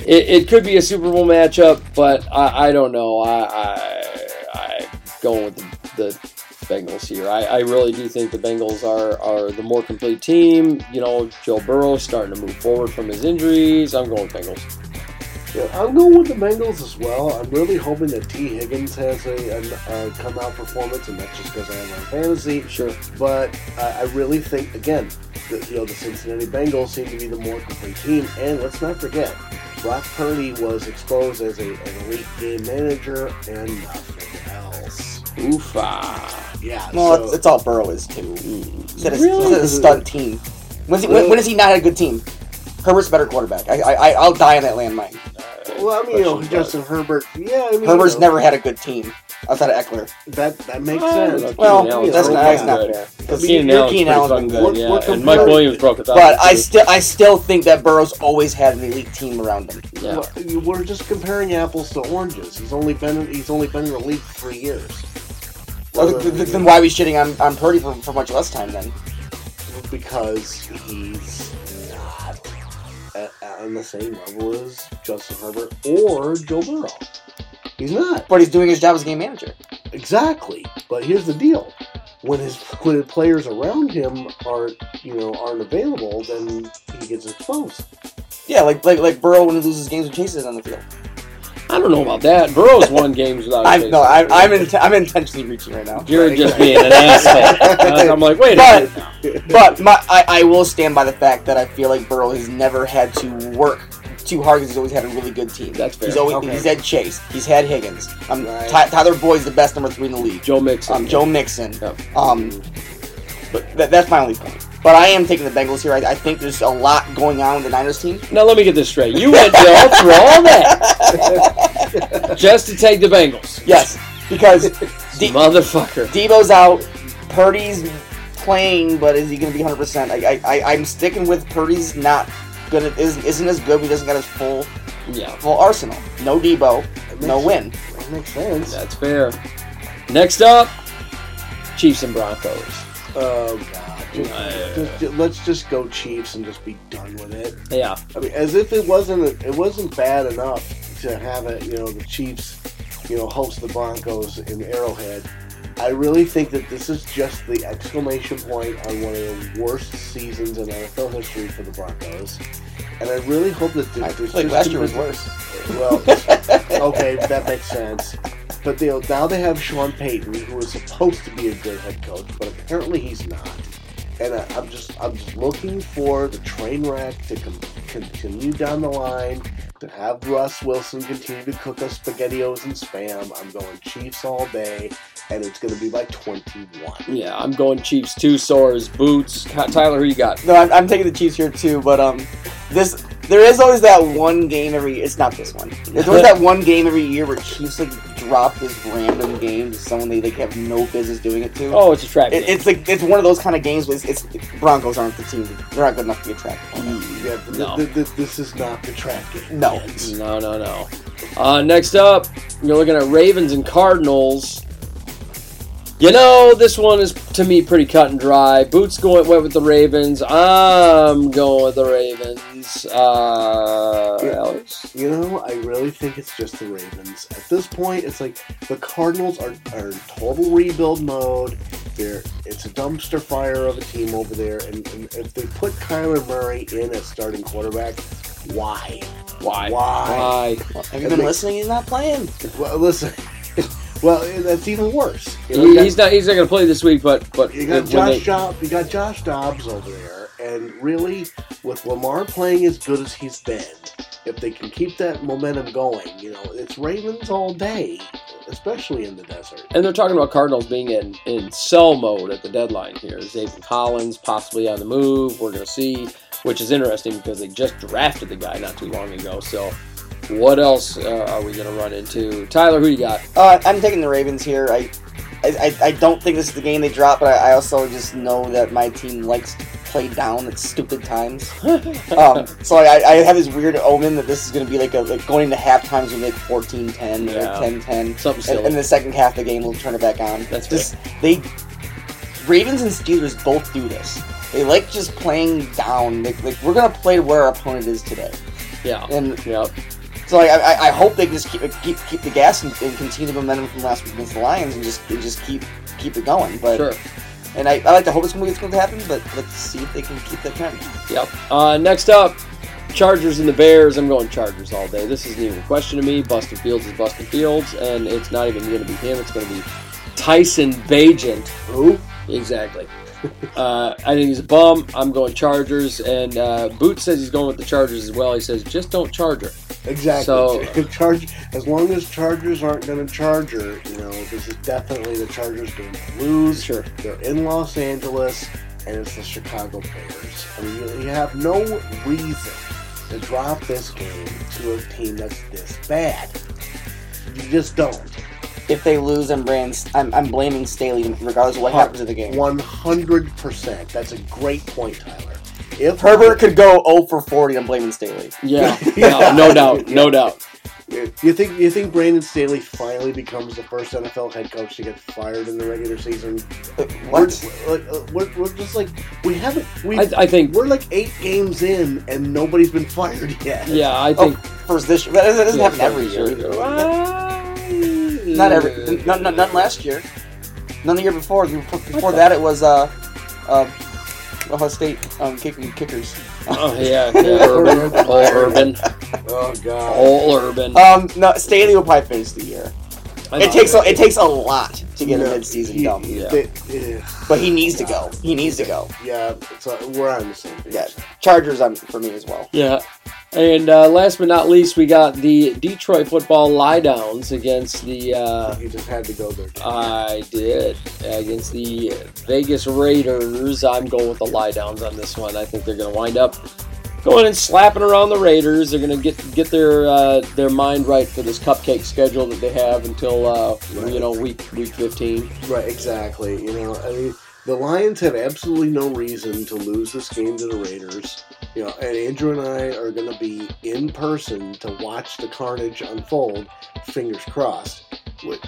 [SPEAKER 2] It, it could be a Super Bowl matchup, but I, I don't know. I, I I going with the, the Bengals here. I, I really do think the Bengals are are the more complete team. You know, Joe Burrow starting to move forward from his injuries. I'm going with Bengals.
[SPEAKER 3] Yeah, I'm going with the Bengals as well. I'm really hoping that Tee Higgins has a, a, a come out performance, and that's just because I have him on fantasy.
[SPEAKER 2] Sure.
[SPEAKER 3] But I I really think again, that you know the Cincinnati Bengals seem to be the more complete team. And let's not forget, Brock Purdy was exposed as a an elite game manager and nothing else.
[SPEAKER 2] Oofa.
[SPEAKER 3] Yeah.
[SPEAKER 4] Well,
[SPEAKER 3] so,
[SPEAKER 4] it's, it's all Burrow is too. He's had a,
[SPEAKER 2] Really?
[SPEAKER 4] he's had a stunt team. When's he, when, when has he not had a good team? Herbert's a better quarterback. I, I, I- I'll die on that landmine.
[SPEAKER 3] Well, I mean, you know,
[SPEAKER 2] Questions,
[SPEAKER 3] Justin Herbert. Yeah, I mean,
[SPEAKER 4] Herbert's
[SPEAKER 3] you know,
[SPEAKER 4] never had a good team outside of Ekeler.
[SPEAKER 3] That that makes sense.
[SPEAKER 2] look,
[SPEAKER 4] Well,
[SPEAKER 2] Keenan
[SPEAKER 4] that's not, that's
[SPEAKER 2] fucking
[SPEAKER 4] not
[SPEAKER 2] good.
[SPEAKER 4] fair. Because
[SPEAKER 2] Keenan
[SPEAKER 4] your
[SPEAKER 2] Allen's
[SPEAKER 4] Keenan
[SPEAKER 2] pretty
[SPEAKER 4] Allen's been
[SPEAKER 2] good,
[SPEAKER 4] good.
[SPEAKER 2] yeah.
[SPEAKER 3] We're
[SPEAKER 2] and Mike Williams broke a thousand.
[SPEAKER 4] But I still, I still think that Burrow's always had an elite team around him.
[SPEAKER 2] Yeah.
[SPEAKER 3] Well, We're just comparing apples to oranges. He's only been he's only been in the league for three years.
[SPEAKER 4] Well, th- th- then why are we shitting on, on Purdy for, for much less time then?
[SPEAKER 3] because he's not at, on the same level as Justin Herbert or Joe Burrow. He's not
[SPEAKER 4] But he's doing his job as game manager.
[SPEAKER 3] exactly. But here's the deal: when his when players around him aren't you know aren't available, then he gets exposed.
[SPEAKER 4] Yeah, like like like Burrow when he loses games with chases on the field.
[SPEAKER 2] I don't know about that. Burrow's won [LAUGHS] games without.
[SPEAKER 4] I'm no, I'm I'm, in, I'm intentionally reaching right now.
[SPEAKER 2] You're just being an [LAUGHS] asshole. I'm like, wait a
[SPEAKER 4] But-
[SPEAKER 2] minute.
[SPEAKER 4] But my I, I will stand by the fact that I feel like Burrow has never had to work too hard because he's always had a really good team.
[SPEAKER 2] That's fair.
[SPEAKER 4] He's always
[SPEAKER 3] Okay.
[SPEAKER 4] he's had Chase. He's had Higgins. Um,
[SPEAKER 3] Right.
[SPEAKER 4] Ty, Tyler Boyd's the best number three in the league.
[SPEAKER 2] Joe Mixon.
[SPEAKER 4] Um, Joe Mixon.
[SPEAKER 2] Yep.
[SPEAKER 4] Um, but that, that's my only point. But I am taking the Bengals here. I, I think there's a lot going on with the Niners team.
[SPEAKER 2] Now let me get this straight. You went Joe through all that [LAUGHS] just to take the Bengals.
[SPEAKER 4] Yes, because D- [LAUGHS]
[SPEAKER 2] Motherfucker.
[SPEAKER 4] Deebo's out. Purdy's playing, but is he going to be 100? percent I, I I'm sticking with Purdy's not gonna isn't, isn't as good. But he doesn't got his full
[SPEAKER 2] Yeah,
[SPEAKER 4] full arsenal. No Debo,
[SPEAKER 3] That
[SPEAKER 4] no win.
[SPEAKER 3] That makes sense.
[SPEAKER 2] that's fair. Next up, Chiefs and Broncos.
[SPEAKER 3] Oh god. Just,
[SPEAKER 2] Uh,
[SPEAKER 3] just- just- let's just go Chiefs and just be done with it.
[SPEAKER 2] Yeah,
[SPEAKER 3] I mean, as if it wasn't it wasn't bad enough to have it. You know, the Chiefs, you know, host the Broncos in Arrowhead. I really think that this is just the exclamation point on one of the worst seasons in NFL history for the Broncos. And I really hope that
[SPEAKER 4] I
[SPEAKER 3] this
[SPEAKER 4] feel like last year was worse.
[SPEAKER 3] Well, [LAUGHS] okay, that makes sense. But they now they have Sean Payton, who is supposed to be a good head coach, but apparently he's not. And I, I'm just I'm just looking for the train wreck to com- continue down the line, to have Russ Wilson continue to cook us spaghettios and spam. I'm going Chiefs all day, and it's going to be by 21.
[SPEAKER 2] yeah. I'm going Chiefs. Two sores, boots. Tyler, who you got?
[SPEAKER 4] No, I'm, I'm taking the Chiefs here too. But um, this there is always that one game every. year. It's not this one. There's always that one game every year where Chiefs like drop this random game to someone they like have no business doing it to.
[SPEAKER 2] Oh, it's a track.
[SPEAKER 4] It, it's like it's one of those kind of games where it's, it's Broncos aren't the team. They're not good enough to get tracked.
[SPEAKER 3] Yeah,
[SPEAKER 2] No.
[SPEAKER 3] th- th- this is not the track game.
[SPEAKER 4] No.
[SPEAKER 2] No, no, no. Uh, next up, you're looking at Ravens and Cardinals. You know, this one is to me pretty cut and dry. Boots going went with the Ravens. I'm going with the Ravens. Uh,
[SPEAKER 3] Yeah.
[SPEAKER 2] Alex?
[SPEAKER 3] You know, I really think it's just the Ravens. At this point, it's like the Cardinals are, are in total rebuild mode. They're it's a dumpster fire of a team over there, and, and if they put Kyler Murray in as starting quarterback, why?
[SPEAKER 2] Why?
[SPEAKER 3] Why?
[SPEAKER 2] Why?
[SPEAKER 4] Have you been listening? He's not playing.
[SPEAKER 3] Well, listen. [LAUGHS] well, that's even worse. You, know,
[SPEAKER 2] He-
[SPEAKER 3] got-
[SPEAKER 2] he's not. He's not going to play this week. But but
[SPEAKER 3] you got Josh
[SPEAKER 2] they-
[SPEAKER 3] Dobbs. You got Josh Dobbs over there, and really, with Lamar playing as good as he's been, if they can keep that momentum going, you know, it's Ravens all day, especially in the desert.
[SPEAKER 2] And they're talking about Cardinals being in, in sell mode at the deadline here. Zaven Collins possibly on the move. We're going to see, which is interesting because they just drafted the guy not too long ago. So, what else uh, are we going to run into? Tyler, who you got?
[SPEAKER 4] Uh, I'm taking the Ravens here. I, I, I- I don't think this is the game they drop, but I, I also just know that my team likes to play down at stupid times. [LAUGHS] um, so I, I have this weird omen that this is going to be like a like going into half times we make 14-10
[SPEAKER 2] Yeah.
[SPEAKER 4] or 10-10.
[SPEAKER 2] Something silly.
[SPEAKER 4] And, and the second half of the game we'll turn it back on.
[SPEAKER 2] That's
[SPEAKER 4] just they Ravens and Steelers both do this. They like just playing down. Like, like we're gonna play where our opponent is today.
[SPEAKER 2] yeah.
[SPEAKER 4] And
[SPEAKER 2] Yeah.
[SPEAKER 4] so I, I, I hope they just keep keep keep the gas and, and continue the momentum from last week against the Lions and just and just keep keep it going. But
[SPEAKER 2] Sure.
[SPEAKER 4] And I, I like to hope it's going to happen, but let's see if they can keep that trend.
[SPEAKER 2] Yep. Uh, next up, Chargers and the Bears. I'm going Chargers all day. This isn't even a question to me. Bustin Fields is Bustin Fields, and it's not even going to be him. It's going to be Tyson Bagent.
[SPEAKER 3] Who?
[SPEAKER 2] Exactly. Uh, I think he's a bum. I'm going Chargers, and uh, Boots says he's going with the Chargers as well. He says just don't charge her.
[SPEAKER 3] Exactly.
[SPEAKER 2] So- [LAUGHS]
[SPEAKER 3] Charge as long as Chargers aren't going to charge her, you know, this is definitely the Chargers going to lose.
[SPEAKER 2] Sure.
[SPEAKER 3] They're in Los Angeles, and it's the Chicago Bears. I mean, you, you have no reason to drop this game to a team that's this bad. You just don't.
[SPEAKER 4] If they lose, I'm, brand, I'm, I'm blaming Staley regardless of what happens in the game.
[SPEAKER 3] One hundred percent. That's a great point, Tyler. If
[SPEAKER 4] Herbert could go 0 for 40, I'm blaming Staley.
[SPEAKER 2] Yeah, [LAUGHS] no, no doubt, no doubt.
[SPEAKER 3] You think you think Brandon Staley finally becomes the first NFL head coach to get fired in the regular season?
[SPEAKER 4] What?
[SPEAKER 3] We're, uh, we're, we're just like we haven't. We
[SPEAKER 2] I, I think,
[SPEAKER 3] we're like eight games in and nobody's been [LAUGHS] fired yet.
[SPEAKER 2] yeah, I
[SPEAKER 4] Oh,
[SPEAKER 2] think.
[SPEAKER 4] first this year. That doesn't,
[SPEAKER 2] Yeah,
[SPEAKER 4] happen every
[SPEAKER 2] sure.
[SPEAKER 4] year.
[SPEAKER 2] Uh,
[SPEAKER 4] Not every. None, none, none last year. None the year before. Before, before that, it was uh, uh, Ohio State um, kicking kickers.
[SPEAKER 2] Oh yeah, yeah, [LAUGHS] Urban, [LAUGHS] all Urban,
[SPEAKER 3] Oh god.
[SPEAKER 2] all Urban.
[SPEAKER 4] Um, no, Staley will probably finish the year.
[SPEAKER 2] I
[SPEAKER 4] It takes a, it takes a lot to get a
[SPEAKER 3] No,
[SPEAKER 4] mid-season
[SPEAKER 3] he-
[SPEAKER 4] done,
[SPEAKER 2] Yeah.
[SPEAKER 3] they- yeah,
[SPEAKER 4] but he needs to go. He needs to go.
[SPEAKER 3] yeah, so we're on the same page.
[SPEAKER 4] Yeah, Chargers on for me as well.
[SPEAKER 2] Yeah. And uh, last but not least, we got the Detroit football lie downs against the. Uh,
[SPEAKER 3] He just had to go there.
[SPEAKER 2] I did against the Vegas Raiders. I'm going with the lie downs on this one. I think they're going to wind up going and slapping around the Raiders. They're going to get get their uh, their mind right for this cupcake schedule that they have until uh, you know week week 15.
[SPEAKER 3] Right, exactly. You know, I mean, the Lions have absolutely no reason to lose this game to the Raiders. You know, and Andrew and I are going to be in person to watch the carnage unfold. Fingers crossed.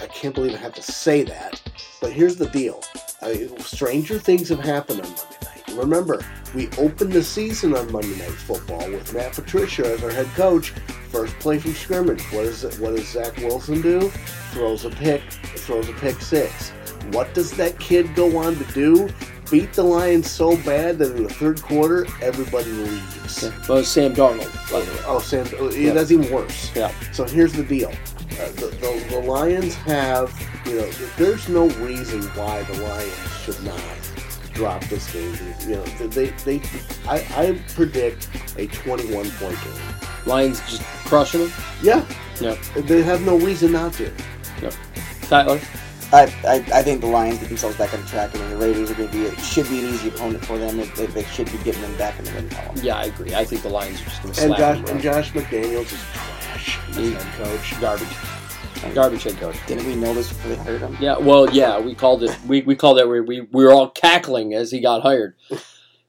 [SPEAKER 3] I can't believe I have to say that, but here's the deal: I, stranger things have happened on Monday night. Remember, we opened the season on Monday Night Football with Matt Patricia as our head coach. First play from scrimmage. What is it? What does Zach Wilson do? Throws a pick. Throws a pick six. What does that kid go on to do? Beat the Lions so bad that in the third quarter, everybody leaves.
[SPEAKER 2] Yeah. Well, Sam Darnold, by.
[SPEAKER 3] Oh, Sam, oh,
[SPEAKER 2] Yeah.
[SPEAKER 3] that's even worse.
[SPEAKER 2] Yeah.
[SPEAKER 3] So here's the deal: uh, the, the, the Lions have, you know, there's no reason why the Lions should not drop this game. You know, they, they, I, I predict a 21 point game.
[SPEAKER 2] Lions just crushing them.
[SPEAKER 3] Yeah.
[SPEAKER 2] Yeah.
[SPEAKER 3] They have no reason not to.
[SPEAKER 2] Tyler.
[SPEAKER 4] I, I, I think the Lions get themselves back on track, and the Raiders are going to be it should be an easy opponent for them. They, they, they should be getting them back in the win column.
[SPEAKER 2] Yeah, I agree. I think the Lions are just going to
[SPEAKER 3] And
[SPEAKER 2] slap
[SPEAKER 3] Josh, and. Josh McDaniels is trash as
[SPEAKER 2] He-
[SPEAKER 3] head coach.
[SPEAKER 2] Garbage. Garbage head coach.
[SPEAKER 4] Didn't we know this before they hired him?
[SPEAKER 2] Yeah, well, yeah, we called it. We, we called it. We, we we were all cackling as he got hired. [LAUGHS]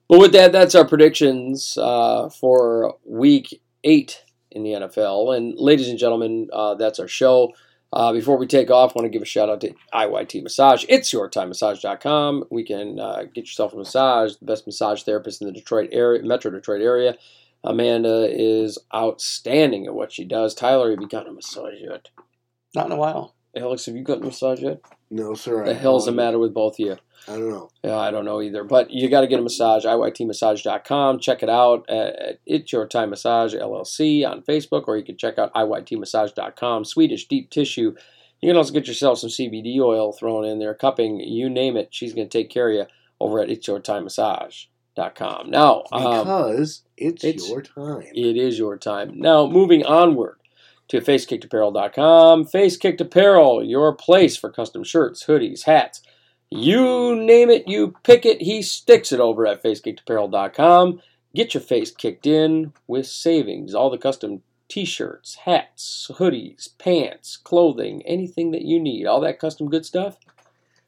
[SPEAKER 2] But with that, that's our predictions uh, for week eight in the NFL. And ladies and gentlemen, uh, that's our show. Uh, before we take off, I want to give a shout out to IYT Massage. It's yourtimemassage.com. We can uh, get yourself a massage. The best massage therapist in the Detroit area, Metro Detroit area. Amanda is outstanding at what she does. Tyler, have you gotten a massage yet?
[SPEAKER 4] Not in a while.
[SPEAKER 2] Alex, have you gotten a massage yet?
[SPEAKER 3] No, sir.
[SPEAKER 2] The
[SPEAKER 3] I
[SPEAKER 2] hell's the matter with both of you?
[SPEAKER 3] I don't know.
[SPEAKER 2] Yeah, I don't know either. But you got to get a massage. IYTmassage.com. Check it out at, at It's Your Time Massage LLC on Facebook, or you can check out IYTmassage.com. Swedish deep tissue. You can also get yourself some CBD oil thrown in there, cupping, you name it. She's going to take care of you over at It's Your Time Massage.com. Now, um,
[SPEAKER 3] Because it's,
[SPEAKER 2] it's-
[SPEAKER 3] your time.
[SPEAKER 2] it is your time. Now, moving onward to FaceKickedApparel.com. Facekicked Apparel, your place for custom shirts, hoodies, hats. You name it, you pick it, he sticks it over at FaceKickedApparel.com. Get your face kicked in with savings. All the custom t-shirts, hats, hoodies, pants, clothing, anything that you need. All that custom good stuff.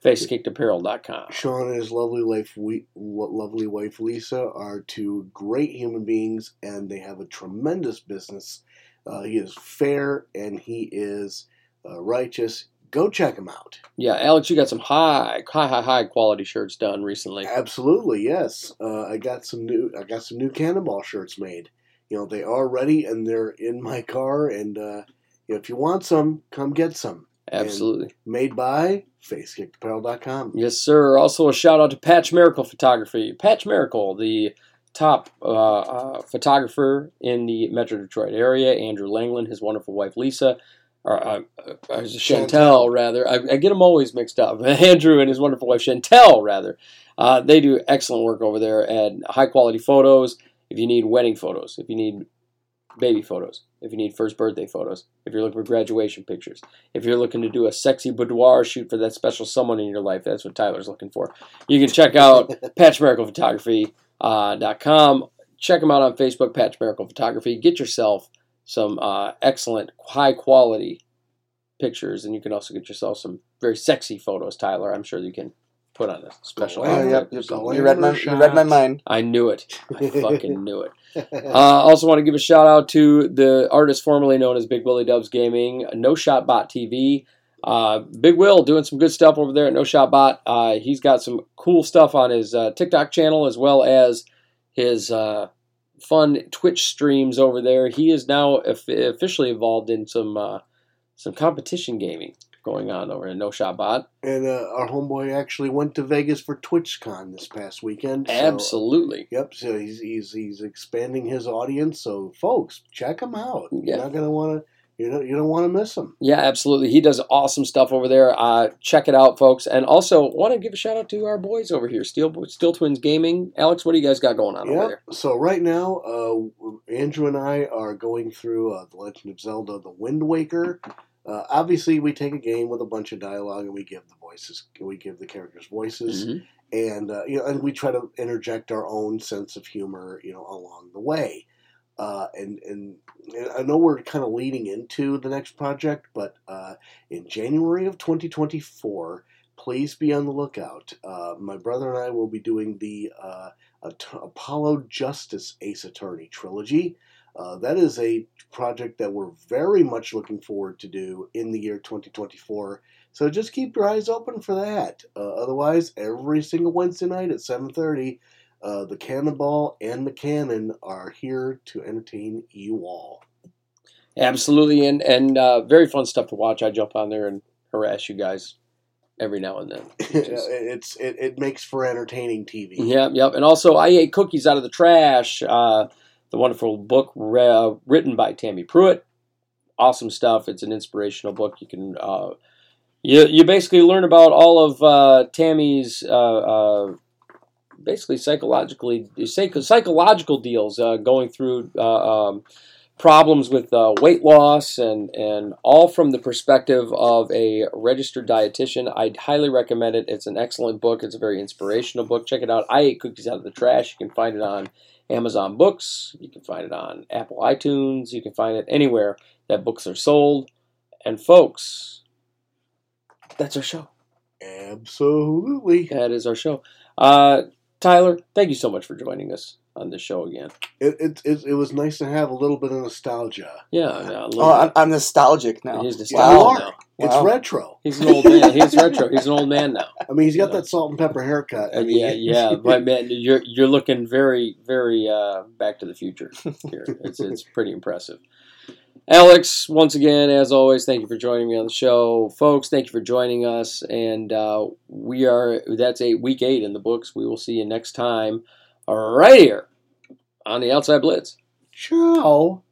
[SPEAKER 2] FaceKickedApparel.com.
[SPEAKER 3] Sean and his lovely wife, we, lovely wife Lisa, are two great human beings, and they have a tremendous business. Uh, he is fair and he is uh, righteous. Go check him out.
[SPEAKER 2] Yeah, Alex, you got some high, high, high, high quality shirts done recently.
[SPEAKER 3] Absolutely, yes. Uh, I got some new. I got some new cannonball shirts made. You know, they are ready and they're in my car. And uh, if you want some, come get some.
[SPEAKER 2] Absolutely.
[SPEAKER 3] Made by FaceKickedApparel.com.
[SPEAKER 2] Yes, sir. Also, a shout out to Patch Miracle Photography. Patch Miracle, the top uh, uh, photographer in the Metro Detroit area. Andrew Langland, his wonderful wife Lisa, or uh, uh, Chantel,
[SPEAKER 3] Chantel.
[SPEAKER 2] rather. I, I get them always mixed up. [LAUGHS] Andrew and his wonderful wife Chantel, rather. Uh, they do excellent work over there and high quality photos. If you need wedding photos, if you need baby photos, if you need first birthday photos, if you're looking for graduation pictures, if you're looking to do a sexy boudoir shoot for that special someone in your life, that's what Tyler's looking for. You can check out [LAUGHS] patchmiraclephotography.com. check them out on Facebook, Patch Miracle Photography. Get yourself some uh, excellent, high quality pictures, and you can also get yourself some very sexy photos, Tyler. I'm sure you can put on a special.
[SPEAKER 3] Oh, yeah.
[SPEAKER 4] yep, you, read my you read my mind.
[SPEAKER 2] I knew it. I [LAUGHS] fucking knew it. Uh, also, want to give a shout out to the artist formerly known as Big Willie Dubs Gaming, No Shot Bot TV. Uh, Big Will doing some good stuff over there at No Shot Bot. Uh, he's got some cool stuff on his uh, TikTok channel as well as his uh, fun Twitch streams over there. He is now officially involved in some uh, some competition gaming going on over at No Shot Bot.
[SPEAKER 3] and uh, our homeboy actually went to Vegas for TwitchCon this past weekend. so-
[SPEAKER 2] Absolutely.
[SPEAKER 3] Yep. So he's he's he's expanding his audience. So folks, check him out.
[SPEAKER 2] Yeah.
[SPEAKER 3] You're not gonna want to. You know, you don't want to miss him.
[SPEAKER 2] Yeah, absolutely. He does awesome stuff over there. Uh, check it out, folks. And also, want to give a shout out to our boys over here, Steel Steele Twins Gaming. Alex, what do you guys got going on over there?
[SPEAKER 3] So right now, uh, Andrew and I are going through uh, the Legend of Zelda: The Wind Waker. Uh, obviously, we take a game with a bunch of dialogue and we give the voices, we give the characters voices,
[SPEAKER 2] Mhm.
[SPEAKER 3] and uh, you know, and we try to interject our own sense of humor, you know, along the way. Uh, and, and I know we're kind of leading into the next project, but uh, in January of 2024, please be on the lookout. Uh, my brother and I will be doing the uh, Apollo Justice Ace Attorney trilogy. Uh, that is a project that we're very much looking forward to do in the year 2024. So just keep your eyes open for that. Otherwise, every single Wednesday night at 7:30, uh, the Cannonball and the Cannon are here to entertain you all.
[SPEAKER 2] Absolutely, and and uh, very fun stuff to watch. I jump on there and harass you guys every now and then. [LAUGHS]
[SPEAKER 3] it's it, it makes for entertaining TV.
[SPEAKER 2] Yep, yep. And also, I ate cookies out of the trash. Uh, the wonderful book re- written by Tammy Pruitt. Awesome stuff. It's an inspirational book. You can uh, you you basically learn about all of uh, Tammy's uh, uh, basically psychologically psychological deals uh, going through. Uh, um, problems with uh, weight loss and and all from the perspective of a registered dietitian. I'd highly recommend it. It's an excellent book. It's a very inspirational book. Check it out. I ate cookies out of the trash. You can find it on Amazon Books. You can find it on Apple iTunes. You can find it anywhere that books are sold. And folks, that's our show.
[SPEAKER 3] Absolutely.
[SPEAKER 2] That is our show. Uh, Tyler, thank you so much for joining us on this show again.
[SPEAKER 3] It, it, it, it was nice to have a little bit of nostalgia.
[SPEAKER 2] Yeah, yeah a little
[SPEAKER 4] Oh, I'm,
[SPEAKER 2] bit.
[SPEAKER 4] I'm nostalgic now.
[SPEAKER 2] He's nostalgic
[SPEAKER 3] you are.
[SPEAKER 2] now.
[SPEAKER 3] It's
[SPEAKER 4] Wow.
[SPEAKER 3] retro.
[SPEAKER 2] He's an old man. He's retro. He's an old man now.
[SPEAKER 3] I mean, he's got
[SPEAKER 2] Yeah.
[SPEAKER 3] that salt and pepper haircut. I
[SPEAKER 2] Uh,
[SPEAKER 3] mean,
[SPEAKER 2] yeah, yeah, [LAUGHS] but man, you're you're looking very, very uh, Back to the Future here. It's it's pretty impressive. Alex, once again, as always, thank you for joining me on the show, folks. Thank you for joining us, and uh, we are that's a week eight in the books. We will see you next time, right here on the Outside Blitz.
[SPEAKER 3] Ciao.